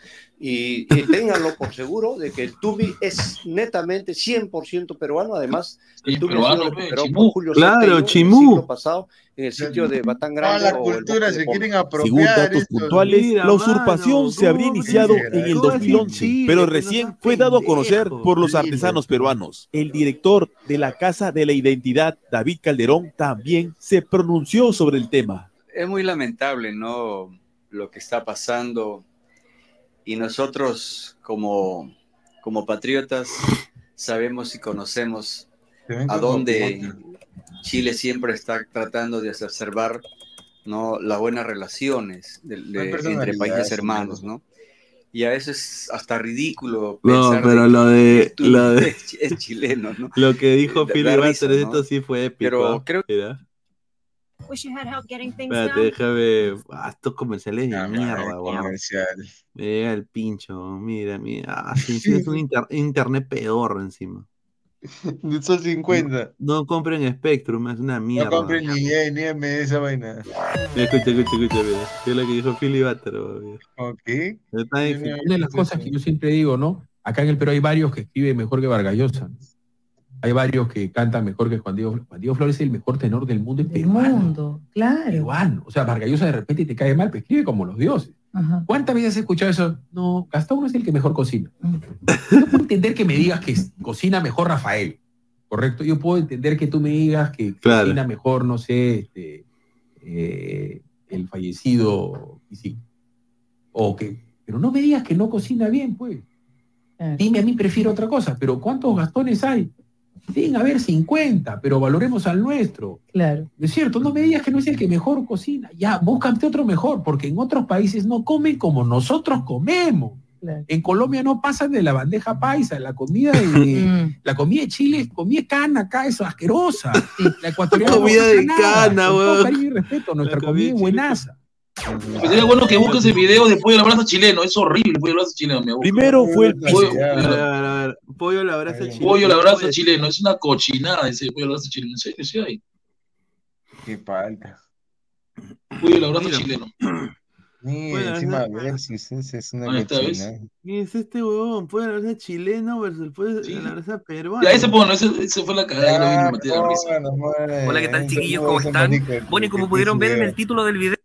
Y, y ténganlo por seguro de que el Tumi es netamente 100% peruano. Además, el sido peruano, pe, recuperado Chimú. por Julio Claro, Cetelo en el Chimú. siglo pasado en el sitio de Batán Grande. la o el cultura de se quieren Según apropiar. datos esto. puntuales, Mira, la mano, usurpación se ¿cómo habría iniciado en el ¿Cómo es 2011, Chile? pero recién fue dado a pendejo. conocer por los artesanos peruanos. El director de la Casa de la Identidad, David Calderón, también se pronunció sobre el tema. es muy lamentable, ¿no? Lo que está pasando. Y nosotros, como, como patriotas, sabemos y conocemos a dónde Chile siempre está tratando de exacerbar ¿no? las buenas relaciones de- de- Hay entre países hermanos, ¿no? Y a veces es hasta ridículo No, pensar pero de lo que de, lo de es, chileno, ¿no? lo que dijo ¿no? esto sí fue épico. Pero creo Mira, Wish you had help getting things espérate, done. déjame. Ah, estos comerciales de Ah, mierda, weón. comercial. Me llega el pincho, mira, mira. Ah, sí, sí, es un inter- internet pedorro encima. Son 50. No compren Spectrum, es una No mierda. compren ni E, ni M esa vaina. Mira, Escucha, escucha, escucha, mira. Es lo que dijo Philly Butter. Ok. Una de las cosas que yo siempre digo, ¿no? Acá en el Perú hay varios que escriben mejor que Vargas Llosa. Hay varios que cantan mejor que Juan Diego, Juan Diego Flores es el mejor tenor del mundo, es peruano. mundo, claro. Peruano. O sea, Vargas Llosa de repente te cae mal, pero escribe como los dioses. Ajá. ¿Cuántas veces has escuchado eso? No, Gastón no es el que mejor cocina. Yo puedo entender que me digas que cocina mejor Rafael, ¿correcto? Yo puedo entender que tú me digas que Claro. cocina mejor, no sé, este, eh, el fallecido sí. O que, pero no me digas que no cocina bien, pues. Dime, a mí prefiero otra cosa, pero ¿cuántos Gastones hay? Deben haber 50, pero valoremos al nuestro. Claro. Es cierto, no me digas que no es el que mejor cocina. Ya, búscate otro mejor, porque en otros países no comen como nosotros comemos. Claro. En Colombia no pasan de la bandeja paisa, la comida de, la comida de Chile es comida cana acá, es asquerosa. La ecuatoriana no Comida pasa de nada. cana, Con todo weón. cariño y respeto, nuestra comida es buenaza. Pues sería bueno que busques el video de pollo a la brasa chileno. Es horrible el pollo a la brasa chileno. Me gusta. Primero fue el Pollo- pisco. A ver, a ver, a ver. Pollo chileno. Pollo a la brasa chileno. Es una cochinada ese pollo a la brasa chileno. En serio, sí hay. Qué falta. Pollo a la brasa Mira. chileno. Bueno, encima versus, esa es una Ahí está, ¿ves? cochina. ¿Quién es este huevón? Pollo a la chileno versus el pollo a la. Ya, ese, bueno, ese, fue la cagada. lo vi, me maté de la risa. Hola, ¿qué tal, chiquillos? ¿Cómo están? Bueno, y como pudieron ver en el título del video.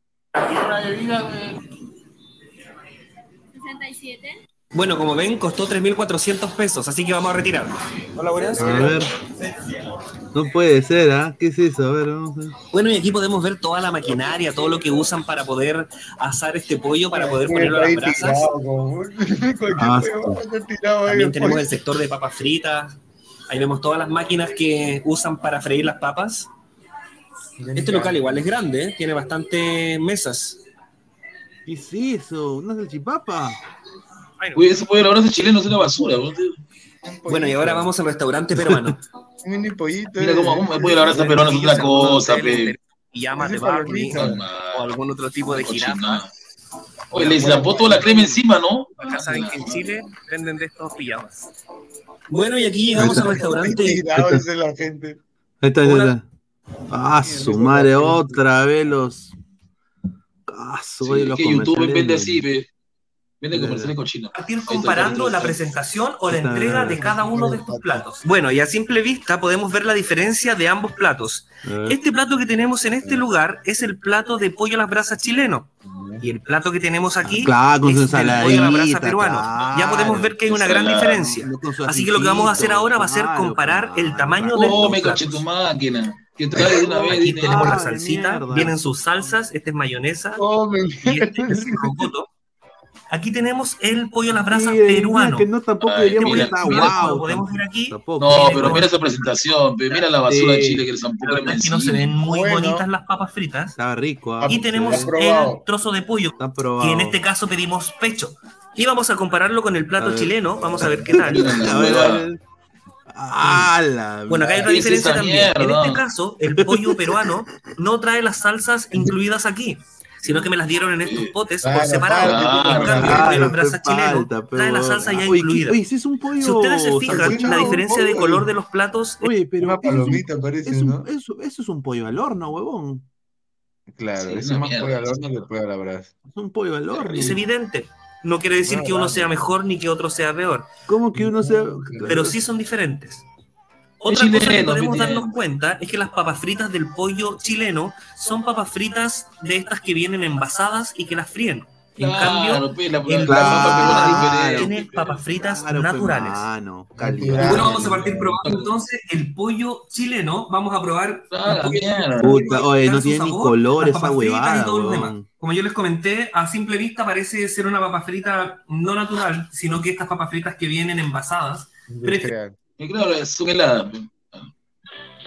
Bueno, como ven, costó 3.400 pesos, así que vamos a retirar. Hola, buenas. A ver. No puede ser, ¿ah? ¿Qué es eso? A ver, vamos a ver. Bueno, y aquí podemos ver toda la maquinaria, todo lo que usan para poder asar este pollo, para poder ponerlo a las brasas. Ah, También tenemos el sector de papas fritas. Ahí vemos todas las máquinas que usan para freír las papas. Este local igual es grande, ¿eh? tiene bastantes mesas. ¿Qué es eso? ¿Una salchipapa? Uy, ese pollo a la brasa chileno es una basura. Bueno, y ahora vamos al restaurante peruano. Un mini pollito. Mira eh. cómo cómo el pollo a la brasa peruana es otra cosa, pe. Pijamas de Barney o algún otro tipo de jirafa. Oye, le zapó toda la crema encima, ¿no? Acá saben que en Chile venden de estos pijamas. Bueno, y aquí llegamos al restaurante. La gente. Ahí está, ahí está. Ah, su madre, otra vez los. Ah, su Sí, los que YouTube vende de- así, pe. Vende comerciales cochinos. Partir comparando la presentación o la entrega de cada uno de estos platos. Bueno, y a simple vista podemos ver la diferencia de ambos platos. Este plato que tenemos en este lugar es el plato de pollo a las brasas chileno. Y el plato que tenemos aquí Claro, con su es del pollo a la brasa peruano. ya podemos ver que hay una gran diferencia. con Así que lo que vamos a hacer ahora va a ser claro, comparar el tamaño de Come, platos. caché tu máquina. Que trae de una vez. Aquí tenemos la Ah, salsita, vienen sus salsas, este es mayonesa Come. y este es el rocoto. Aquí tenemos el pollo a las brasas Sí, mira peruano. que no tampoco Ay, mira, está mira, podemos ver aquí, Tampoco. No, pero mira esa presentación. Mira la basura de. Chile que le zampó la crema verdad es que no se ven muy Bueno. bonitas las papas fritas. Estaba rico, ¿ah? Y tenemos Está el trozo de pollo, Está que en este caso pedimos pecho. Y vamos a compararlo con el plato chileno. Vamos a ver qué tal. Ah, la Bueno, acá hay otra ¿qué es diferencia también. En este caso, el pollo peruano no trae las salsas incluidas aquí, sino que me las dieron en estos potes por separado. falta, En cambio, el claro, brasa chileno falta, trae la salsa ya Oye, ¿qué- incluida. oye, ese es un pollo Si ustedes se fijan, la diferencia de color de los platos Oye, pero eso es un- palomita parece, es un- ¿no? Eso, eso es un pollo al horno, huevón. Claro, Sí, es una más mierda, pollo al horno que pollo a la brasa. Es un pollo al horno. es evidente. No quiere decir No, que uno vale. sea mejor ni que otro sea peor. ¿Cómo que uno sea.? Pero sí son diferentes. Otra cosa que podemos darnos cuenta es que las papas fritas del pollo chileno son papas fritas de estas que vienen envasadas y que las fríen. En Claro, cambio, la- el la pollo papa peruana es chileno diferente. tiene papas fritas Claro, pues, naturales. mano, bueno, vamos a partir probando entonces el pollo chileno. Vamos a probar. Ah. Puta, oye, no tiene ni color esa huevada. Como yo les comenté, a simple vista parece ser una papa frita no natural, sino que estas papas fritas que vienen envasadas. Yo creo que heladas.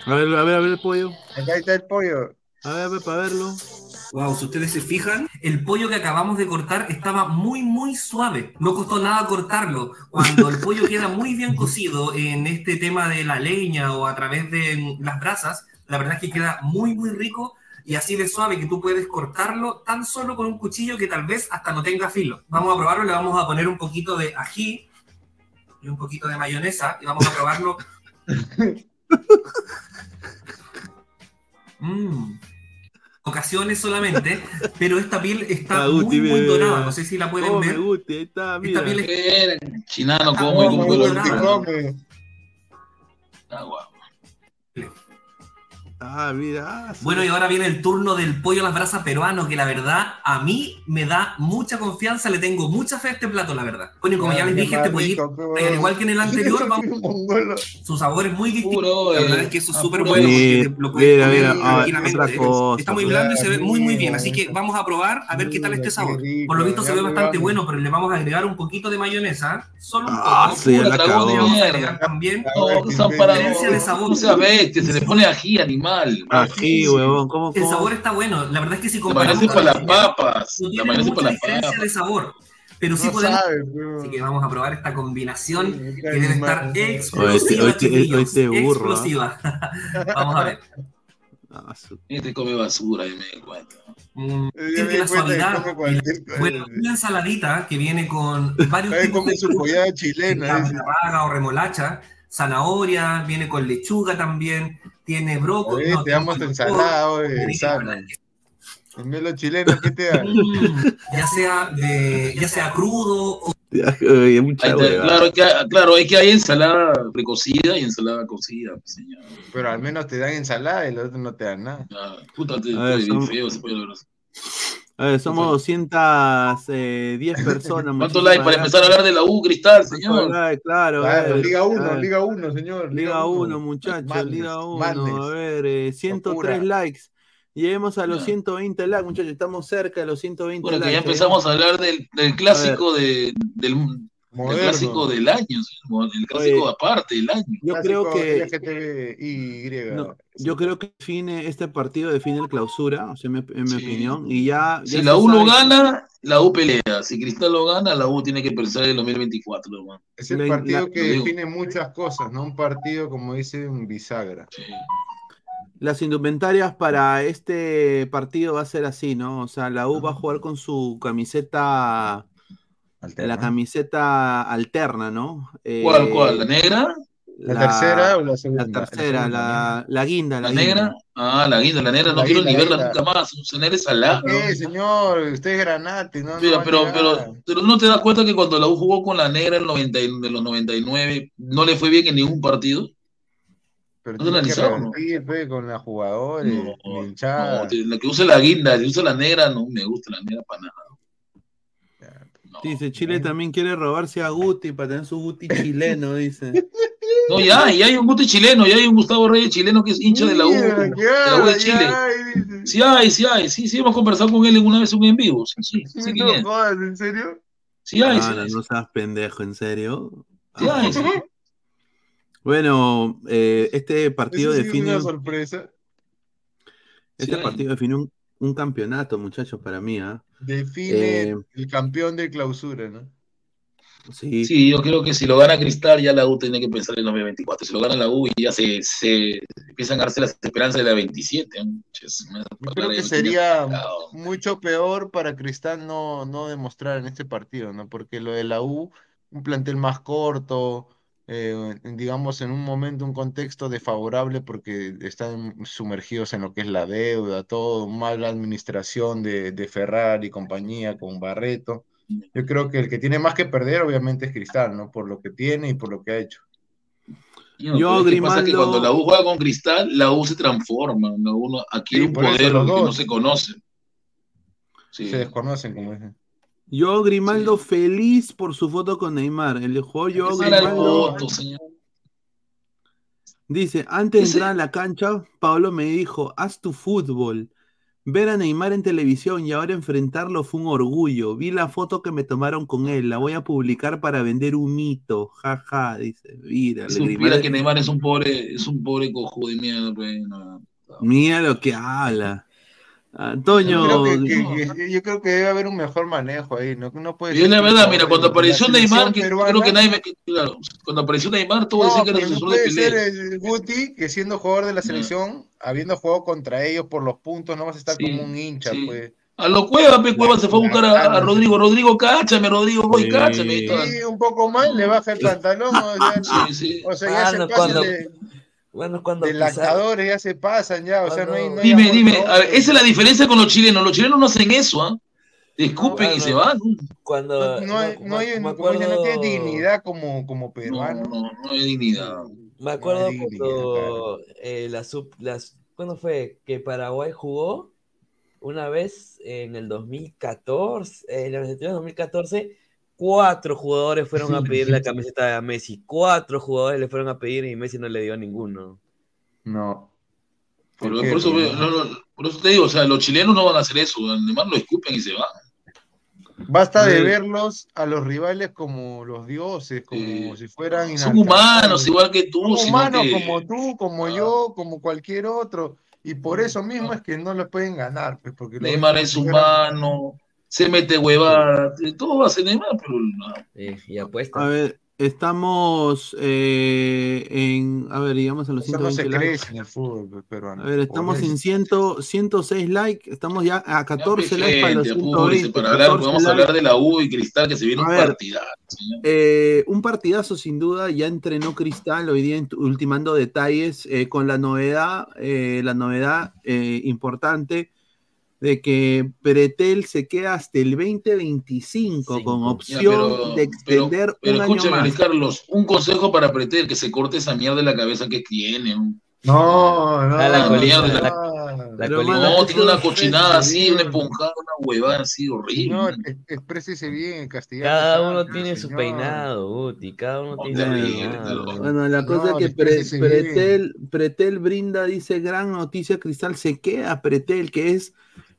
A ver, a ver, a ver el pollo. Acá está el pollo. A ver, a ver, para verlo. Wow, si ustedes se fijan, el pollo que acabamos de cortar estaba muy, muy suave. No costó nada cortarlo. Cuando el pollo queda muy bien cocido en este tema de la leña o a través de las brasas, la verdad es que queda muy, muy rico y así de suave que tú puedes cortarlo tan solo con un cuchillo que tal vez hasta no tenga filo. Vamos a probarlo, le vamos a poner un poquito de ají y un poquito de mayonesa y vamos a probarlo. Mm. Ocasiones solamente, pero esta piel está muy, muy dorada. No sé si la pueden Come, ver. Guti, ahí está, Esta mira. piel es Era, Chinano, como y muy como dorada. Ah. Ah, mira. ah, sí. Bueno, y ahora viene el turno del pollo a las brasas peruano, que la verdad a mí me da mucha confianza, le tengo mucha fe a este plato, la verdad. Bueno, y como ya les dije, este pollito, al igual que en el anterior, vamos- su sabor es muy distinto. La verdad es que eso es súper bueno Sí, porque te lo puedes mira, comer mira, ah, tranquilamente. cosa, Está muy blando y se ve muy, muy bien. Así que vamos a probar a ver qué tal este sabor. Por lo visto se ve bastante bueno, pero le vamos a agregar un poquito de mayonesa. Solo un Ah, poco. sí, ya la Pura cagó. dragón de Vamos a mierda. agregar también diferencia de sabor. Se le pone ají animal. Ají, huevón, ¿cómo, El cómo? sabor está bueno. La verdad es que si La comparamos mayonesa para las con- papas. no La tiene mayonesa mucha para diferencia papas. de sabor. Pero sí No podemos. sabe, Así que vamos a probar esta combinación que qué debe estar explosiva, este- este- chiquillos, este burro, ¿ah? explosiva. vamos a ver. Ah, su- Este come basura, y me di cuenta. Mm, tiene la que suavidad. Bueno, una ensaladita que viene con varios Ahí tipos de su frutas, pollada chilena. betarraga o remolacha, zanahoria, viene con lechuga también, tiene brócoli. Oye, no, te damos ensalada, oye, tiene- sana. El melo chileno, ¿qué te da? Mm, ya sea de, ya sea crudo o oye, mucha hueva. claro, que, claro, es que hay ensalada precocida y ensalada cocida, pues, señor. Pero al menos te dan ensalada y el otro no te dan nada. Ah, Puta, te ver, son- feo ese pollo, ver, somos 210 personas. ¿Cuántos likes para empezar a hablar de la U, Cristal, señor? Like, claro, Claro, ver, Liga a 1, ver. Liga 1, señor. Liga 1, muchachos, Madness, Liga 1. madness. A ver, eh, 103 Locura. likes. Lleguemos a los Ya. 120 likes, muchachos. Estamos cerca de los 120 Bueno, que likes. ya empezamos a hablar del, del clásico A de, del, Moderno. clásico del año, el clásico Oye, aparte del año. Yo creo que no, yo creo que define este partido define el clausura, o sea, en mi, Sí. opinión, y ya, ya Si la U lo gana, la U pelea. Si Cristal lo gana, la U tiene que pensar en el 2024, hermano. Es el La- partido la- que define muchas cosas, ¿no? Un partido, como dice, un bisagra. Sí. Las indumentarias para este partido va a ser así, ¿no? O sea, la U va a jugar con su camiseta, la camiseta alterna, ¿no? Eh, ¿Cuál, cuál? ¿La negra? ¿La tercera o la segunda? La tercera, La la, la guinda, la, ¿La negra? Ah, la guinda, la negra, no quiero ni la verla nunca más. Esa negra es salada. ¿Qué, señor? Usted es granate, ¿no? Mira, pero, pero, pero no te das cuenta que cuando la U jugó con la negra en, 90 y- de los 99, no le fue bien en ningún partido. Pero ¿No tiene que no? revertir, pe, con los jugadores, No, la hinchada. No, la que use la guinda, que use la negra, no me gusta la negra para nada. No, Dice, Chile también quiere robarse a Guti para tener su Guti chileno, dice. No, ya, y hay un Guti chileno, y hay un Gustavo Reyes chileno que es hincha de la U, de ¿qué la U de hay? Chile. Dice. Sí hay, sí hay, sí, sí hemos conversado con él alguna vez en un en vivo, sí, sí, sí, No es. jodas, ¿en serio? Sí hay, Ah, sí no, hay, no seas pendejo, ¿en serio? sí hay, sí. Bueno, eh, este partido sí es define, una sorpresa. este Sí. partido define un, un campeonato, muchachos, para mí, ¿ah? Define Eh, el campeón de clausura, ¿no? Sí. Sí, yo creo que si lo gana Cristal, ya la U tiene que pensar en 2024. Si lo gana la U, ya se, se empiezan a darse las esperanzas de la 27. ¿no? Ches, me- Yo creo que sería mucho peor para Cristal no, no demostrar en este partido, ¿no? Porque lo de la U, un plantel más corto, eh, digamos en un momento, un contexto desfavorable porque están sumergidos en lo que es la deuda, todo, mala administración de, de Ferrari y compañía con Barreto. Yo creo que el que tiene más que perder, obviamente, es Cristal, ¿no? Por lo que tiene y por lo que ha hecho. Yo, que pasa que cuando la U juega con Cristal, la U se transforma. La U no- adquiere Sí, un poder que no se conoce. Sí. Se desconocen, como dicen. Yo Grimaldo feliz por su foto con Neymar. El jugador yo Grimaldo señor. dice, antes de entrar a la cancha, Pablo me dijo, haz tu fútbol. Ver a Neymar en televisión y ahora enfrentarlo fue un orgullo. Vi la foto que me tomaron con él, la voy a publicar para vender un mito. Jaja, dice. Mira, supiera que Neymar es un pobre, es un pobre cojudo de mierda, pues, no. mira lo que habla. Antonio, Yo creo que, que- que- yo creo que debe haber un mejor manejo ahí, ¿no? No puede Y es la que verdad, mira, cuando apareció Neymar, que peruana- creo que nadie me, que- claro, cuando apareció Neymar, todo No, decía que era pero no asesor de puede ser el Guti que siendo jugador de la selección, habiendo jugado contra ellos por los puntos, no vas a estar como un hincha, sí. pues. A lo Cueva, pe Cueva se fue a buscar a, a Rodrigo. Rodrigo, cáchame, Rodrigo, voy, cáchame. y. Sí, un poco más, le baja el pantalón, o sea, Sí, sí. o sea, ya Ah, se no, cuando- de, Bueno, cuando de lactadores, ya se pasan, ya, o sea, no hay, no hay Dime, amor dime, ver, esa es la diferencia con los chilenos. Los chilenos no hacen eso, ¿ah? Te escupen y se van. Cuando No hay, no hay, no tiene dignidad como, como peruano. No, no hay dignidad. Me acuerdo Ay, cuando eh, la sub, las, ¿cuándo fue? Que Paraguay jugó una vez en el 2014, eh, en el Argentina 2014, cuatro jugadores fueron a pedir la camiseta a Messi, cuatro jugadores le fueron a pedir y Messi no le dio a ninguno. No. Por, ¿Por eso, no, no, por eso te digo, o sea, los chilenos no van a hacer eso. Además lo escupen y se van. Basta de Sí. verlos a los rivales como los dioses, como si fueran Son humanos, igual que tú. Son humanos que- como tú, como yo, como cualquier otro. Y por eso mismo es que no los pueden ganar, pues, porque Neymar es humano, se mete huevada, todo va a ser Neymar, pero no. y apuesta. a ver, estamos eh, en, a ver, llegamos a los Eso no se 120 likes. crece en el fútbol peruano. A ver, estamos en eso. 100, 106 likes, estamos ya a 14 Ya, likes para los gente, apúrense, 120. para hablar, 14 vamos a likes. hablar de la U y Cristal, que se viene A un ver. partidazo. señor. Eh, un partidazo sin duda, ya entrenó Cristal hoy día ultimando detalles eh, con la novedad, eh, la novedad eh, importante de que Pretel se queda hasta el 2025 con Ya, opción pero- de extender Pero un año escúchame, más. Luis Carlos, un consejo para Pretel, que se corte esa mierda de la cabeza que tiene. ¿no? No, no, la No, tiene una cochinada así, una esponjada, una huevada así horrible. Ex- exprésese bien en castellano. Cada uno tiene su peinado, Guti, cada uno tiene su. Bueno, la cosa No, es que Pre-. Pretel, Pretel brinda, dice, gran noticia, Cristal se queda Pretel, que es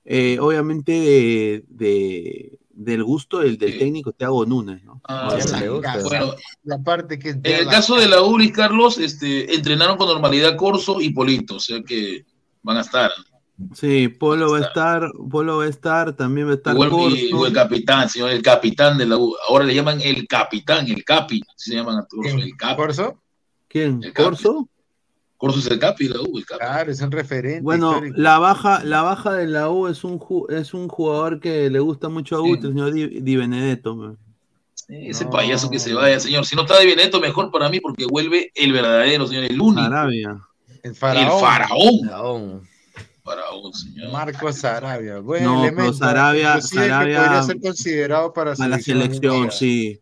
eh, obviamente de, de- del gusto del, del técnico Thiago Núñez, ¿no? Ah, sí. Bueno, La parte que en el la- caso de la U, Luis Carlos, este, entrenaron con normalidad Corso y Polito, o sea que van a estar. Sí, Polo va a estar, Polo va a estar, también va a estar Corso. o el capitán, señor, el capitán de la U. Ahora le llaman el capitán, el capi, se llaman a todos, el capi. ¿Corso? ¿Quién? El Capi. ¿Corso? Corso es el capi la U, el capi. Claro, es un referente. Bueno, histórico. la baja, la baja de la U es un ju- es un jugador que le gusta mucho a Guti, el señor Di, Di Benedetto. man. Ese payaso que se vaya, señor. Si no está de Benedetto, mejor para mí, porque vuelve el verdadero, señor, el único. Arabia. El El faraón. faraón. Faraón, señor. Marcos Sarabia. Buen No, elemento. Sarabia- Inclusive que Sarabia- podría ser considerado para A la selección, sí.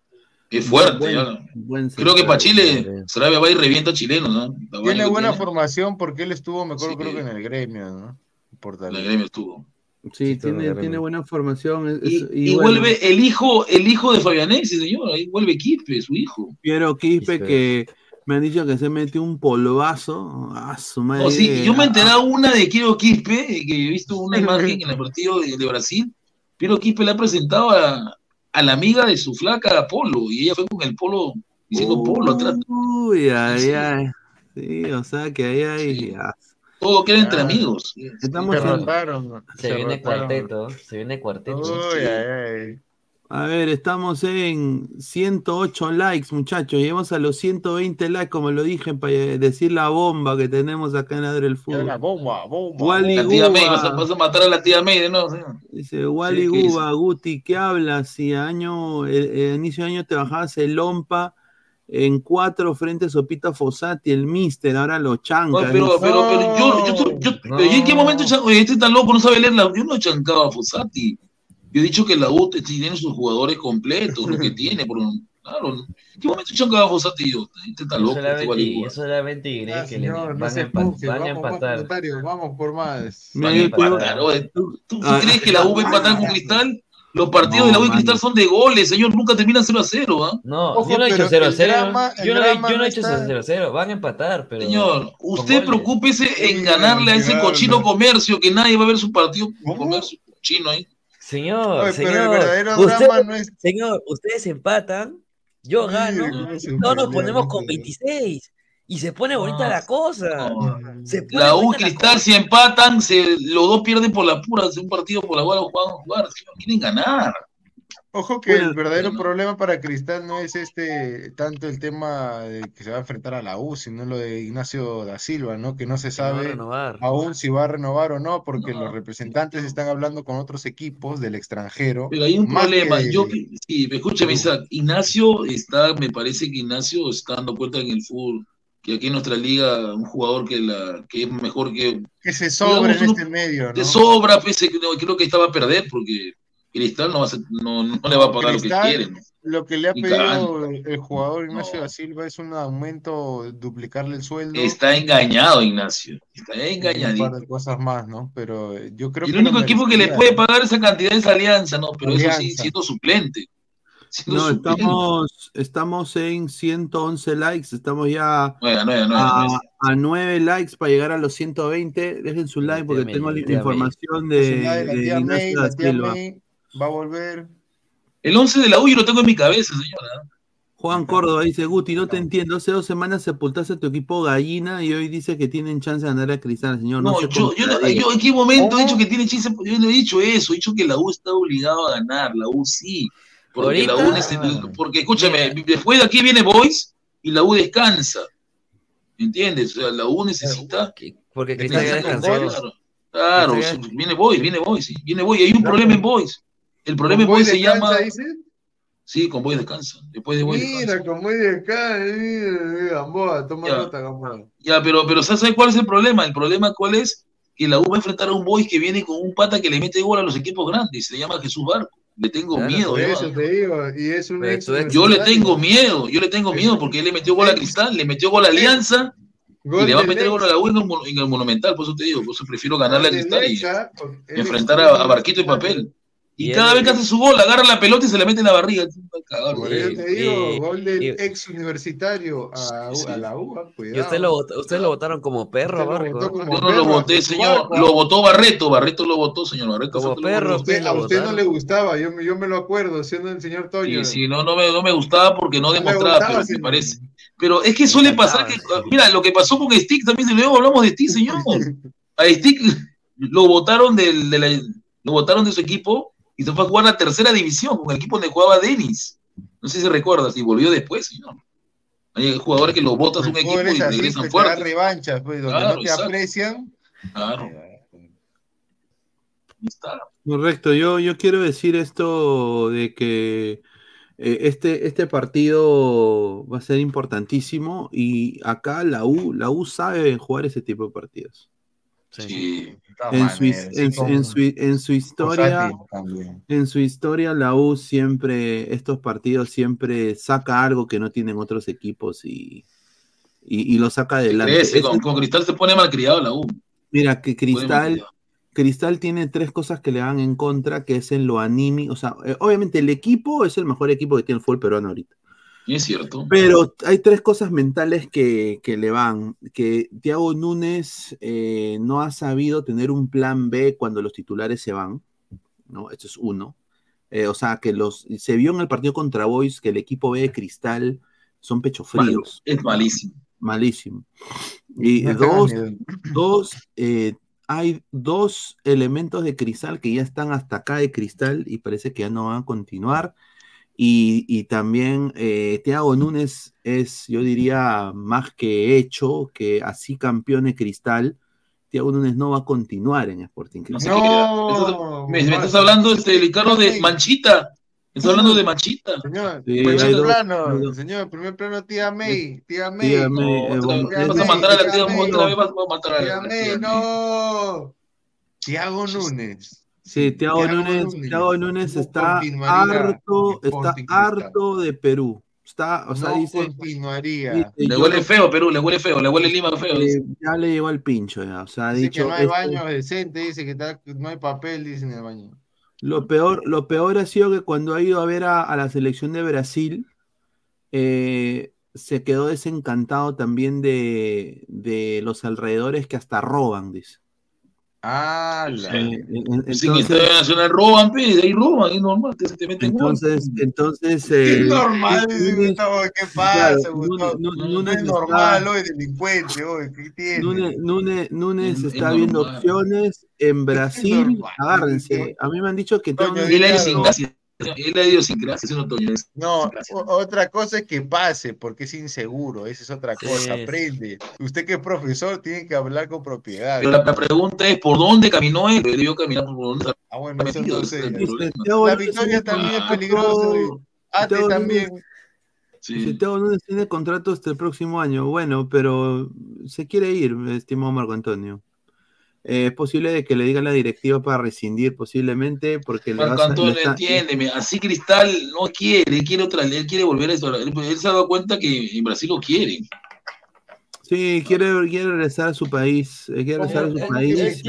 Qué fuerte. Buen- Creo que para. Chile, Sarabia va y revienta a chilenos, ¿no? La Tiene buena tiene. formación porque él estuvo, me acuerdo, Sí. creo que en el gremio, ¿no? Por En el gremio estuvo. Sí, tiene, buena formación. es- Y, es- y bueno, vuelve el hijo, el hijo de Fabianesi, señor. Ahí vuelve Quispe, su hijo. Piero Quispe, que me han dicho que se metió un polvazo. A su madre. Oh, sí, yo me enteré una de Quiero Quispe, que he visto una imagen en el partido de, de Brasil. Piero Quispe le ha presentado a, a la amiga de su flaca Polo, y ella fue con el polo, diciendo Polo atrás. Uy, ay, Sí. ay. Sí, o sea que ahí hay. ah, Todo queda entre Ah. amigos. Estamos Se en- rotaron. Se viene rotaron. cuarteto, se viene cuarteto. Uy, ay, ay. A ver, estamos en 108 likes, muchachos. Llegamos a los 120 likes, como lo dije, para decir la bomba que tenemos acá en Adre el Fútbol. La bomba, bomba. Wally La tía May, vas a, vas a matar a la tía May señor. Dice Wally Sí, Guti, ¿qué hablas? Si a año, el, el inicio de año te bajabas el Lompa en cuatro frente a Sopita Fossati, el Mister, ahora lo chanca. No, pero, pero, pero yo, yo, yo, yo- pero ¿y en qué momento oye, este está loco, no sabe leer la. Yo no chancaba a Fossati. Yo he dicho que la U tiene sus jugadores completos, lo que tiene, por un- claro. ¿En qué momento chancaba a Fossati yo? Este está loco, este yo solamente diré Ya, que le señor, no van, a empa- van a vamos, más empatar. comentarios, vamos por más. A empatar, oye, ¿Tú, tú- tú Ah, crees que la U va a empatar con Cristal? Los partidos No, de la U y. Cristal son de goles, señor. Nunca terminan 0 a 0, ¿ah? No, Ojo, yo no he pero 0 el 0. drama- Yo no, yo no no he hecho está- 0 0. Van a empatar, pero. Señor, usted preocúpese en ganarle a ese claro. cochino comercio que nadie va a ver su partido comercio chino ahí. Señor, Oye, pero el señor, verdadero usted- drama no es- señor, ustedes empatan, yo gano, y todos nos ponemos con se- 26. Y se pone bonita la cosa. Se pone La U Cristal, si empatan, se, los dos pierden por la pura, un partido por la cual juegan a jugar, señor, quieren ganar. Ojo que Bueno, el verdadero bueno. problema para Cristal no es este tanto el tema de que se va a enfrentar a la U, sino lo de Ignacio da Silva, ¿no? Que no se no sabe aún si va a renovar o no, porque los representantes están hablando con otros equipos del extranjero. Pero hay un problema. que- Yo, sí, escúchame, Isaac. Ignacio está, me parece que Ignacio está dando cuenta en el fútbol que aquí en nuestra liga un jugador que la que es mejor que que se sobra en digamos, uno- este medio, ¿no? sobra, pese que no, creo que estaba a perder porque Cristal no, va a ser- no, no le va a pagar Cristal, lo que quiere. ¿no? Lo que le ha pedido el, el jugador Ignacio da Silva es un aumento, duplicarle el sueldo. Está engañado, Ignacio. Está un engañadito. par de cosas más, ¿no? Pero eh, yo creo Y el que único equipo que le puede pagar esa cantidad es Alianza, ¿no? Pero eso sí, siendo suplente. Siendo No, suplente. estamos, estamos en 111 likes, estamos ya a, nueve. a 9 likes para llegar a los 120. Dejen su like porque tengo la May. información de, May, Ignacio da Silva. May va a volver. El 11 de la U yo lo tengo en mi cabeza, señora. Juan Córdoba dice, Guti, no te entiendo. Hace dos semanas sepultaste a tu equipo gallina y hoy dice que tienen chance de ganar a Cristal, señor. No, No, sé yo, yo, no- yo en qué momento he dicho que tiene chance, yo no he dicho eso, he dicho que la U está obligado a ganar, la U sí, porque la U Ahorita- necesita, porque escúchame, después de aquí viene Boys y la U descansa, ¿entiendes? O sea, la U necesita, Porque Cristal ya descansó. claro, viene Boys, viene Boys, sí, viene Boys, y hay un problema en Boys, el problema en ¿Con Boys Boy se descansa, llama, dice? sí, con Boys descansa, después de Boys descansa. Mira, como de acá, mira, mira, Gamboa, toma Ya. nota, Gamboa. Ya, pero, pero ¿sabes cuál es el problema? El problema cuál es que la U va a enfrentar a un Boys que viene con un pata que le mete gol a los equipos grandes, se llama Jesús Barco. Le tengo Claro, miedo. Eso te digo, y es un ex es- Yo le tengo miedo, yo le tengo miedo porque él le metió gol a Cristal, le metió gol a Alianza y Gol le va a meter gol a la U en el, Mon- en el Monumental, por eso te digo, por eso prefiero ganarle a Cristal y es enfrentar a, a Barquito y. Papel. Y, Y cada él- vez que hace su gol, agarra la pelota y se la mete en la barriga. Es un cagador, Por eso te digo, y- gol del y- ex universitario a, Sí, sí. a la U, ah, Y usted lo, vot- usted lo votaron como perro, como Yo no lo voté, señor. Lo votó Barreto. Barreto lo votó, señor. Barreto Como perro, lo A usted, lo a usted no le gustaba, yo, me- yo me lo acuerdo, siendo el señor Toño. Sí, sí, no, no me, no me gustaba porque no demostraba, gustaba, pero me señor. parece. Pero es que suele pasar que, mira, lo que pasó con Stick también, si luego hablamos de Stick, señor. A Stick lo votaron del, de la- lo votaron de su equipo y se fue a jugar la tercera división con el equipo donde jugaba Denis. No sé si recuerdas, y volvió después, señor. Hay jugadores que los votas de un equipo y regresan te da fuertes. revanchas, pues, donde Claro, no te exacto. aprecian. Claro. Está. Correcto, yo, yo quiero decir esto de que eh, este, este partido va a ser importantísimo y acá la U, la U sabe jugar ese tipo de partidos. Sí. En su, his- en, su- en su- en su historia, en su historia, la U siempre, estos partidos siempre saca algo que no tienen otros equipos y, y, y lo saca adelante. Es con, Cristal se pone malcriado la U. Mira, que Cristal. Cristal tiene tres cosas que le van en contra, que es en lo anímico. O sea, eh, obviamente el equipo es el mejor equipo que tiene el fútbol peruano ahorita. Y es cierto. Pero hay tres cosas mentales que, que le van. Que Thiago Núñez eh, no ha sabido tener un plan B cuando los titulares se van. ¿no? Esto es uno. Eh, o sea, que los se vio en el partido contra Boys que el equipo B de Cristal son pecho fríos. es malísimo. Malísimo. Y No dos, dos eh, hay dos elementos de cristal que ya están hasta acá de cristal y parece que ya no van a continuar. Y, y también eh, Thiago Núñez es, yo diría, más que hecho, que así campeón de cristal, Thiago Núñez no va a continuar en Sporting Cristal. No, me, me estás hablando, este, Ricardo, de Manchita. Me estás hablando de Manchita. Señor, Sí, primer dos- plano, señor, primer plano, tía May, tía May. Tía May, no, eh, bueno, tía Vas a May, matar a la tía tía May, otra vez, vas a matar a Tía la May, tía no. Thiago Núñez. Sí, Thiago Núñez. Thiago Núñez está harto, está harto de Perú. Está, o sea, no dice, continuaría. dice, Le huele feo, Perú, le huele feo, le huele Lima feo. eh, ya le llegó al pincho ya, o sea, ha Dice dicho que no hay este- baño decente, dice que está- no hay papel, dice en el baño. Lo peor, lo peor ha sido que cuando ha ido a ver a, a la selección de Brasil, eh, se quedó desencantado también de, de los alrededores que hasta roban, dice. Ah, la- Eh, en- entonces, Estadio Nacional roban, pe, ahí roban, ahí normal, te, te meten gol. entonces, eh, normal, ¿qué claro, pasa, Gustavo? No Núñez es está- normal, hoy delincuente, hoy, ¿qué tiene? Núñez, Núñez- Núñez Es- es está viendo normal. opciones en Brasil. Agárrense. A mí me han dicho que tengo sin gracia. Él ha ido sin gracia, eso no Toño, es- No, otra cosa es que pase, porque es inseguro, esa es otra cosa, Sí. aprende. Usted que es profesor tiene que hablar con propiedad. Pero la, la pregunta es, ¿por dónde caminó él? Debió caminar por donde Ah, bueno, eso no es sé. La victoria también es peligrosa. Ate Thiago también. Sí. dice, Thiago Núñez tiene contrato hasta el próximo año. Bueno, pero se quiere ir, estimado Marco Antonio. Eh, es posible de que le diga la directiva para rescindir, posiblemente, porque le Marco vas a- le Antonio, está- entiéndeme, así Cristal no quiere, él quiere otra, él quiere volver a eso. Él, él se ha dado cuenta que en Brasil lo quieren. Sí, quiere, quiere regresar a su país. eh, Quiere regresar a su país.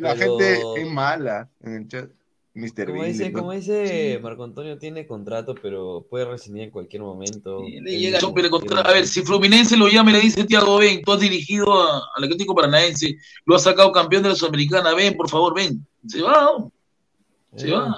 La gente es mala en el chat. Mr. Como Bean, dice, ¿no? como dice Marco Antonio, tiene contrato, pero puede rescindir en cualquier momento. Le Él llega mismo pero quiere contra- a ver, si Fluminense lo llama y le dice, Tiago, ven, tú has dirigido a- al Atlético Paranaense, lo has sacado campeón de la Sudamericana, ven, por favor, ven. Se va, ¿no? se va.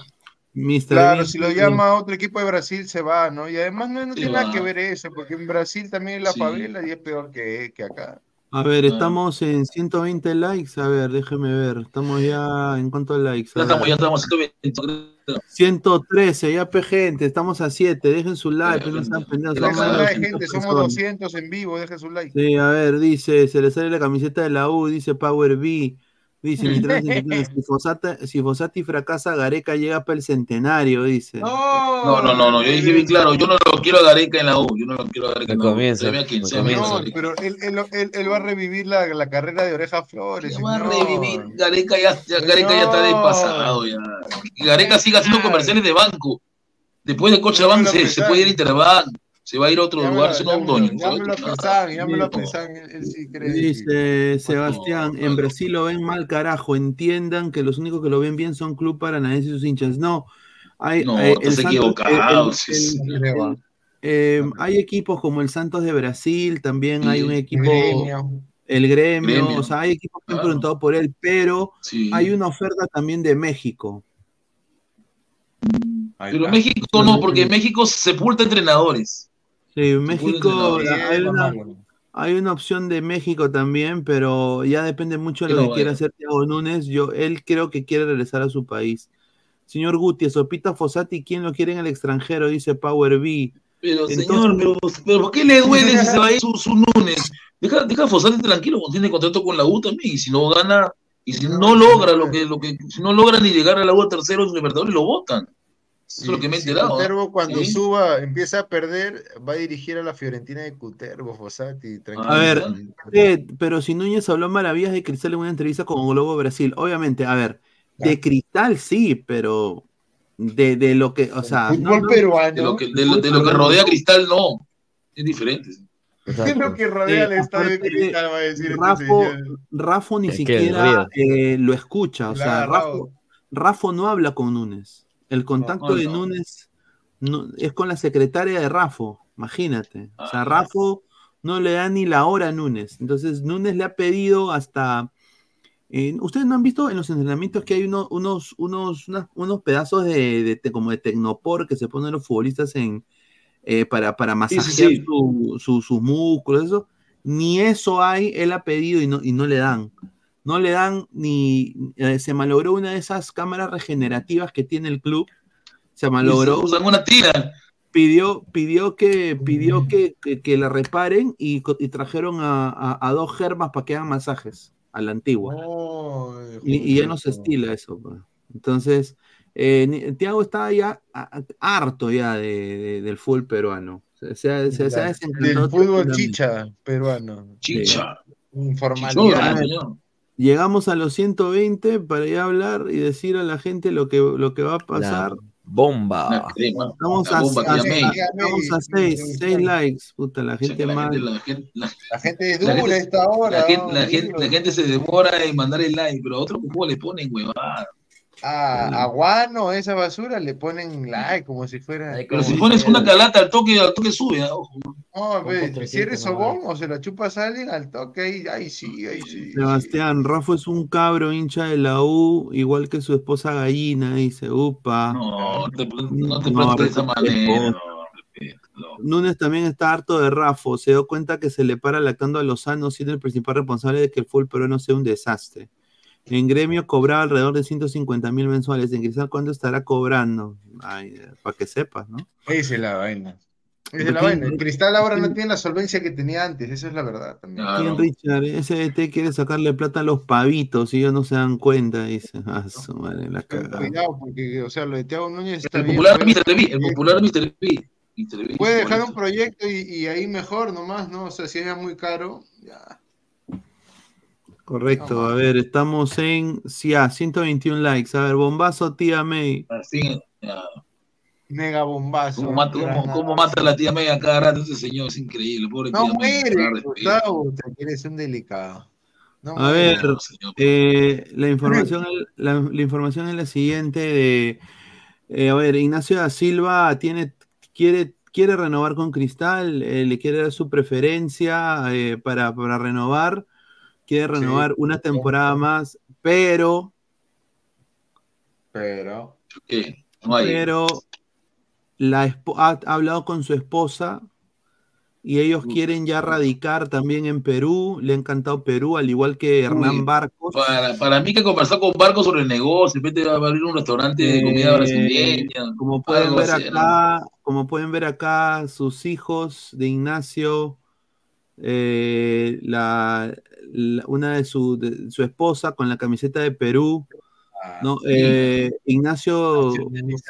Mr. Claro, Bean, si lo llama a otro equipo de Brasil se va, ¿no? Y además no, tiene nada que ver eso, porque en Brasil también la Sí. favela y es peor que, que acá. A ver, estamos en 120 likes. A ver, déjeme ver. Estamos ya en cuántos likes. Ya estamos, ya estamos, 120. 113, ya pe gente, estamos a 7, dejen su like, no sean pendejos, La somos más de cantidad de 200 gente, somos personas. 200 en vivo, deje su like. Sí, a ver, dice, se le sale la camiseta de la U, dice Power B, dice, mientras si Fosata- si Fosati fracasa, Gareca llega para el centenario, dice. No, no, no, no, yo dije bien claro, yo no lo quiero a Gareca en la U, yo no lo quiero a Gareca en la U. comienzo, Se ve a quien al sea, comienzo. No, pero él, él, él, él va a revivir la, la carrera de Oreja Flores. Va a revivir, Gareca ya, ya- Gareca ya está desfasado ya. Y Gareca sigue haciendo comerciales de banco. Después de Cochabamba Llámelo se, puede ir a Interbank, se va a ir a otro lugar, se va a un doño. Llámelo a Pesán, llámelo a Pesán, él, él sí cree. Dice Sebastián, en Brasil lo ven mal carajo, entiendan que los únicos que lo ven bien son Club Paranaense y sus hinchas. No, hay, No, eh, Santos- el- el- el- eh, hay equipos como el Santos de Brasil, también hay un equipo, Gremio. el gremio, Gremio. o sea, hay equipos que han Claro. preguntado por él, pero Sí. hay una oferta también de México. Pero. México no, porque México sepulta entrenadores. Sí, México, Bien, hay una, vamos. hay una opción de México también, pero ya depende mucho de lo que quiera hacer Thiago Núñez. Yo, él creo que quiere regresar a su país. Señor Guti, Sopita Fossati, ¿quién lo quiere en el extranjero? Dice Power B. Pero Entonces- señor, pero, pero ¿por qué le duele si se va a ir su, su Núñez? Deja, deja a Fossati tranquilo, cuando tiene contrato con la U también, y si no gana, y si no logra lo que, lo que, si no logra ni llegar a la U a tercero en Libertadores, lo votan. Eso es lo que me he enterado. ¿ah? Cutervo cuando Sí. suba, empieza a perder, va a dirigir a la Fiorentina de Cutervo, Fossati. tranquilo. A ver, eh, pero si Núñez habló maravillas de Cristal en una entrevista con Globo Brasil, obviamente, a ver, de Cristal sí, pero de, de lo que, o sea, no, Fútbol no, peruano. De lo que, de lo, de lo que rodea a Cristal, no. Es diferente. ¿Qué es lo que rodea al Eh, estadio de Cristal? Va a decir este Rafo, señor. Rafo ni siquiera eh, lo escucha, o sea. Rafo, Rafo no habla con Núñez. El contacto de. Núñez no- es con la secretaria de Rafo, imagínate. O sea, Ah. Rafo no le da ni la hora a Núñez. Entonces, Núñez le ha pedido hasta. eh, Ustedes no han visto en los entrenamientos que hay uno- unos, unos, unas- unos pedazos de, como de tecnopor que se ponen los futbolistas en eh, para, para sí, masajear sí. su- su- sus músculos, eso. Ni eso hay, él ha pedido y no, y no le dan. No le dan ni. eh, se malogró una de esas cámaras regenerativas que tiene el club. Se malogró. Usan una tira. Pidió, pidió que, pidió que, que, que la reparen y, trajeron a, a- a dos germas para que hagan masajes a la antigua. y, y ya no se estila eso. pues. Entonces, eh, Thiago está ya a- a- harto ya de, de- del fútbol peruano. Se, se- se- se ha Del fútbol chicha peruano. Chicha. Informalidad. A ver, Llegamos a los 120 para ya hablar y decir a la gente lo que, lo que va a pasar. Bomba. Estamos La a, bomba a- llamé. estamos a 6, 6 likes. Puta, la gente la más. gente- la gente- la- La gente es La dura gente- esta hora. La gente, ¿no? la, gente, la gente se demora en mandar el like, pero a otros juego le ponen huevada. A, a Guano, esa basura, le ponen like como si fuera. Pero si pones una calata al toque, al toque sube, ah, ojo. No, Con si eres 300 sobón o se la chupas a alguien al toque, ahí, ahí sí, ahí sí. Sebastián, Rafa es un cabro hincha de la U, igual que su esposa gallina, dice, upa. No, no te, no te No, de esa manera. Núñez también está harto de Rafa, se dio cuenta que se le para lactando a Lozano, siendo el principal responsable de que el fútbol peruano sea un desastre. En gremio cobraba alrededor de 150 mil mensuales. En Cristal, ¿cuánto estará cobrando? Ay, para que sepas, ¿no? Esa es la vaina. Esa es ¿Quién- la vaina. El cristal ahora no tiene la solvencia que tenía antes, esa es la verdad también. ¿Quién, Richard? SDT quiere sacarle plata a los pavitos y ellos no se dan cuenta, dice. Ah, su madre, la cagada. Cuidado, porque, o sea, lo de Thiago Núñez está El bien, popular pero- Mr. B, el popular Mr. B. Mr. B, Puede dejar un proyecto y, y ahí mejor nomás, ¿no? O sea, si es ya muy caro, ya. Correcto, a ver, estamos en sí, ah, 121 likes. A ver, bombazo, tía May. Así, ya. Mega bombazo. ¿Cómo mata, cómo- cómo mata a la tía May a cada rato ese señor? Es increíble, pobre No tía May. muere, Claro, Gustavo, te eres un delicado. No A muere. ver, eh, la, información, la, la información es la siguiente de, eh, a ver, Ignacio da Silva tiene, quiere, quiere renovar con Cristal, eh, le quiere dar su preferencia eh, para, para renovar, quiere renovar una temporada más, pero, Pero. ¿Qué? No hay. pero la ha, ha hablado con su esposa y ellos quieren ya radicar también en Perú, le ha encantado Perú, al igual que Hernán Uy, Barcos. Para, para mí que conversar con Barco sobre el negocio, de repente va a abrir un restaurante de comida Eh, brasileña. Como pueden ver acá, como pueden ver acá, sus hijos de Ignacio, eh, la- una de su, de su esposa con la camiseta de Perú. ¿no? Eh, Ignacio se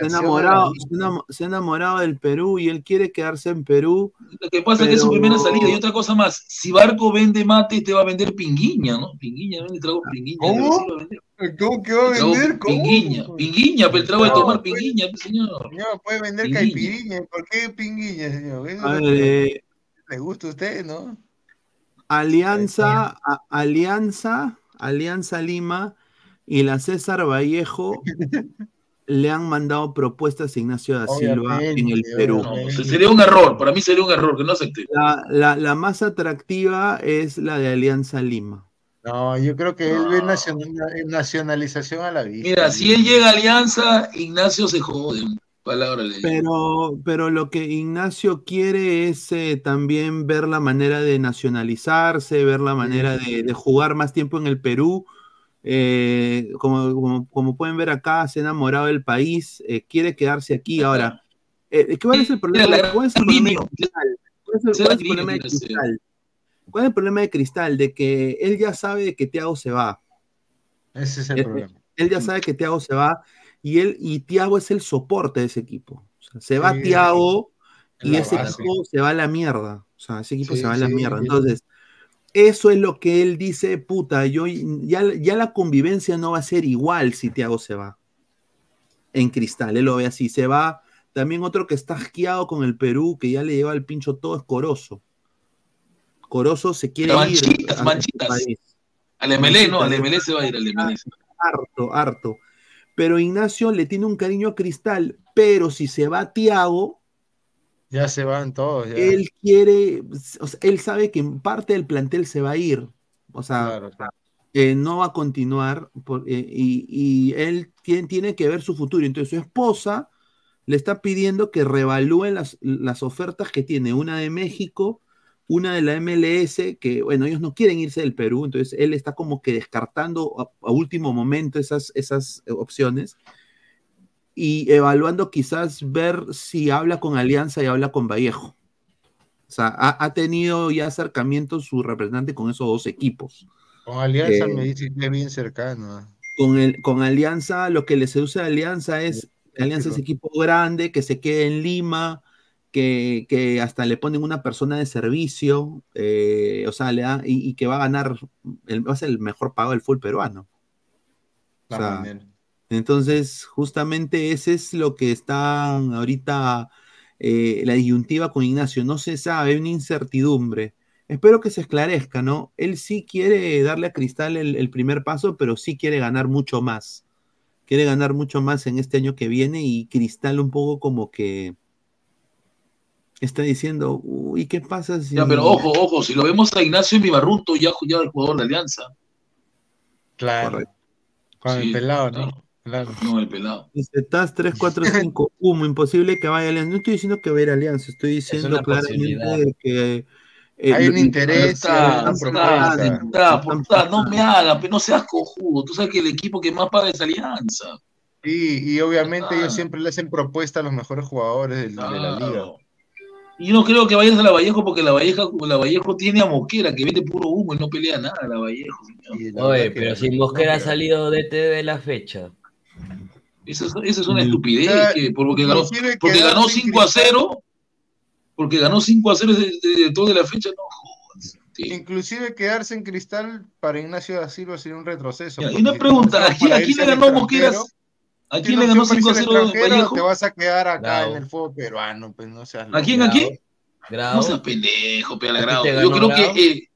ha, enamorado, se, ha enamo- se ha enamorado del Perú y él quiere quedarse en Perú. Lo que pasa es que es su primera salida. Y otra cosa más, si Barco vende mate, te va a vender pinguiña, ¿no? Pinguiña, vende trago pinguiña. ¿Cómo? algo así va a vender. ¿Cómo que va a vender? ¿Cómo? Pinguiña, pinguiña, pero el trago de No, tomar pues. pinguiña, pues, señor. Señor, puede vender Pinguiña. ¿Por qué pinguiña, señor? A ver, eh, le gusta a usted, ¿no? Alianza, a- Alianza, Alianza Lima y la César Vallejo le han mandado propuestas a Ignacio da Silva en el Perú. No, sería un error, para mí sería un error que no acepte. La, la- la más atractiva es la de Alianza Lima. No, yo creo que él ve nacional- nacionalización a la vista. Mira, si él llega a Alianza, Ignacio se jode. Palabra Pero, pero lo que Ignacio quiere es eh, también ver la manera de nacionalizarse, ver la manera de, de jugar más tiempo en el Perú. Eh, como, como, como pueden ver acá, se ha enamorado del país, eh, quiere quedarse aquí. Ahora, eh, ¿cuál es el problema? ¿Cuál es el problema de Cristal? ¿Cuál es el- cuál es problema de Cristal? ¿Cuál es el problema de Cristal? De que él ya sabe de que Thiago se va. Ese es el problema. Él ya sabe que Thiago se va y él y Thiago es el soporte de ese equipo. O sea, se va Sí, es y ese base. equipo se va a la mierda. O sea, ese equipo Sí, se va a la sí, mierda. Entonces, eso es lo que él dice, puta, yo ya, ya la convivencia no va a ser igual si Thiago se va. En cristal, él lo ve así, se va. También otro que está asqueado con el Perú, que ya le lleva el pincho todo, es Corozo. Corozo se quiere Manchitas, ir. manchitas. país. Al MLE, no, al Manchitas. MLE se va a ir, al MLE. harto, harto. Pero Ignacio le tiene un cariño a Cristal, pero si se va Tiago, Ya se van todos. Ya. él quiere, o sea, él sabe que en parte del plantel se va a ir. O sea, Claro, claro. eh, no va a continuar por- eh, y, y él tiene, tiene que ver su futuro. Entonces su esposa le está pidiendo que revalúe las, las ofertas que tiene, una de México, una de la MLS, que bueno, ellos no quieren irse del Perú, entonces él está como que descartando a, a último momento esas, esas eh, opciones y evaluando quizás ver si habla con Alianza y habla con Vallejo. O sea, ha, ha tenido ya acercamientos su representante con esos dos equipos. Con Alianza Eh, me dice que es bien cercano. Con, el, con Alianza, lo que le seduce a Alianza es, Alianza es equipo grande, que se quede en Lima, que, que hasta le ponen una persona de servicio, eh, o sea, le da, y, y que va a ganar, el, va a ser el mejor pago del fútbol peruano. O La sea, manera. entonces, justamente ese es lo que están ahorita, eh, la disyuntiva con Ignacio. No se sabe, hay una incertidumbre. Espero que se esclarezca, ¿no? Él sí quiere darle a Cristal el, el primer paso, pero sí quiere ganar mucho más. Quiere ganar mucho más en este año que viene y Cristal un poco como que está diciendo, uy, ¿qué pasa si... Ya, pero ojo, ojo, si lo vemos a Ignacio Mibarruto, ya, ya el jugador de Alianza. Claro. Con el pelado, ¿no? Claro. No, el pelado. Dice TAS 345, humo, imposible que vaya Alianza. No estoy diciendo que va a ir Alianza, estoy diciendo una claramente de que. eh, Hay un interés, Está, está, está, no me hagan, pero no seas cojudo. Tú sabes que el equipo que más paga es Alianza. Sí, y obviamente Ah. ellos siempre le hacen propuesta a los mejores jugadores del- de la liga. Y yo no creo que vayas a la Vallejo porque la Vallejo, la Vallejo tiene a Mosquera que vende puro humo y no pelea nada la Vallejo. señor. Oye, pero si Mosquera ha salido DT de la fecha. Eso es, eso es una estupidez, que porque ganó, porque ganó en 5 a 0, porque ganó 5 a 0 de, de, toda la fecha, no jodas. Inclusive quedarse en cristal para Ignacio da Silva sería un retroceso. Y porque una pregunta, ¿a quién, a quién le ganó Mosqueras? ¿A si quién no le ganó opción para 5 a irse 0 al extranjero, Vallejo? Te vas a quedar acá Grau. en el fútbol peruano, pues no seas ¿A quién, a quién? No seas pendejo, pela ¿A ti Grau. Yo creo Grau? que, eh,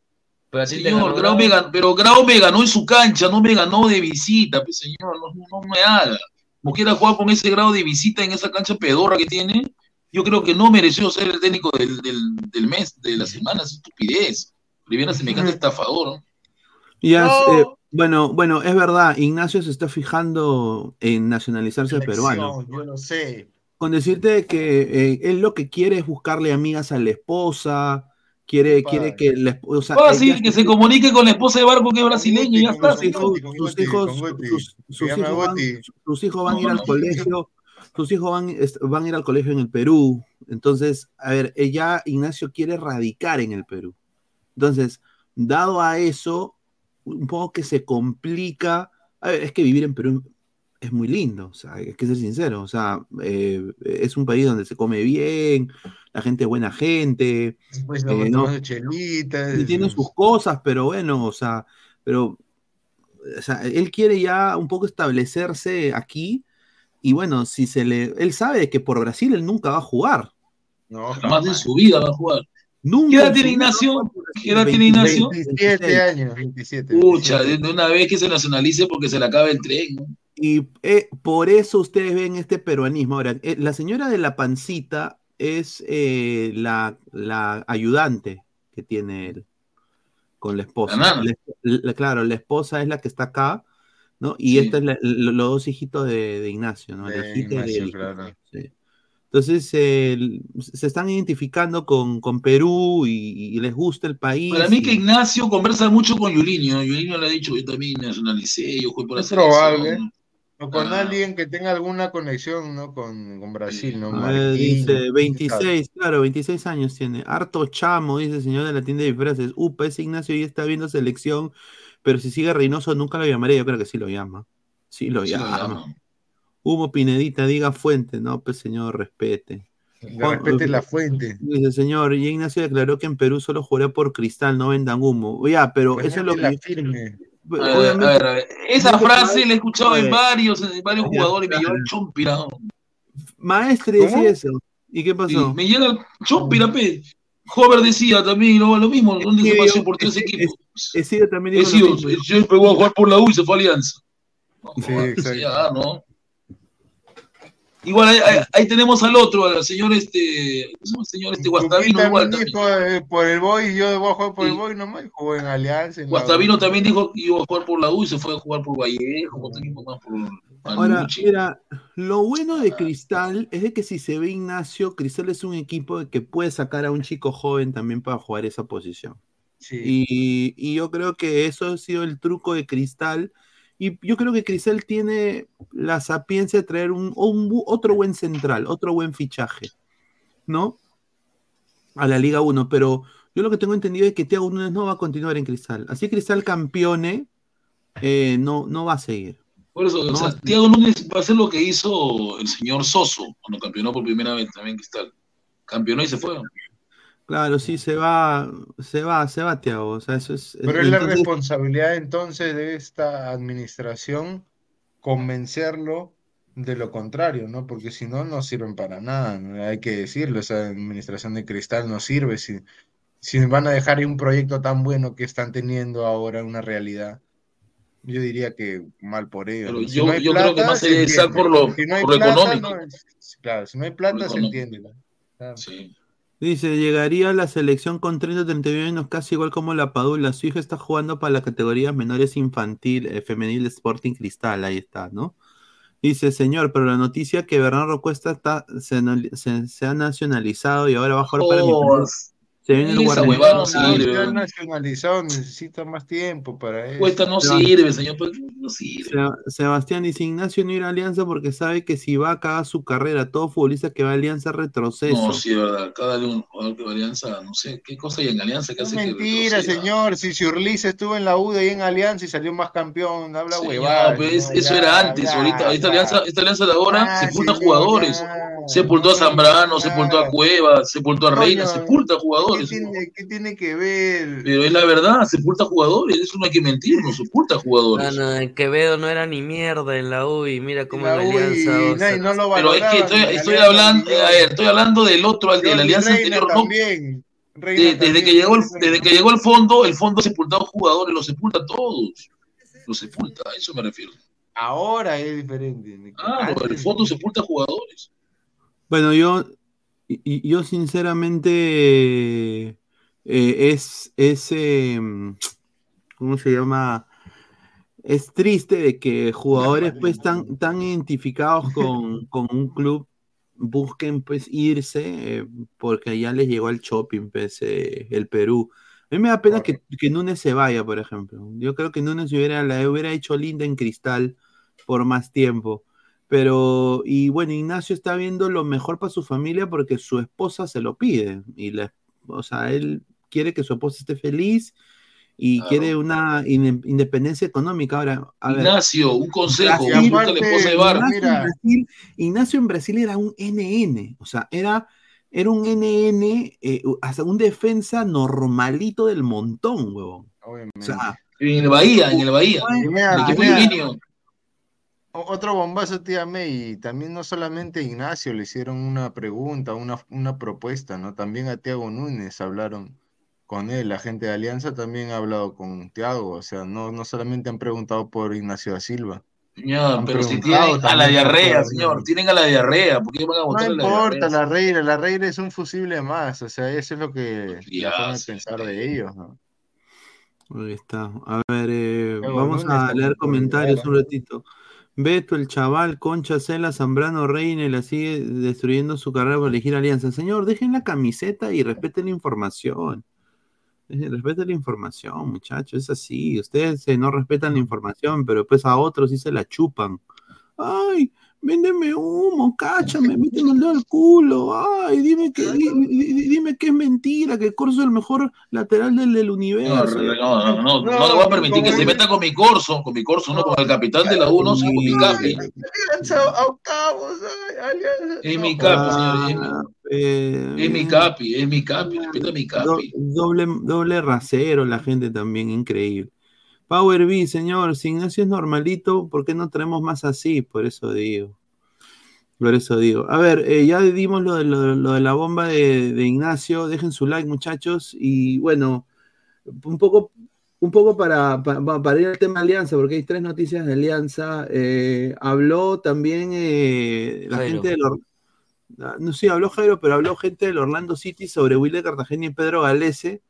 Pero señor, ganó Grau me Grau. ganó, pero Grau me ganó en su cancha, no me ganó de visita, pues señor, no, no me haga. Mosquera jugar con ese grado de visita en esa cancha pedorra que tiene, yo creo que no mereció ser el técnico del, del, del mes, de la semana, es estupidez. Rivera semejante estafador, ¿no? Ya, eh, bueno, bueno, es verdad, Ignacio se está fijando en nacionalizarse peruano. Selección, Yo lo sé. Con decirte que eh, él lo que quiere es buscarle amigas a la esposa, quiere, quiere que la esposa. o sea, Fácil, ella- que se comunique con la esposa de Barco que es brasileña y ya está. sus hijos, sus hijos, sus, sus llama hijos van, Guti. sus hijos van a ir al colegio, sus hijos van, van a ir al colegio en el Perú. Entonces, a ver, ella, Ignacio quiere radicar en el Perú. Entonces, dado a eso, un poco que se complica. A ver, es que vivir en Perú es muy lindo, o sea, hay que ser sincero, o sea, eh, es un país donde se come bien, la gente es buena gente, Pues eh, ¿no? chelitas. y tiene sus cosas, pero bueno, o sea, pero o sea, él quiere ya un poco establecerse aquí y bueno, si se le, él sabe que por Brasil él nunca va a jugar. No, Jamás en su vida va a jugar. Nunca ¿Qué edad en tiene Ignacio? ¿Qué edad tiene Ignacio? 27 años, 27. Pucha, de de una vez que se nacionalice porque se le acaba el tren. ¿no? Y eh, por eso ustedes ven este peruanismo. Ahora, eh, la señora de la pancita es eh, la, la ayudante que tiene él con la esposa. La. La- la- claro, la esposa es la que está acá, ¿no? Y Sí. esta es la- lo- los dos hijitos de, de Ignacio, ¿no? De Ignacio, hijo, claro. sí. Entonces, eh, se están identificando con, con Perú y, y les gusta el país. Para mí y- que Ignacio conversa mucho con Yulinho. Yulinho le ha dicho, yo también nacionalicé, yo jugué por la Es probable. O con Ah. alguien que tenga alguna conexión, ¿no? Con, con Brasil, ¿no? Marquinhos, dice ¿sabe? 26, claro, 26 años tiene. Harto chamo, dice el señor de la tienda de disfraces. Upa, ese Ignacio ya está viendo selección, pero si sigue Reynoso nunca lo llamaré. Yo creo que sí lo llama. Sí lo Sí lo llama. Humo Pinedita, diga fuente. No, pues señor, respete. Juan- respete la fuente. Dice, señor, y Ignacio declaró que en Perú solo jugará por cristal, no vendan humo. Ya, pero Pues eso es lo que. la firme. A ver, ver. Esa Yo frase la he escuchado en Oye, varios, en varios jugadores y me lleva el chompira. ¿no? Maestre ¿Cómo? decía eso. ¿Y qué Sí, pasó? me llega el chompira, pe. Hover decía también lo, lo mismo, ¿dónde se pasó yo- por tres es- equipos? Ese también He dijo sido, lo mismo. siempre voy a jugar por la U y se fue a Alianza. No, Sí, exacto. ya, ¿no? Igual ahí, ahí- ahí tenemos al otro, al señor este, ¿cómo se llama el señor este Guastavino igual me también. dijo, eh, por el Boy, yo voy a jugar por el Sí. Boy nomás, jugó en Alianza. en Guastavino también dijo que iba a jugar por la U y se fue a jugar por Vallejo, otro equipo más por, Ahora, mira, lo bueno de Cristal es de que si se ve Ignacio, Cristal es un equipo que puede sacar a un chico joven también para jugar esa posición. Y, y yo creo que eso ha sido el truco de Cristal. Y yo creo que Cristal tiene la sapiencia de traer un, otro buen central, otro buen fichaje, ¿no? A la Liga 1. Pero yo lo que tengo entendido es que Thiago Núñez no va a continuar en Cristal. Así Cristal campeone, eh, no, no va a seguir. Por eso, No, o sea. Thiago Núñez va a hacer lo que hizo el señor Soso cuando campeonó por primera vez también Cristal. Campeonó y se fue. Claro, sí, se va, se va, se va Thiago. O sea, eso es. Pero es la responsabilidad entonces de esta administración convencerlo de lo contrario, ¿no? Porque si no, no sirven para nada, ¿no? Hay que decirlo, esa administración de cristal no sirve si, si van a dejar ahí un proyecto tan bueno que están teniendo ahora una realidad. Yo diría que mal por. Si yo- no creo que más sería por lo- Si no hay por lo plata, económico. no es- claro, si no hay plata, se entiende. Claro. Dice, llegaría a la selección con 30 31 años, casi igual como la Padula. Su hija está jugando para las categorías menores infantil, eh, femenil Sporting Cristal, ahí está, ¿no? Dice, señor, pero la noticia que Bernardo Cuesta está, se, se- se ha nacionalizado y ahora va a jugar para Oh. Se viene el esa guardián. huevada no No, sirve. ya nacionalizado necesita más tiempo para eso. Cuesta no sirve, señor, pues, no sirve. Seba- Sebastián dice, Ignacio no irá a Alianza porque sabe que si va a acabar su carrera, todo futbolista que va a Alianza retroceso. No, sí, es verdad. Cada de un jugador que va a Alianza, no sé, ¿qué cosa hay en Alianza que hace que mentira, señor. Si Siurlis estuvo en la UDA y en Alianza y salió más campeón, habla huevada. pues, señor, eso ya, era antes, ya, ahorita, esta ya. alianza, esta alianza de ahora Ah, sepulta jugadores. ya. Sepultó a Zambrano, sepultó a Cueva, sepultó a Reina, sepulta ¿Qué jugadores. tiene, qué tiene que ver? Pero es la verdad, sepulta jugadores, eso no hay que sepulta No, jugadores. no, en Quevedo no era ni mierda en la U y mira cómo La la Alianza. o no, sea, y no lo Pero es que estoy, hablando, ni a ver, estoy hablando del otro, al de la alianza Reina anterior, no. también. De- desde también, que llegó el, desde que llegó el fondo, el fondo ha sepultado jugadores, los sepulta a todos. Los sepulta, a eso me refiero. Ahora es diferente. Ah, el fondo sepulta jugadores. Bueno, yo, y- y- yo sinceramente eh, es, es eh, ¿cómo se llama? Es triste de que jugadores pues tan, tan identificados con, con un club busquen pues irse eh, porque ya les llegó el shopping pues eh, el Perú. A mí me da pena que, que Núñez se vaya, por ejemplo. Yo creo que Núñez hubiera, la hubiera hecho linda en cristal por más tiempo. Pero, y bueno, Ignacio está viendo lo mejor para su familia porque su esposa se lo pide. Y la, o sea, él quiere que su esposa esté feliz y Claro. quiere una independencia económica. Ahora, a ver, Ignacio, un consejo, Brasil- la esposa de Bar. Ignacio, en Brasil, Ignacio en Brasil era un NN, o sea, era, era un NN, eh, hasta un defensa normalito del montón, huevón. O sea, En el Bahía, en el Bahía. Mira, El equipo mira, de Linio. o- Otro bombazo, tía May, y también no solamente a Ignacio le hicieron una pregunta, una, una propuesta, ¿no? También a Tiago Núñez hablaron con él, la gente de Alianza también ha hablado con Tiago, o sea, no, no solamente han preguntado por Ignacio da Silva. Señor, Han pero si preguntado tienen a la también por diarrea, señor, Núñez. tienen a la diarrea, ¿por qué van a No votar a la importa, diarrea? la Reina, la Reina es un fusible más, o sea, eso es lo que Ya, la forma de sí, pensar de ellos, ¿no? Ahí está. A ver, eh, vamos Núñez a también leer por comentarios un ratito. Beto, el chaval, Concha, Cela, Zambrano, Reina, y la sigue destruyendo su carrera por elegir alianza. Señor, dejen la camiseta y respeten la información. Respeten la información, muchachos, es así. Ustedes eh, no respetan la información, pero pues a otros sí se la chupan. Ay, véndeme humo, cáchame, méteme el dedo al culo. Ay, dime que, di- di- di- dime que es mentira, que Corso es el mejor lateral del, del No, universo. no, no, no, no le voy a permitir que se meta con mi corso, con mi corso, no con el capitán de la 1, sino con mi capi. Es mi No, capi, señor, es mi- Ah, eh, es mi capi, es mi capi, respeta mi capi. doble, doble rasero la gente también, increíble. Power B, señor, si Ignacio es normalito, ¿por qué no traemos más así? Por eso digo. Por eso digo. A ver, eh, ya dimos lo de, lo, lo de la bomba de, de Ignacio. Dejen su like, muchachos. Y bueno, un poco, un poco para, pa- pa- para ir al tema Alianza, porque hay tres noticias de Alianza. Eh, habló también eh, la Jairo. gente del Or- Ah, No sé, habló Jairo, pero habló gente del Orlando City sobre Wilder Cartagena y Pedro Galese.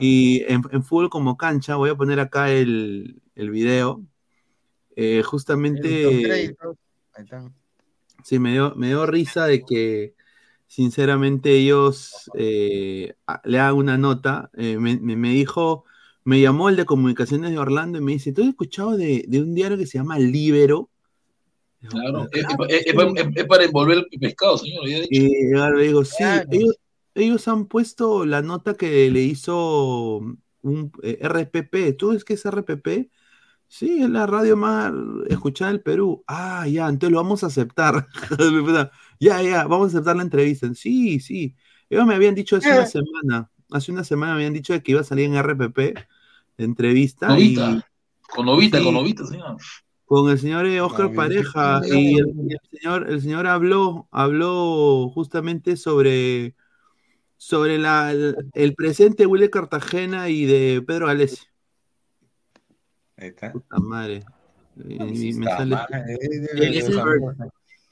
Y en, en fútbol como cancha, voy a poner acá el, el video. eh, justamente ahí sí, me dio, me dio risa de que sinceramente ellos eh, le hagan una nota. eh, me, me- me dijo, me llamó el de comunicaciones de Orlando y me dice, ¿tú has escuchado de, de un diario que se llama Libero? Claro, es, es- es- es- es para envolver el pescado, señor. ya he dicho. Y yo le digo, sí, Claro. ellos, ellos han puesto la nota que le hizo un eh, RPP. ¿Tú es que es RPP? Sí, es la radio más escuchada del Perú. Ah, ya, entonces lo vamos a aceptar. ya, ya, vamos a aceptar la entrevista. Sí, sí. Ellos me habían dicho hace una Eh. semana, hace una semana me habían dicho que iba a salir en RPP de entrevista. Novita, y- con Novita, Sí. con Novita, señor. con el señor eh, Oscar bien. Pareja y el, y el señor el señor habló habló justamente sobre sobre la, el, el presente de Willy Cartagena y de Pedro Galesi. Ahí está. Puta madre. Eh, Jalen ese- Hurts.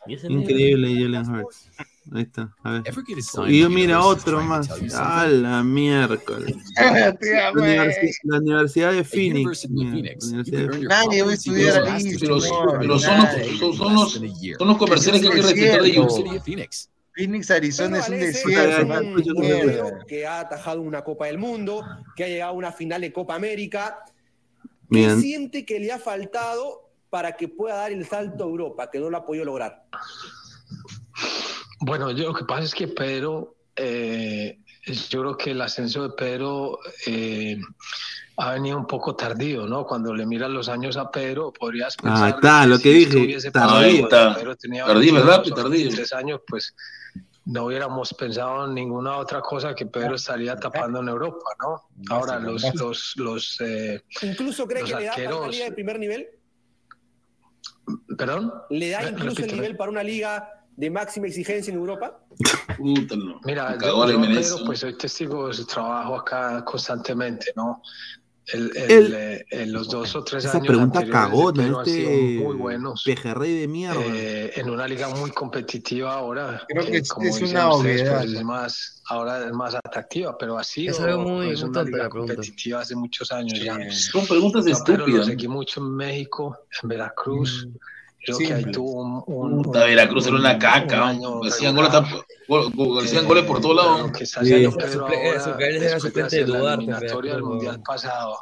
¿Y ese Increíble Jalen Hurts. Ahí está. A ver. Y yo mira otro más. A la miércoles. La, Universidad de Phoenix. Nadie va a estudiar ahí, Pero, los, los, son los comerciales que hay que respetar de ellos. Phoenix. Arizona es un desierto. escucha. que ha atajado una Copa del Mundo, que ha llegado a una final de Copa América. ¿Qué Miren, siente que le ha faltado para que pueda dar el salto a Europa, que no lo ha podido lograr? Bueno, yo lo que pasa es que Pedro, eh, yo creo que el ascenso de Pedro eh, ha venido un poco tardío, ¿no? Cuando le miras los años a Pedro, podrías pensar Ah, está, lo que si dije, tardío. tenía Tardío, 22 ¿verdad? Tardío. 23 años, pues no hubiéramos pensado en ninguna otra cosa que Pedro estaría tapando en Europa, ¿no? Ahora los los los eh, ¿Incluso cree Los que le da para una arqueros- liga de primer nivel? perdón. ¿Le da Re- incluso el repíteme. nivel para una liga de máxima exigencia en Europa? Mira, yo, Pedro, pues soy testigo de su trabajo acá constantemente, ¿no? El, el, El- eh, en los dos o tres esa años pregunta han sido este muy buenos. pejerrey de mierda. eh, en una liga muy competitiva ahora, Creo que es- como es una ustedes, obviedad, pues, es ¿no? más, ahora es más atractiva, pero ha sido Es algo muy- pues, muy una liga competitiva hace muchos años ya. Son preguntas Yo a Pedro lo estúpidas. seguí mucho en México, en Veracruz. Creo Sí, que ahí tuvo un, un- Puta, un- Veracruz era una un- caca. Hacían goles, hacían por todos lados. Que está Sí. Pedro era ahora, su- él era después de suplente de la del Mundial pasado,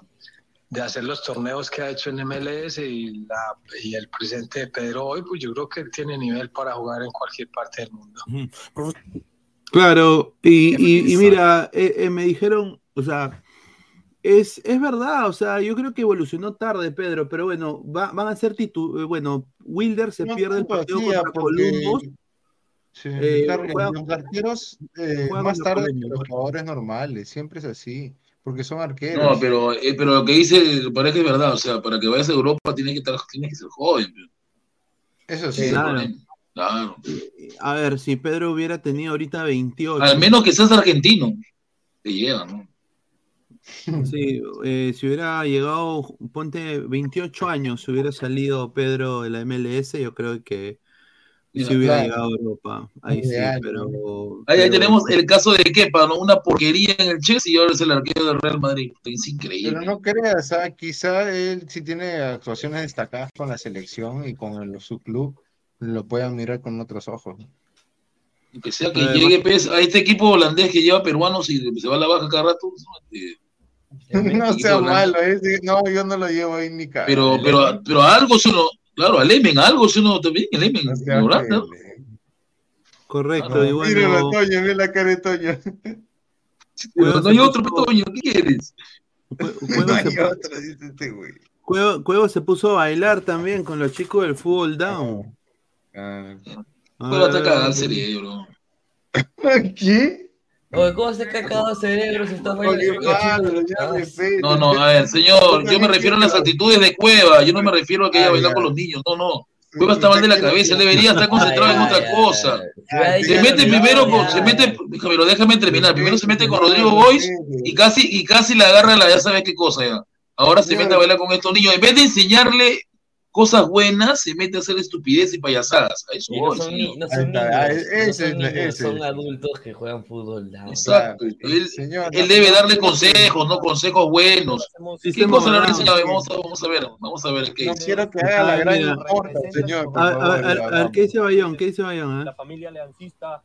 de hacer los torneos que ha hecho en MLS y, la, y el presente de Pedro hoy, pues yo creo que él tiene nivel para jugar en cualquier parte del mundo. Claro, y, y- y mira, eh, eh, me dijeron, o sea, es, es verdad, o sea, yo creo que evolucionó tarde, Pedro, pero bueno, va- van a ser titu eh, bueno, Wilder se No pierde el partido contra Columbus. Sí, Eh, los arqueros eh, más tarde que los jugadores normales, siempre es así, porque son arqueros. No, pero, eh, pero lo que dice parece que es verdad. O sea, para que vayas a Europa tienes que, estar, tienes que ser joven. pero- Eso sí. Claro. Claro. A ver, si Pedro hubiera tenido ahorita 28. Al menos que seas argentino. Te lleva, ¿no? Sí, eh, si hubiera llegado, ponte 28 años, si hubiera salido Pedro de la MLS, yo creo que si hubiera claro. llegado a Europa. Ahí sí, Ideal, pero. Ahí, ahí pero- tenemos el caso de Kepa, ¿no? Una porquería en el Chelsea y ahora es el arquero del Real Madrid. Es increíble. Pero no creas, ah, quizá él sí tiene actuaciones destacadas con la selección y con el, su club, lo puedan mirar con otros ojos. Que sea que Además- llegue pues, a este equipo holandés que lleva peruanos y se va a la baja cada rato. eh, No sea malo, ese- no, yo no lo llevo ahí ni cara. Pero, pero, pero a algo si uno, claro, al Emen, algo si uno también, el Emen, en Holanda. Correcto, y Míralo, bueno. Toño, ve la cara de Toño. Pero no hay otro Toño, ¿qué quieres? Cuevo No se hay pu- otro, dice este güey. Cuevo- Cuevo se puso a bailar también con los chicos del fútbol down. Ah. A Pero ver, te a caga ver. el cerebro. ¿Qué? Oye, ¿cómo se cae cada cerebro si está bailando? No, no, a ver, señor, yo me refiero a las actitudes de Cueva, yo no me refiero a que ella baila con los niños, no, no. Cueva está mal de la cabeza, él debería estar concentrado en Ay, otra ay, cosa. ay. Se mete primero con, se mete, pero déjame terminar, primero se mete con Rodrigo Boys y casi, y casi le agarra la, ya sabes qué cosa ya. Ahora se mete a bailar con estos niños, en vez de enseñarle cosas buenas, se mete a hacer estupidez y payasadas. A eso Y no voy, son, ni- no son niños, ah, no son niños, ese son adultos que juegan fútbol. ya. Exacto. Él, Señor, él la debe darle consejos, no consejos buenos. ¿Qué cosa le? Vamos a, vamos a ver, vamos a ver qué No quiero que haga la gran importa, señor. por A, a- favor, a- a ver. ¿qué dice Bayón? ¿Qué dice Bayón? ah? La familia aliancista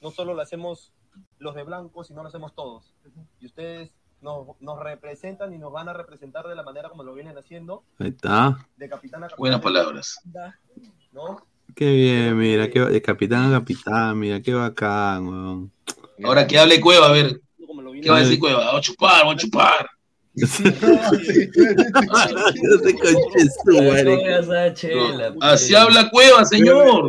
no solo lo hacemos los de blanco, sino lo hacemos todos. Y ustedes nos, nos representan y nos van a representar de la manera como lo vienen haciendo, Ahí está. de capitán a capitán. Buenas palabras. ¿no? Qué bien, mira, qué, de capitán a capitán, mira, qué bacán, weón. Ahora que hable Cueva, a ver. ¿Qué va a decir Cueva? A chupar, a chupar. Así habla Cueva, señor.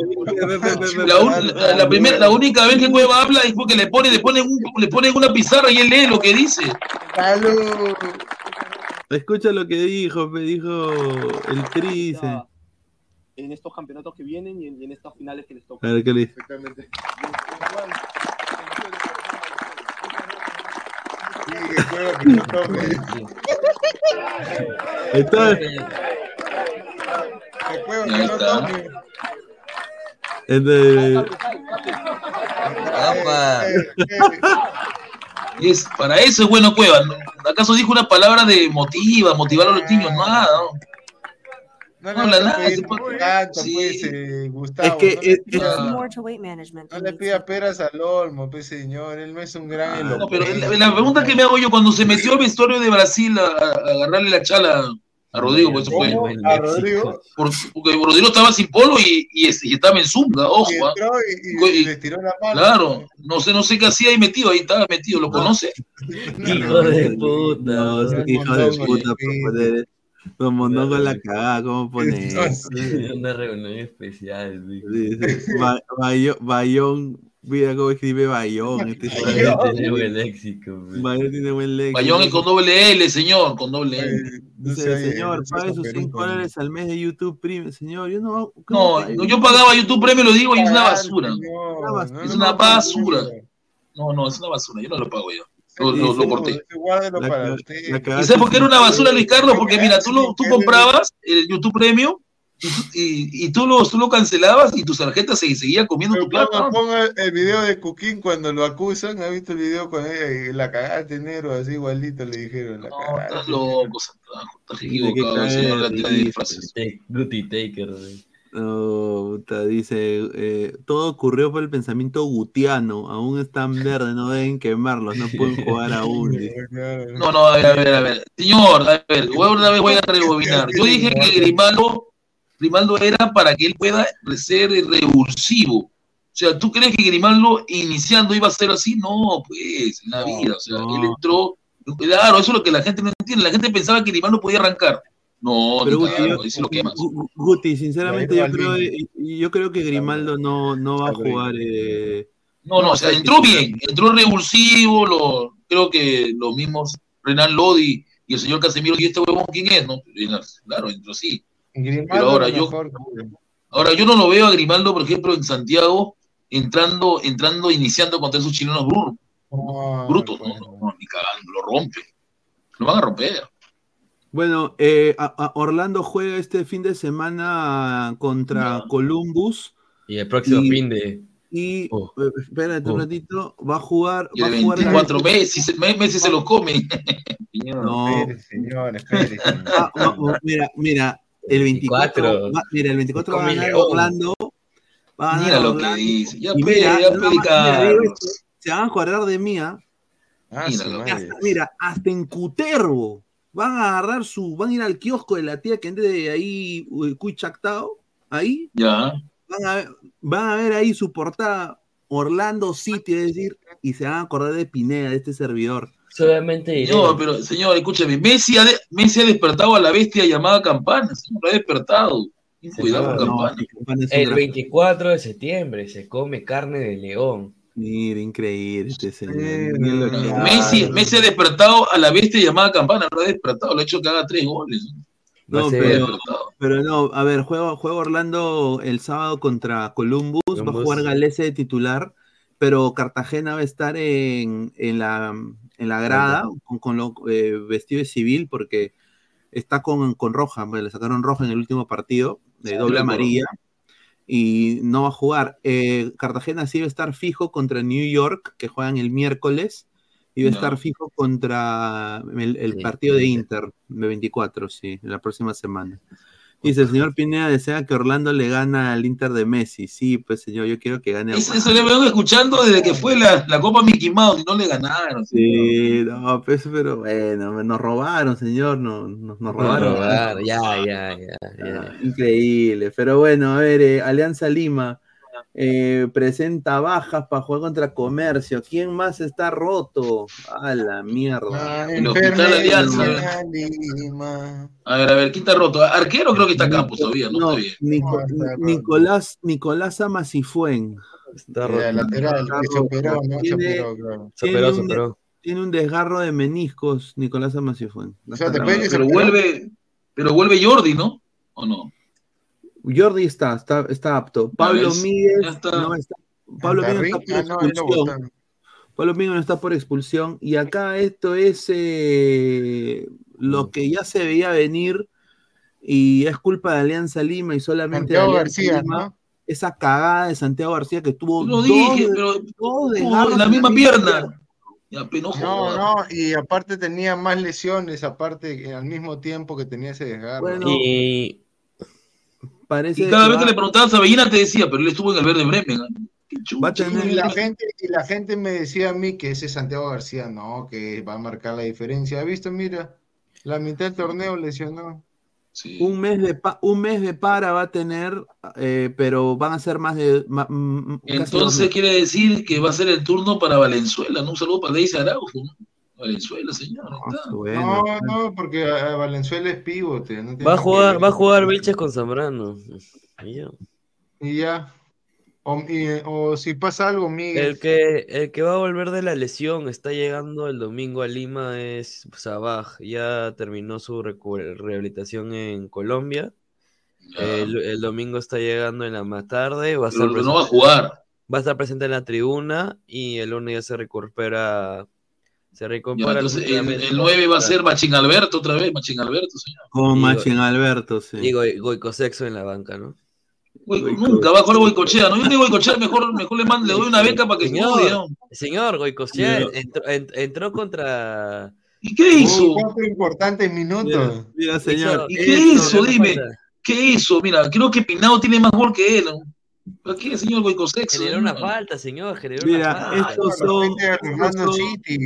La, un- la- la primera, la única vez que Cueva habla es porque le pone, le ponen un- le ponen una pizarra y él lee lo que dice. Escucha lo que dijo, me dijo el dice. En estos campeonatos que vienen y en, y en estas finales que les A tocan. ver qué le dice. Entonces, Y es, para eso es bueno Cueva. ¿Acaso dijo una palabra de motiva, motivar a los niños? Nada. No, No, no le tanto, pues, eh, Gustavo. Es que no es- pida- Ah. No le peras al olmo, pues señor, él no es un gran No, elocuente. pero la, la pregunta que me hago yo, cuando se metió al vestuario de Brasil a, a agarrarle la chala a Rodrigo, pues eso fue. ¿Cómo? ¿A Rodrigo? Por- porque Rodrigo estaba sin polo y, y, es- y estaba en zunga, ojo. Y ah. entró y, y Y- le tiró la mano. Claro, no sé, no sé qué hacía ahí metido, ahí estaba metido, ¿lo conoce? Hijo de puta. no, hijo de puta, Los mondongos la cagada, ¿cómo pone? Una reunión especial. dijo. Dice, Ba- Bayo- Bayón, mira cómo escribe Bayón. Este Bayón tiene buen léxico. Bayón tiene buen léxico. Bayón es con doble L, señor, con doble L. Dice, señor, pague sus 5 dólares al mes de YouTube Premium. Señor, yo no. No, no, yo pagaba YouTube Premium, lo digo, y es una basura. no, Es una basura. No, no, es una basura, yo no lo pago yo. Lo, lo, lo corté. La la ¿Y sabes por qué era una basura, Luis Carlos? Porque mira, tú, lo, tú comprabas el YouTube Premium y, tú- y, y tú, lo, tú lo cancelabas y tu tarjeta se seguía comiendo tu plata. Ponga, el video de Cuquín cuando lo acusan. ¿Ha visto el video con ella? Y La cagaste negro, así igualito le dijeron. La cagaste. Estás loco, estás equivocado, señor de disfraces. Guti Taker. No, puta, dice, eh, todo ocurrió por el pensamiento gutiano, aún están verdes, no deben quemarlos, no pueden jugar aún. No, no, a ver, a ver, a ver. Señor, a ver, voy- una vez voy a rebobinar. Yo dije que Grimaldo, Grimaldo era para que él pueda ser revulsivo. O sea, ¿tú crees que Grimaldo iniciando iba a ser así? No, pues, en la vida. O sea, él entró. Claro, eso es lo que la gente no entiende. La gente pensaba que Grimaldo podía arrancar. No, Pero Guti, yo- sí lo quemas. Sinceramente yo creo, yo creo que Grimaldo no, no va a jugar. eh, No, no, o sea, entró bien, entró revulsivo, lo, creo que los mismos Renan Lodi y el señor Casemiro, y este huevón, ¿quién es? No, claro, entró así. Grimaldo Pero ahora yo, mejor. ahora yo no lo veo a Grimaldo, por ejemplo, en Santiago, entrando, entrando, iniciando contra esos chilenos brutos, No, brutos, no, no, no, ni cagando, lo rompe, lo van a romper. Bueno, eh, a- a- Orlando juega este fin de semana contra Columbus Y el próximo Y- fin de. y, Oh. eh, espérate un Oh. ratito, va a jugar, Y va el a jugar 24 Messi, se- Messi se lo come. No, Espere, señor, espere. Ah, va- mira, mira, el 24, 24. va- mira, el 24 va a ganar León. Orlando, va a ganar Mira lo que Orlando, dice, ya y pe, mira, ya mira, se van a acordar de mí, ¿ah? Ah, Mira. Hasta- mira, hasta en Cutervo van a agarrar su, van a ir al kiosco de la tía que ande de ahí, uy, cuy chactao, ahí, Ya, van a, ver, van a ver ahí su portada, Orlando City, es decir, y se van a acordar de Pineda, de este servidor. Solamente. No, pero señor, escúchame, Messi ha, de- Messi ha despertado a la bestia llamada Campana, señor, lo ha despertado. Cuidado con No, Campana. El gran- 24 de septiembre se come carne de león. Mira, increíble este señor. No, no. Messi. Messi ha despertado a la bestia llamada Campana, lo ha despertado, lo ha hecho que haga tres goles. No, pero, pero no, a ver, juega, juega Orlando el sábado contra Columbus, va a jugar Galese de titular, pero Cartagena va a estar en, en la, en la grada con, con lo eh, vestido de civil porque está con, con roja, le sacaron roja en el último partido, de doble acuerdo. Y no va a jugar. Eh, Cartagena sí va a estar fijo contra New York, que juegan el miércoles, y va a estar fijo contra el, el partido de Inter, de 24, sí, la próxima semana. Dice, el señor Pineda desea que Orlando le gana al Inter de Messi. Sí, pues señor, yo quiero que gane. Eso, eso le vengo escuchando desde que fue la, la Copa Mickey Mouse y no le ganaron. Sí, no, pues, pero bueno, nos robaron, señor, no, nos, nos No va a robaron. robar, ya, ya, ya, ya. Increíble, pero bueno, a ver, eh, Alianza Lima eh, presenta bajas para jugar contra Comercio. ¿Quién más está roto? A la mierda. El Hospital Alianza. A ver, a ver, ¿quién está roto? Arquero creo que está Campos todavía, ¿no? No, Está bien. Nico- Nicolás, Nicolás Amasifuen. Está Eh, roto. lateral, que se operó, ¿no? Se Tiene- operó, claro. Se operó, se un, operó. tiene un desgarro de meniscos, Nicolás Amasifuen. O sea, te puede se Pero vuelve, pero vuelve Jordi, ¿no? ¿O no? Jordi está, está, está apto. Pablo Miguel no está. Pablo Miguel está por ah, expulsión. Pablo Miguel no está por expulsión. Y acá esto es eh, lo que ya se veía venir. Y es culpa de Alianza Lima y solamente de Santiago Alianza García, Lima. ¿no? Esa cagada de Santiago García que tuvo Lo dos, dije, pero dos uh, desgarros en la misma pierna. Ya, no No, y aparte tenía más lesiones, aparte al mismo tiempo que tenía ese desgarro. Bueno, Y Parece Y cada que vez que le preguntabas a Bellina te decía, pero él estuvo en el Verde Bremen. Qué Va a chucha. tener- Y la gente, y la gente me decía a mí que ese Santiago García no, que va a marcar la diferencia. ¿Has visto? Mira, la mitad del torneo lesionó. Sí. un mes de pa- un mes de para va a tener, eh, pero van a ser más de Entonces quiere decir que va a ser el turno para Valenzuela, ¿no? Un saludo para Deise Araujo, ¿no? Valenzuela, señor. No, no, porque a- a Valenzuela es pivote. no va a jugar, va a jugar Vilches con Zambrano. Y ya. Y ya. O, y- o si pasa algo, Miguel. El que, el que va a volver de la lesión está llegando el domingo a Lima es Sabaj. Ya terminó su rehabilitación en Colombia. El, el domingo está llegando en la más tarde. Va a, estar no va a jugar. va a estar presente en la tribuna y el lunes ya se recupera. Se entonces el, completamente. el 9 va a ser Machín Alberto otra vez, Machín Alberto, señor. Con Digo- Machín Alberto, sí. Y Goy- Goicosexo en la banca, ¿no? Güey, nunca va a jugar Goicochea, ¿no? Yo digo Goicochea, mejor, mejor le, mando, le doy una beca para que Señor, estudie, ¿no? señor Goicochea Pero- entró, en- entró contra. ¿Y qué hizo? Cuatro importantes minutos. Mira, mira, señor. ¿Y qué hizo? Dime. ¿Qué hizo? Mira, creo que Pinado tiene más gol que él. ¿no? ¿Para qué, señor Goicosexo? Generó una falta, señor. Generó Mira, una falta. estos son, de estos son- City,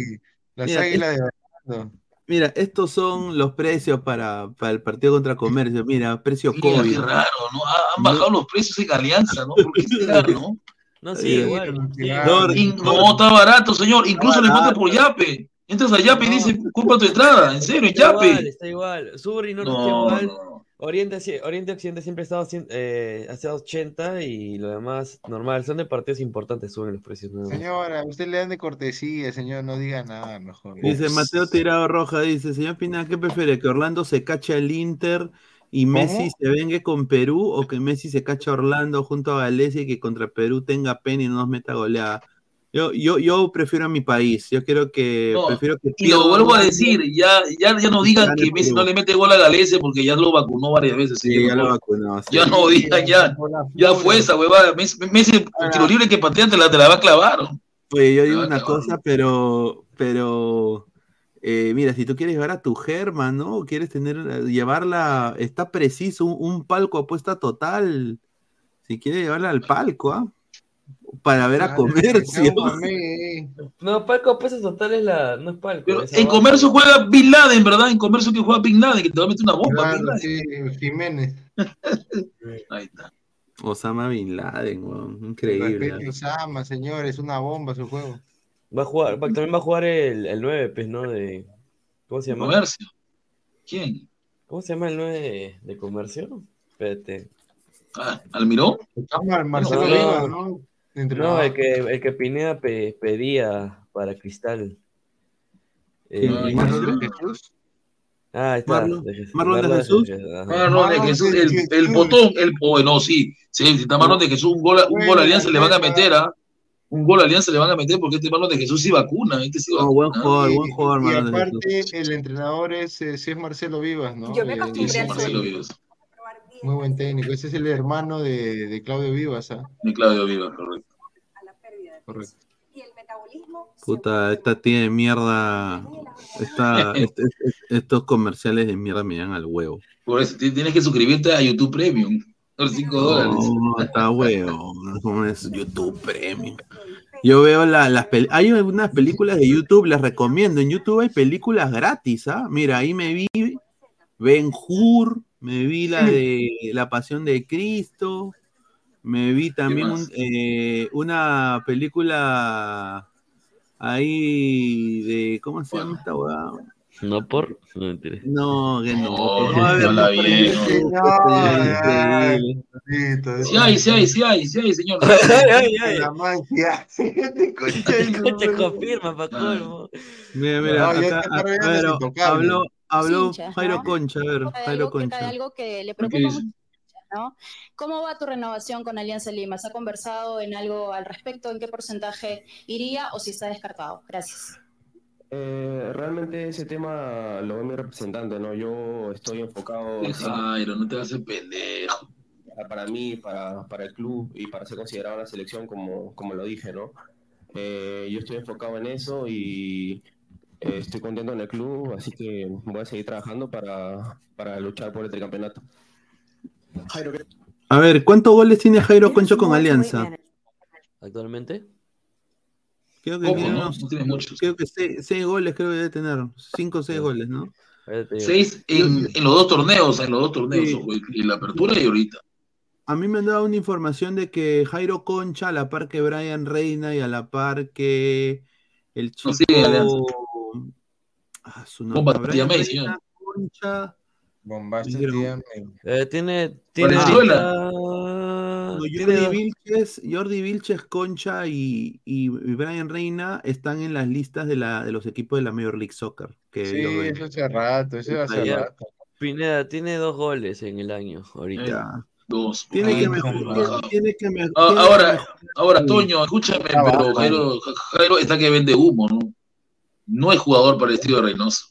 las Mira, águilas de Orlando. mira, estos son los precios para, para el partido contra Comercio. Mira, precio Mira, COVID. qué raro, ¿no? Ha- Han bajado los precios en Alianza, ¿no? ¿Por qué será, no? No, Sí, sí, igual. no, está barato, señor. Incluso le encuentras por Yape. Entras a Yape y dice, compra tu entrada. En serio, en Está igual, Yape. está igual. Norte No, está igual. No. Oriente, Oriente Occidente siempre ha estado eh, hacia 80 y lo demás normal. Son de partidos importantes, suben los precios. más. Señora, usted le dan de cortesía, señor, no diga nada mejor. Dice Mateo Tirado Roja, dice, señor Pina, ¿qué prefiere? ¿Que Orlando se cache al Inter y Messi se vengue con Perú o que Messi se cache a Orlando junto a Galicia y que contra Perú tenga pena y no nos meta goleada? Yo, yo, yo prefiero a mi país, yo quiero que, No, prefiero que Y lo vuelvo a decir, ya, ya, ya no digan que Messi no le mete gol a Galese porque ya lo vacunó varias veces. Sí, ya lo vacunó, sí. Ya no digan, ya, ya fue esa huevada. Messi, Messi con tiro libre que patea te la, te la va a clavar. Pues yo digo Ah, una cosa, pero, pero eh, mira, si tú quieres llevar a tu Germa, ¿no? Quieres tener, llevarla, está preciso, un, un palco apuesta total. Si quieres llevarla al palco, ¿ah? Para ver a comercio. No, Palco Pesos Total es la. No es Palco. Pero en comercio juega Bin Laden, ¿verdad? En comercio que juega Bin Laden, que te va a meter una bomba. Bin Claro, Laden. sí, Jiménez. Ahí está. Osama Bin Laden, weón, increíble. Osama, señor, es una bomba su juego. Va a jugar, va- también va a jugar el, el 9, pues, ¿no? De, ¿Cómo se llama? Comercio. ¿Quién? ¿Cómo se llama el 9 de, de comercio? Espérate. Ah, ¿Almirón? Estamos Marcelo No, Leiva, no. ¿No? El que, el que Pineda pe- pedía para Cristal. Eh, Ah, Marlon de Jesús. ah, está. Marlon- de Jesús. Marlon de Jesús. ajá. Marlon de Jesús, el, el botón, el, oh, no, sí, sí, si está Marlon de Jesús, un gol, un gol a Alianza le van a meter, ¿ah? Un gol a Alianza le van a meter porque este Marlon de Jesús sí vacuna. Este sí No, vacuna. buen jugador, buen jugador, Y Marlon de aparte, el entrenador es, eh, sí es Marcelo Vivas, ¿no? Yo me Eh, acostumbré Sí, al Marcelo. Vivas. Muy buen técnico. Ese es el hermano de, de Claudio Vivas, ¿ah? De Claudio Vivas, correcto. Correcto. Puta, esta tiene mierda. Esta, est- est- est- estos comerciales de mierda me dan al huevo. Por eso ti- tienes que suscribirte a YouTube Premium. Por 5 dólares. No, está huevo. ¿Cómo es YouTube Premium? Yo veo la- las hay unas películas de YouTube, las recomiendo. En YouTube hay películas gratis, ¿ah? Mira, ahí me vi Ben Hur, me vi la de La Pasión de Cristo, me vi también un- eh, una película ahí de ¿cómo se llama esta weá? No por. No, mentira. No, que no. No, no, la no, vi, no, no, increíble. Sí hay, sí hay, sí hay, sí hay, señor. Ay, ay, La magia. Te confirma, pa' colmo. Mira, mira, acá, habló, habló Hinchas, Jairo ¿no? Concha, a ver, de Jairo algo, Concha. algo que le ¿Qué preocupa mucho, ¿no? ¿Cómo va tu renovación con Alianza Lima? ¿Se ha conversado en algo al respecto? ¿En qué porcentaje iría o si está descartado? Gracias. Eh, realmente ese tema lo ve mi representante, ¿no? Yo estoy enfocado Jairo, no te hagas el pendejo. para mí, para, para el club y para ser considerado en la selección, como, como lo dije, ¿no? Eh, yo estoy enfocado en eso y eh, estoy contento en el club, así que voy a seguir trabajando para, para luchar por el tricampeonato. A ver, ¿cuántos goles tiene Jairo Concha con Alianza? ¿Actualmente? Creo que tiene ¿no? unos- No tiene muchos. creo que seis, seis goles creo que debe tener. Cinco o seis goles, ¿no? Seis en, en los dos torneos, en los dos torneos, Sí. en la apertura y ahorita. A mí me han dado una información de que Jairo Concha, a la par que Brian Reina y a la par que el chico. No. Ah, su nombre. Bomba Tiamé, Reina, señor. Concha. Dijeron- Tiamé. Eh, tiene. Tiene tiene Jordi Vilches, Jordi Vilches, Concha y, y- Brian Reina están en las listas de, la, de los equipos de la Major League Soccer. Que Sí, eso hace rato, eso hace Ya. rato. Pineda tiene dos goles en el año ahorita. Ya. Dos. Tiene que mejorar. Tiene que me- Ah, tiene que ahora, ahora, Toño, escúchame, pero. Jairo, Jairo está que vende humo, ¿no? No es jugador para el estilo de Reynoso.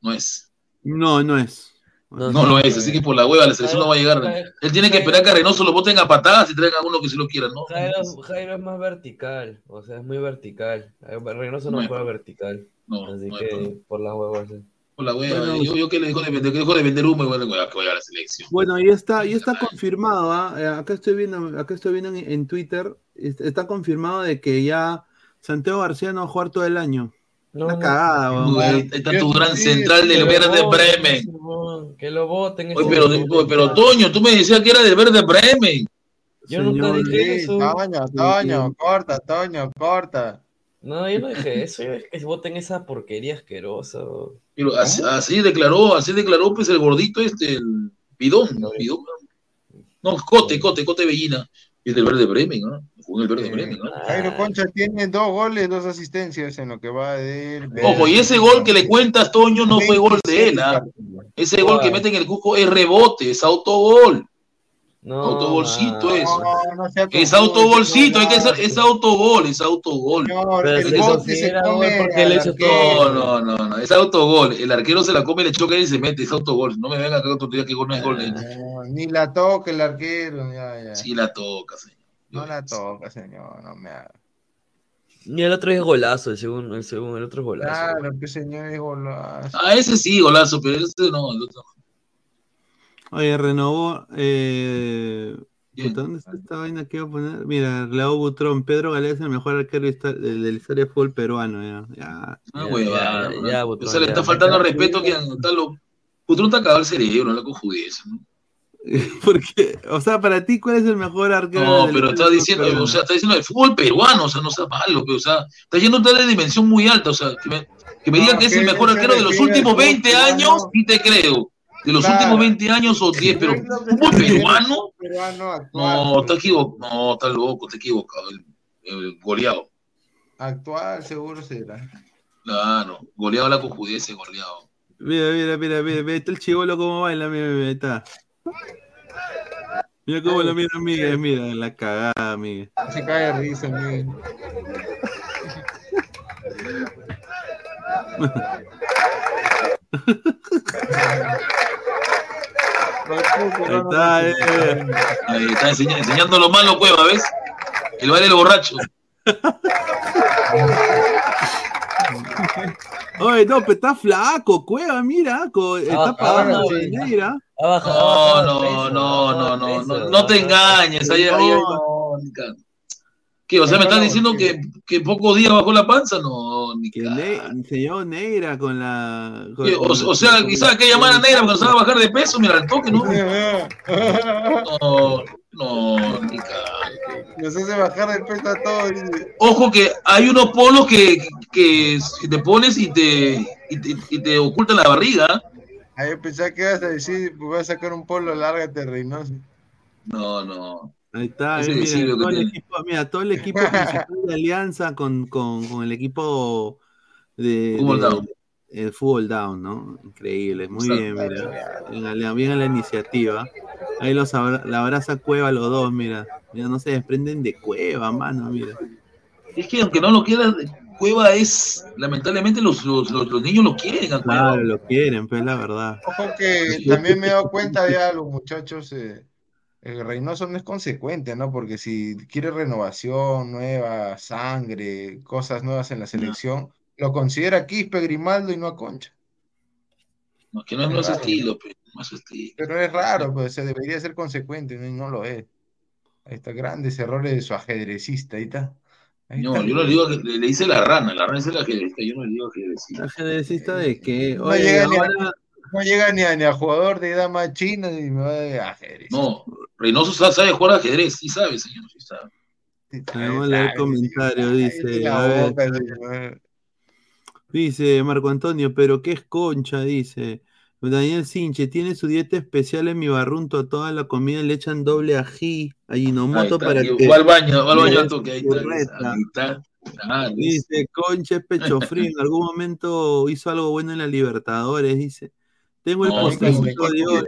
No es. No, no es. No, No lo es, así que por la hueva la selección no va a llegar. Él tiene que esperar que a Reynoso lo boten a patadas y traigan a uno que se lo quiera, ¿no? Jairo, Jairo es más vertical, o sea, es muy vertical. Eh, Reynoso no No es- juega vertical. No, así no que por las huevas. eh. Por la hueva. Bueno, yo, yo que le dejo de vender, que dejo de vender humo y bueno, que vaya a la selección. Bueno, y está, y está confirmado, ¿ah? Eh, acá estoy viendo, acá estoy viendo en, en Twitter, est- está confirmado de que ya Santiago García no va a jugar todo el año. No, Una no. cagada, weón. Ahí está tu gran sí, central del Verde Bremen. Que lo voten. Pero, oye, pero Toño, tú me decías que era del Verde Bremen. Yo nunca dije Sí, eso. Toño, Toño, corta, Toño, corta. No, yo no dije eso. Yo dije que voten esa porquería asquerosa. Pero así, así declaró, así declaró pues el gordito este, el bidón, ¿no? Bidón, ¿no? No, Cote, Cote, Cote Bellina. Es del Verde Bremen, ¿no? Jugó el Verde Bremen, ¿no? Jairo Concha tiene dos goles, dos asistencias en lo que va de él. Ojo, y ese gol que le cuentas, Toño, no fue gol de él, ¿ah? Ese gol que mete en el cuco es rebote, es autogol. No, Autogolcito man. es. No, no Es confuso, autogolcito, es que es, es autogol, es autogol. No, no, no, no, es autogol. El arquero se la come, le choca y se mete, es autogol. No me venga acá otro día que gol no es gol de él. No, ni la toca el arquero, ya, ya. Sí la toca, señor. No la toca, señor, no me haga. Y el otro es golazo, el segundo, el segundo, el otro es golazo. Claro, que señor es golazo. Ah, ese sí, golazo, pero ese no, el otro. Oye, renovó. Eh, ¿Dónde está esta vaina que iba a poner? Mira, Leo Butrón, Pedro Galés, el mejor arquero del del historia de fútbol peruano. Ya, ya. Ah, Ya, huevada, ya, O Butrón, sea, le ya. está faltando respeto que está lo. Putrón está cagado el cerebro, no la conjugues. ¿no? Porque, o sea, para ti, ¿cuál es el mejor arquero? No, pero fútbol está diciendo, o sea, está diciendo el fútbol peruano, o sea, no sea malo, pero, o sea, está yendo a una dimensión muy alta, o sea, que me, que me No, diga que es el mejor arquero de los últimos fútbol 20 peruano. años, sí te creo. De los Claro. últimos 20 años o 10, pero fútbol peruano, peruano actual, no, está equivocado, no, está loco, está equivocado, el, el goleado. Actual, seguro será. Claro, goleado la conjuguese, goleado. Mira, mira, mira, mira, mira, está el chivolo como baila, mira, mira, está. Mira cómo lo mira Miguel, mira, la cagada, Miguel. Se cae de risa, Miguel. Ahí está, eh. Ahí está enseña- enseñando lo malo, cueva, ¿ves? El baile del borracho. Oye, no, pero está flaco, cueva, mira, co- está Ah, pagando ah, ha No, bajado no, no, no, no, no, no te engañes. ahí, no, ¿Qué? O sea, me estás diciendo que, que pocos días bajó la panza, no, ni Que enseñó negra con la. O, sea, quizás que llamar a negra cuando se va a bajar de peso, mira, al toque, ¿no? No, no, ni Nos hace bajar el peso a todos. Ojo que hay unos polos que, que, que te pones y te, y te, y te ocultan la barriga. Ahí pensaba que ibas a decir, pues voy a sacar un polo, lárgate, Reynoso. No, no. Ahí está, eh, todo el equipo, mira, todo el equipo principal de Alianza con, con, con el equipo de, Fútbol de- Down. el fútbol down, ¿no? Increíble, muy Exacto. bien, mira. Bien, a la- bien a la iniciativa. Ahí los abra- la abraza Cueva los dos, mira. Mira, no se desprenden de Cueva, mano, mira. Es que aunque no lo quieras, Cueva es, lamentablemente los, los, los, los niños lo quieren a Cueva. Claro, lo quieren, pues la verdad. Ojo que también me he dado cuenta ya los muchachos, eh, el Reynoso no es consecuente, ¿no? Porque si quiere renovación, nueva sangre, cosas nuevas en la selección, lo considera a Quispe, Grimaldo y no a Concha. No, que no es nuestro estilo, pero no es estilo. Pero es raro, pues se debería ser consecuente, ¿no? Y no lo es. Ahí está, grandes errores de su ajedrecista, ahí está. Ahí No, está. yo no le digo que le, le dice la rana, la rana es la que yo no le digo que decir. ¿Ajedrecista de qué? No Oye, llega, ni, ahora- no llega ni a, ni a jugador de edad más china y me va de ajedrez. No, Reynoso sabe, sabe jugar ajedrez, sí sabe, señor, sí sabe. Vamos a leer el comentario, dice. a ver. boca. Dice Marco Antonio, pero qué es concha, dice. Daniel Sinche, tiene su dieta especial en mi barrunto, a toda la comida le echan doble ají, a Ahí Ginomoto está, para que... va al baño, va al baño toque, ahí está, ahí está. Ah. Dice, concha es pecho frío, en algún momento hizo algo bueno en la Libertadores, dice. Tengo el No, postrecito de hoy.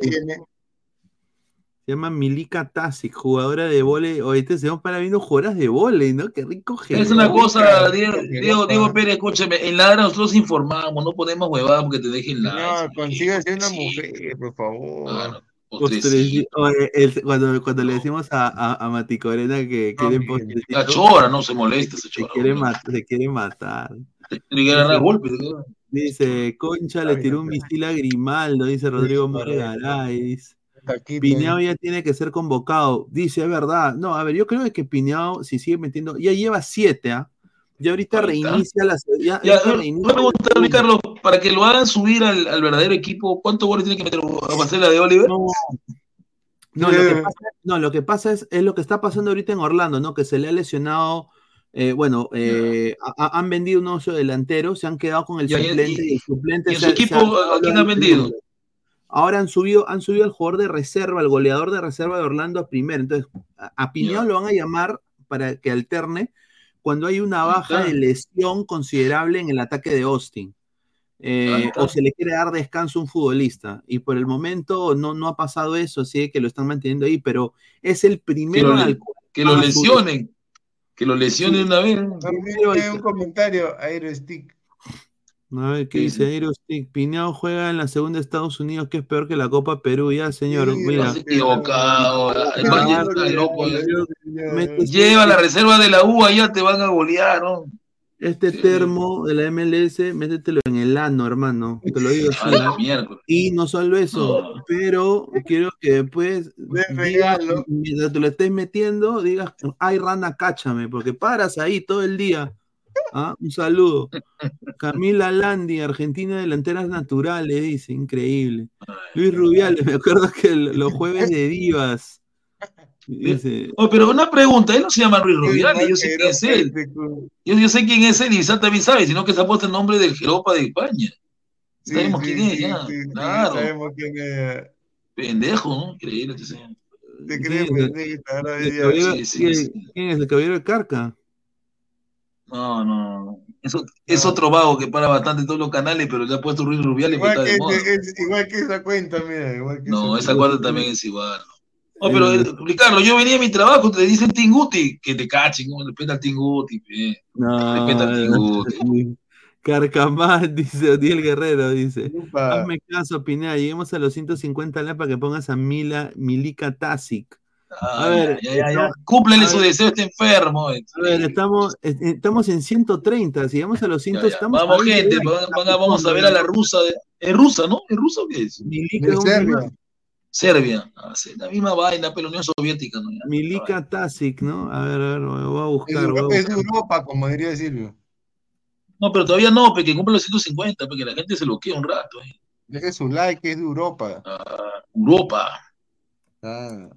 Se llama Milika Tasic, jugadora de vóley. Oye, este se para viendo jugadoras de vóley, ¿no? Qué rico Es una cosa, Diego, Diego, Diego Pérez, escúchame, en Ladra nosotros informamos, no ponemos huevadas porque te dejen la. No, consíguese una mujer, por favor. Postrecito. Oye, el- cuando, cuando le decimos a, a, a Mati Corena que quiere postrecito. La chora, no se molesta se chora. quiere, mat- se quiere matar. Le quiere golpes. Dice, Concha le tiró un misil a Grimaldo, dice Rodrigo Margaray. dice. Pineao ya tiene que ser convocado. Dice, es verdad. No, a ver, yo creo que Pineao, si sigue metiendo, ya lleva siete, ¿ah? Ya ahorita reinicia la. Ya, reinicia- pregunta, Carlos, para que lo hagan subir al, al verdadero equipo, ¿cuántos goles tiene que meter a Marcela de Oliver? No, No, lo que pasa, no, lo que pasa es, es lo que está pasando ahorita en Orlando, ¿no? Que se le ha lesionado. Eh, bueno, eh, ha- ha- han vendido un ocho delantero, se han quedado con el Ya, suplente y- y el suplente y su se equipo, ¿a quién han vendido? Ahora han subido, han subido al jugador de reserva, al goleador de reserva de Orlando a primero. Entonces, a, a lo van a llamar para que alterne cuando hay una baja de lesión considerable en el ataque de Austin. Eh, Ahí está. o se le quiere dar descanso a un futbolista. Y por el momento no, no ha pasado eso, así que lo están manteniendo ahí, pero es el Que primero lo, al cual que lo a subir. lesionen. Que lo lesionen una vez. Hay un comentario, Aerostick. A ver, ¿qué dice Aerostick? Piñao juega en la segunda de Estados Unidos, que es peor que la Copa Perú. Ya, señor, mira. Estás equivocado. El Valle está loco. Mete- Lleva la reserva de la U, allá te van a golear, ¿no? Este termo de la MLS, métetelo en el ano, hermano. Te lo digo así. Y no solo eso, pero quiero que después, digas, mientras te lo estés metiendo, digas, ay, rana, cáchame, porque paras ahí todo el día. ¿Ah? Un saludo. Camila Landi, Argentina Delanteras Naturales, dice, increíble. Luis Rubiales, me acuerdo que los jueves de divas. Dice, Oh, pero una pregunta, él no se llama Luis Rubiales, yo sé quién es él. Yo, yo sé quién es él y Isaac también sabe, sino que se ha puesto el nombre del Jeropa de España. Sí, Sabemos sí, quién es, sí, ya. sí, sí, claro. sabemos quién es. Pendejo, ¿no? Increíble este. Te ¿quién crees es el- caballero- quién- es el de Carca? No, no, no. Es, ot- es otro vago que para bastante en todos los canales, pero le ha puesto Luis Rubiales Igual está que, de moda. es- igual que esa cuenta, mira. Igual que No, esa cuenta. cuarta también es igual. No, pero eh, Ricardo, yo venía a mi trabajo, te dicen Tinguti, que te cachen, ¿no? respeta al Tinguti, pe. No, respeta al Tinguti. Carcamal, dice Odiel Guerrero, dice. Upa. Hazme caso, Pineda, lleguemos a los 150 likes para que pongas a Mila, Milika Tasic. A Ay, ver, ya, ya, ya. estamos- Cúmplele su deseo, está enfermo. eh. A ver, estamos, eh, estamos en 130, si llegamos a los 100, Ya, ya. estamos Vamos, a 20 gente, van- van vamos a ver a la rusa. de- ¿Es rusa, no? ¿Es rusa o qué es? Milika. Serbia. Ah, la misma vaina, pero Unión Soviética, ¿no? Ya. Milika Tasic, ¿no? A ver, a ver, voy a Es, buscar. de voy a Europa, es de. Europa, como diría Silvio. No, pero todavía no, porque cumple los 150, porque la gente se lo queda un rato. eh. Deje su like, es de Europa. Ah, Europa. Ah.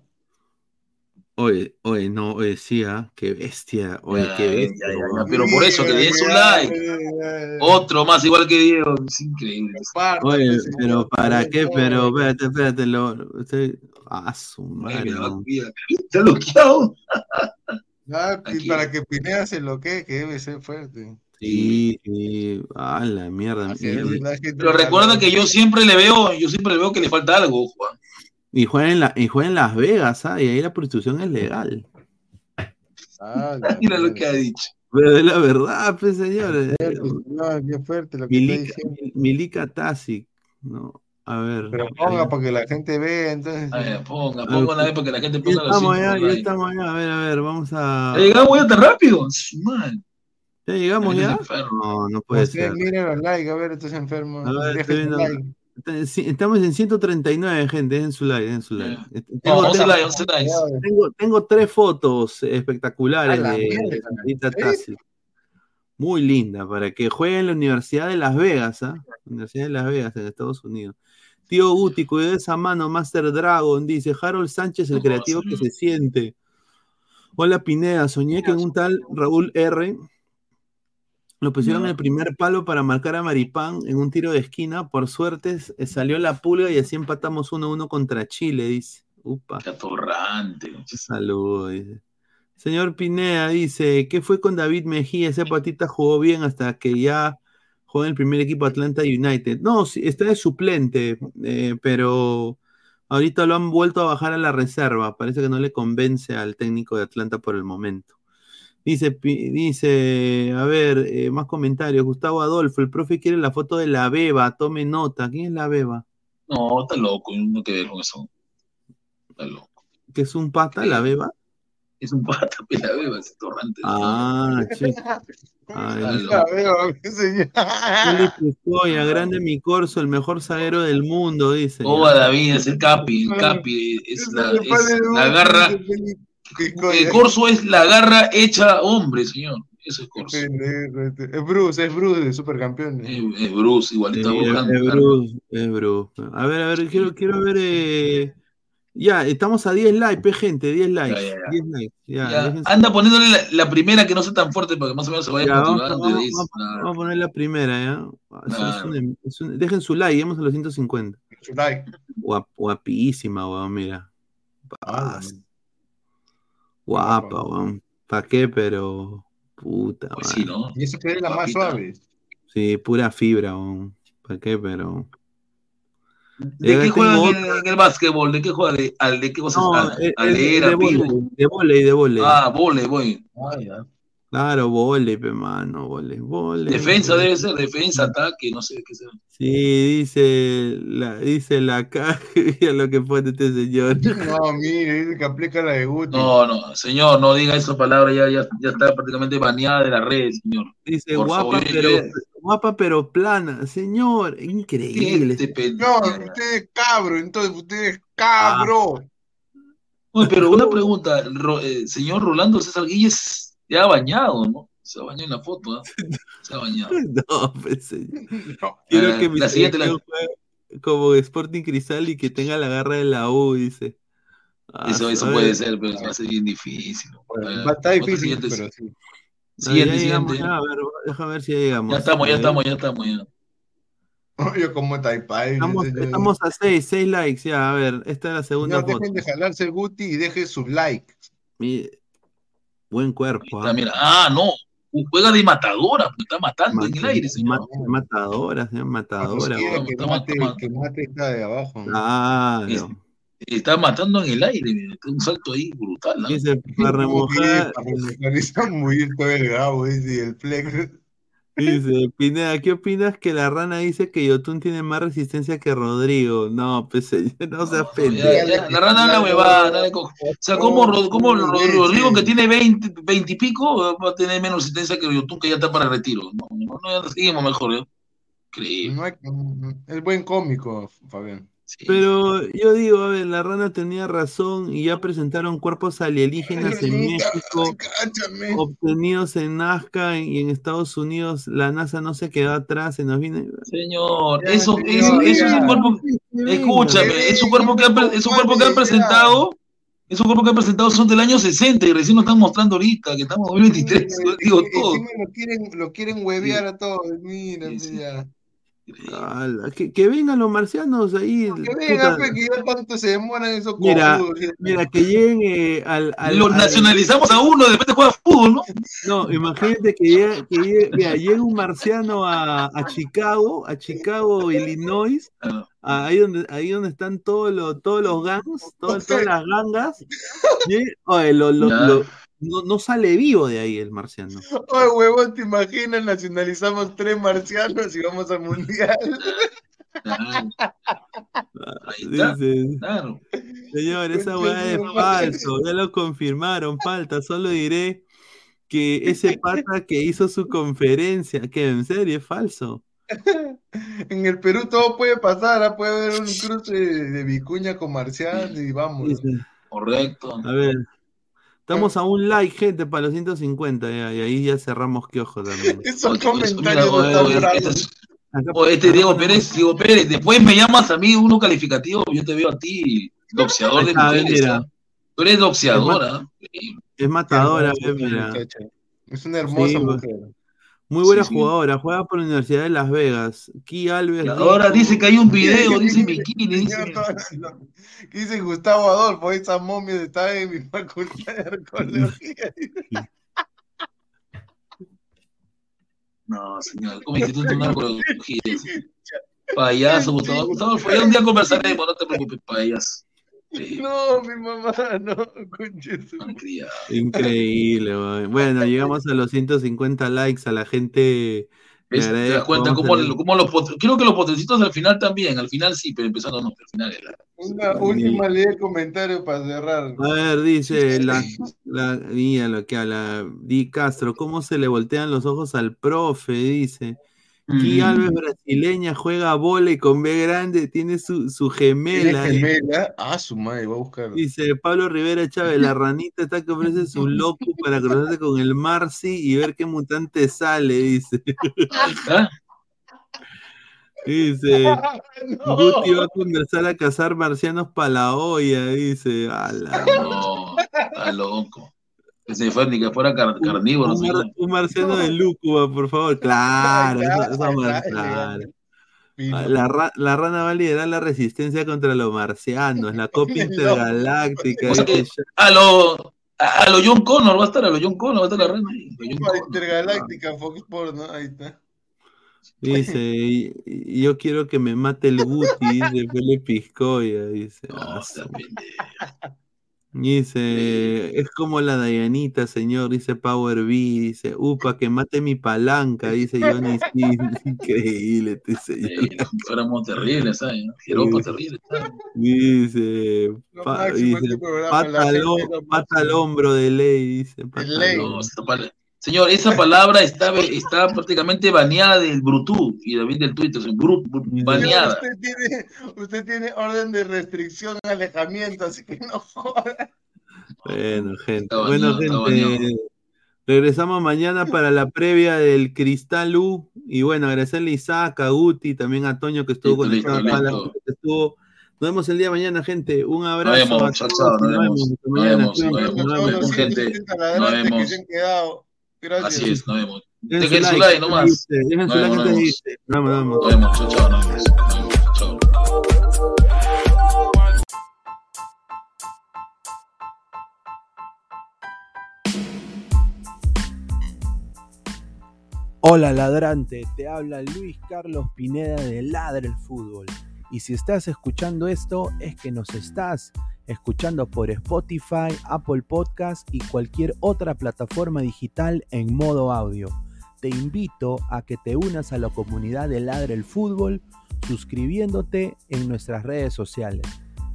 Oye, oye, no, oye, sí, ah, qué bestia, oye, Ya, qué ya, bestia. ya, ya, pero por eso que le den su like. Otro más igual que Diego. Es increíble. Oye, pero ¿para qué? Pero, espérate, espérate, lo, estoy, ah, su madre, no. Está bloqueado. Ah, y Aquí. para que Pineda se lo que, que debe ser fuerte. Sí, sí, a la mierda. La gente Pero recuerda que yo siempre le veo, yo siempre le veo que le falta algo, Juan. Y juega en la, y juega en Las Vegas, ¿ah? Y ahí la prostitución es legal. Ah, la Mira lo que ha dicho. Pero es la verdad, pues, señores. No, qué fuerte lo que está Milika, diciendo. Milika Tasic, ¿no? A ver. Pero ponga para que la gente vea, entonces. A ver, ponga, A ponga una vez para que la gente Ya ponga los estamos cinco allá, ya estamos allá. A ver, a ver, vamos a. ¿Ya llegamos ya tan rápido? Madre. ¿Ya llegamos ya? No, no puede Ustedes ser. miren los likes, a ver, estos enfermos. A ver, estoy viendo- like. Estamos en 139, gente. Dejen su like, dejen su like. No, Tengo, 11 tengo- likes, 11 likes. tengo- tengo tres fotos espectaculares A la de, Marita Tassi. Muy linda, para que juegue en la Universidad de Las Vegas, ¿ah? Universidad de Las Vegas, en Estados Unidos. Tío Guti, cuidado de esa mano, Master Dragon, dice Harold Sánchez, el creativo que se siente. Hola Pineda, soñé que un tal Raúl R. Lo pusieron el primer palo para marcar a Maripán en un tiro de esquina. Por suerte eh, salió la pulga y así empatamos 1-1 contra Chile, dice. Upa. Atorrante. Saludos, dice. Señor Pineda dice, ¿qué fue con David Mejía? Ese patita jugó bien hasta que ya jugó en el primer equipo Atlanta United. No, sí, está de suplente, eh, pero ahorita lo han vuelto a bajar a la reserva. Parece que no le convence al técnico de Atlanta por el momento. Dice, Pi- dice, a ver, eh, más comentarios. Gustavo Adolfo, el profe quiere la foto de la beba, tome nota. ¿Quién es la beba? No, está loco, no que ver con eso. Está loco. ¿Que es un pata, la beba? Es un pata, pues, la beba, es torrante. Ah, che. Ay, Está dice- loco. A ver, qué señor. Felipe Escoya, grande mi corso, el mejor zaguero del mundo, dice. Oba David, es el Capi, el Capi es la, es la garra. El corso es la garra hecha hombre, señor. Eso es corso. Este. Es Bruce, es Bruce de Supercampeones. Es, es Bruce, igualito. es, buscando, es. Bruce, es Bruce. A ver, a ver, quiero, quiero ver. eh, Ya, estamos a 10 likes, gente, 10 likes. Ya, ya, ya. 10 likes. Ya, anda poniéndole la, la primera que no sea tan fuerte para que más o menos se vaya ya, vamos, motivando. vamos- vamos- vamos a poner la primera, ¿ya? Es- un- es un- dejen su like, llegamos a los 150. Su like. Guap- guapísima, weón, mira. Ah. Guapa, weón. ¿Para qué? Pero. Puta, Pues sí, ¿no? Y eso que es la más suave. Sí, pura fibra, weón. ¿Para qué? Pero. ¿De Ya qué juega tengo en el, en el básquetbol? ¿De qué juega? ¿De, al, de qué cosas? No, es- es alera, de volei, de volei, de volei. Ah, vole, voy. Ah, ya. Claro, volei, pe mano, volei, volei. Defensa debe ser, defensa, ataque, no sé qué sea. Sí, dice la, dice la caja, mira lo que pone este señor. No, mire, dice que aplica la de Guti. No, no, señor, no diga esa palabra, ya, ya, ya está prácticamente baneada de las redes, señor. Dice Por guapa, favor, pero yo- guapa pero plana, señor, increíble. Este No, usted es cabro, entonces usted es cabro. Uy, pero una pregunta, Ro- eh, señor Rolando César Guilles ya ha bañado, ¿no? Se ha bañado en la foto, ¿ah? Se ha bañado. No, pues señor. Quiero Ah, que mi la siguiente, la- como Sporting Cristal y que tenga la garra de la U, dice. Ah, Eso, eso puede ser, pero va a ser bien difícil. Bueno, Eh, va- difícil, siguiente- pero sí. Siguiente, ya siguiente. ya, a ver, déjame ver si ya llegamos. Ya estamos, ya estamos, ya estamos, ya. Yo como Taipei. Estamos, a 6, 6 likes, ya, a ver, esta es la segunda No dejen de jalarse el Guti y dejen su like. Mi- Buen cuerpo, Está, ¿ah? mira, ah, no, juega de matadora, pues está matando en el aire, señor. matadora, señor, matadora. weón. que mate, toma. que mate está de abajo. ¿no? Claro. está matando en el aire, mira, un salto ahí brutal. ¿no? Dice, para remojar, Para remojar muy todo el gabo, dice, y el flex. Dice, Pineda, ¿qué opinas que la rana dice que Yotun tiene más resistencia que Rodrigo? No, pues no seas pendejo. Ya, ya, la rana habla huevada, O sea, ¿cómo, Rod- cómo Ro- Rodrigo, que tiene 20, 20 y pico, va a tener menos resistencia que Yotun, que ya está para retiro? No, no, no, ya seguimos mejor, ¿eh? Increíble. No hay- es buen cómico, Fabián. Pero yo digo, a ver, la rana tenía razón y ya presentaron cuerpos alienígenas en México, obtenidos en Nazca y en Estados Unidos. La NASA no se quedó atrás, se nos viene. Señor, eso, eso, eso es un cuerpo. Escúchame, es un cuerpo que han, es un cuerpo que han presentado. Es un cuerpo que han presentado son del año 60 y recién lo están mostrando ahorita, que estamos en 2023. Digo todo. Encima lo quieren, lo quieren huevear a todos. Mira, mira. Ala, que, que vengan los marcianos ahí. Que venga, puta. pe, que ya tanto se demoran esos Mira, cojudos, mira, que lleguen eh, al, al- Lo al- nacionalizamos a uno, después te juega fútbol, ¿no? No, imagínate que llegue, que llegue- mira, llega un marciano a, a Chicago, a Chicago, Illinois, a- ahí donde, ahí donde están todos los, todos los gangs, todas, todas las gangas. y, oye, lo- lo- Ya. lo- no, no sale vivo de ahí el marciano. Oye, huevón, ¿te imaginas? Nacionalizamos tres marcianos y vamos al mundial. Dice, Claro. Señor, esa weá es falso, ya lo confirmaron, falta, solo diré que ese pata que hizo su conferencia, que en serio es falso. En el Perú todo puede pasar, ¿ah? puede haber un cruce de Vicuña con marciano y vamos. Correcto. A ver, estamos a un like, gente, para los 150, ya, y ahí ya cerramos que ojo también. Esos comentarios no oye, están oye, bravos. este, es- Diego Pérez, Diego Pérez, después me llamas a mí uno calificativo, yo te veo a ti, doxeador de mujeres. mira. Tú eres doxeadora. Es matadora, mira. muchacha. Es una hermosa Sí, mujer. Muy buena Sí, sí. jugadora, juega por la Universidad de Las Vegas. Ki Alves. Y ahora dice que hay un video, dice bikini, dice. Señor, no, no. ¿Qué dice Gustavo Adolfo? Esa momia está en mi facultad de arqueología. No, señor, como Instituto de Arqueología. Payaso, Gustavo. Gustavo, un día conversaremos, no te preocupes, payaso. Sí, No, mi mamá, no, conche su- malcriado. Increíble, weón. Bueno, llegamos a los 150 likes, a la gente. ¿Ves? ¿Te das cuenta cómo, cómo los Creo que los potencitos al final también, al final sí, pero empezando no, al final era. Una última ley de comentario para cerrar. A ver, dice la, la mira lo que habla Di Castro, ¿cómo se le voltean los ojos al profe? Dice. Ki Mm. Alves brasileña juega vole con B grande, tiene su, su ¿Tiene gemela. gemela? Ah, su madre, voy a buscar. Dice Pablo Rivera Chávez, la ranita está que ofrece su loco para cruzarse con el Marcy y ver qué mutante sale, dice. ¿Ah? Dice, Guti va a conversar a cazar marcianos para la olla, dice. Ala, No, está loco. Que se fue ni que fuera car- carnívoro. un, mar- un marciano de Lúcuba, por favor. Claro, claro. Ah, La, ra- la rana va a liderar la resistencia contra los marcianos, la copia intergaláctica. A lo, a, lo John Connor va a estar, a lo John Connor va a estar la rana ahí. lo John Para Connor. Intergaláctica, Fox Sports, ¿no? Ahí está. Dice, yo quiero que me mate el Guti, dice Pele Piscoya, dice. ah, su- Dice, es como la Dayanita, señor, dice Power B, dice, upa, que mate mi palanca, dice Johnny sí, increíble este señor. Sí, Éramos terribles, ¿sabes? Jeropa terrible, ¿sabes? Dice, pa- dice, pata, al, pata al hombro de ley, dice. pata ley. No, Señor, esa palabra está, está prácticamente baneada del Bluetooth y también del Twitter, es bru- bru- Señor, baneada. Usted tiene, usted tiene orden de restricción, alejamiento, así que no joda. Bueno, gente. Está bueno, baneado, gente. Regresamos mañana para la previa del Cristal U. Y bueno, agradecerle a Isaac, a Guti, también a Toño que estuvo Listo, conectado listo, acá, la listo. gente que estuvo. Nos vemos el día de mañana, gente. Un Nos abrazo. vemos, chao, chao, nos vemos, Hasta nos vemos, nos vemos, nos vemos. vemos, gente, 170 nos que vemos. se han quedado. Gracias. Así es, nos vemos. Dejen Dejen su like, like nomás. Dejen Nos su like nos vemos, nos vemos. Nos vemos, chao, chao, nos vemos. Chao. Hola ladrante, te habla Luis Carlos Pineda de Ladre el Fútbol. Y si estás escuchando esto, es que nos estás escuchando por Spotify, Apple Podcast y cualquier otra plataforma digital en modo audio. Te invito a que te unas a la comunidad de Ladre el Fútbol suscribiéndote en nuestras redes sociales.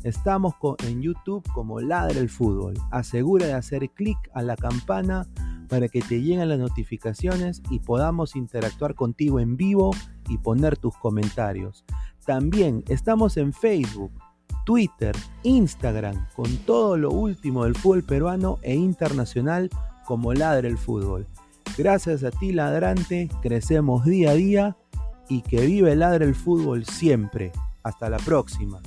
Estamos en YouTube como Ladre el Fútbol. Asegura de hacer clic a la campana para que te lleguen las notificaciones y podamos interactuar contigo en vivo y poner tus comentarios. También estamos en Facebook, Twitter, Instagram, con todo lo último del fútbol peruano e internacional como Ladre el Fútbol. Gracias a ti, ladrante, crecemos día a día y que vive Ladre el Fútbol siempre. Hasta la próxima.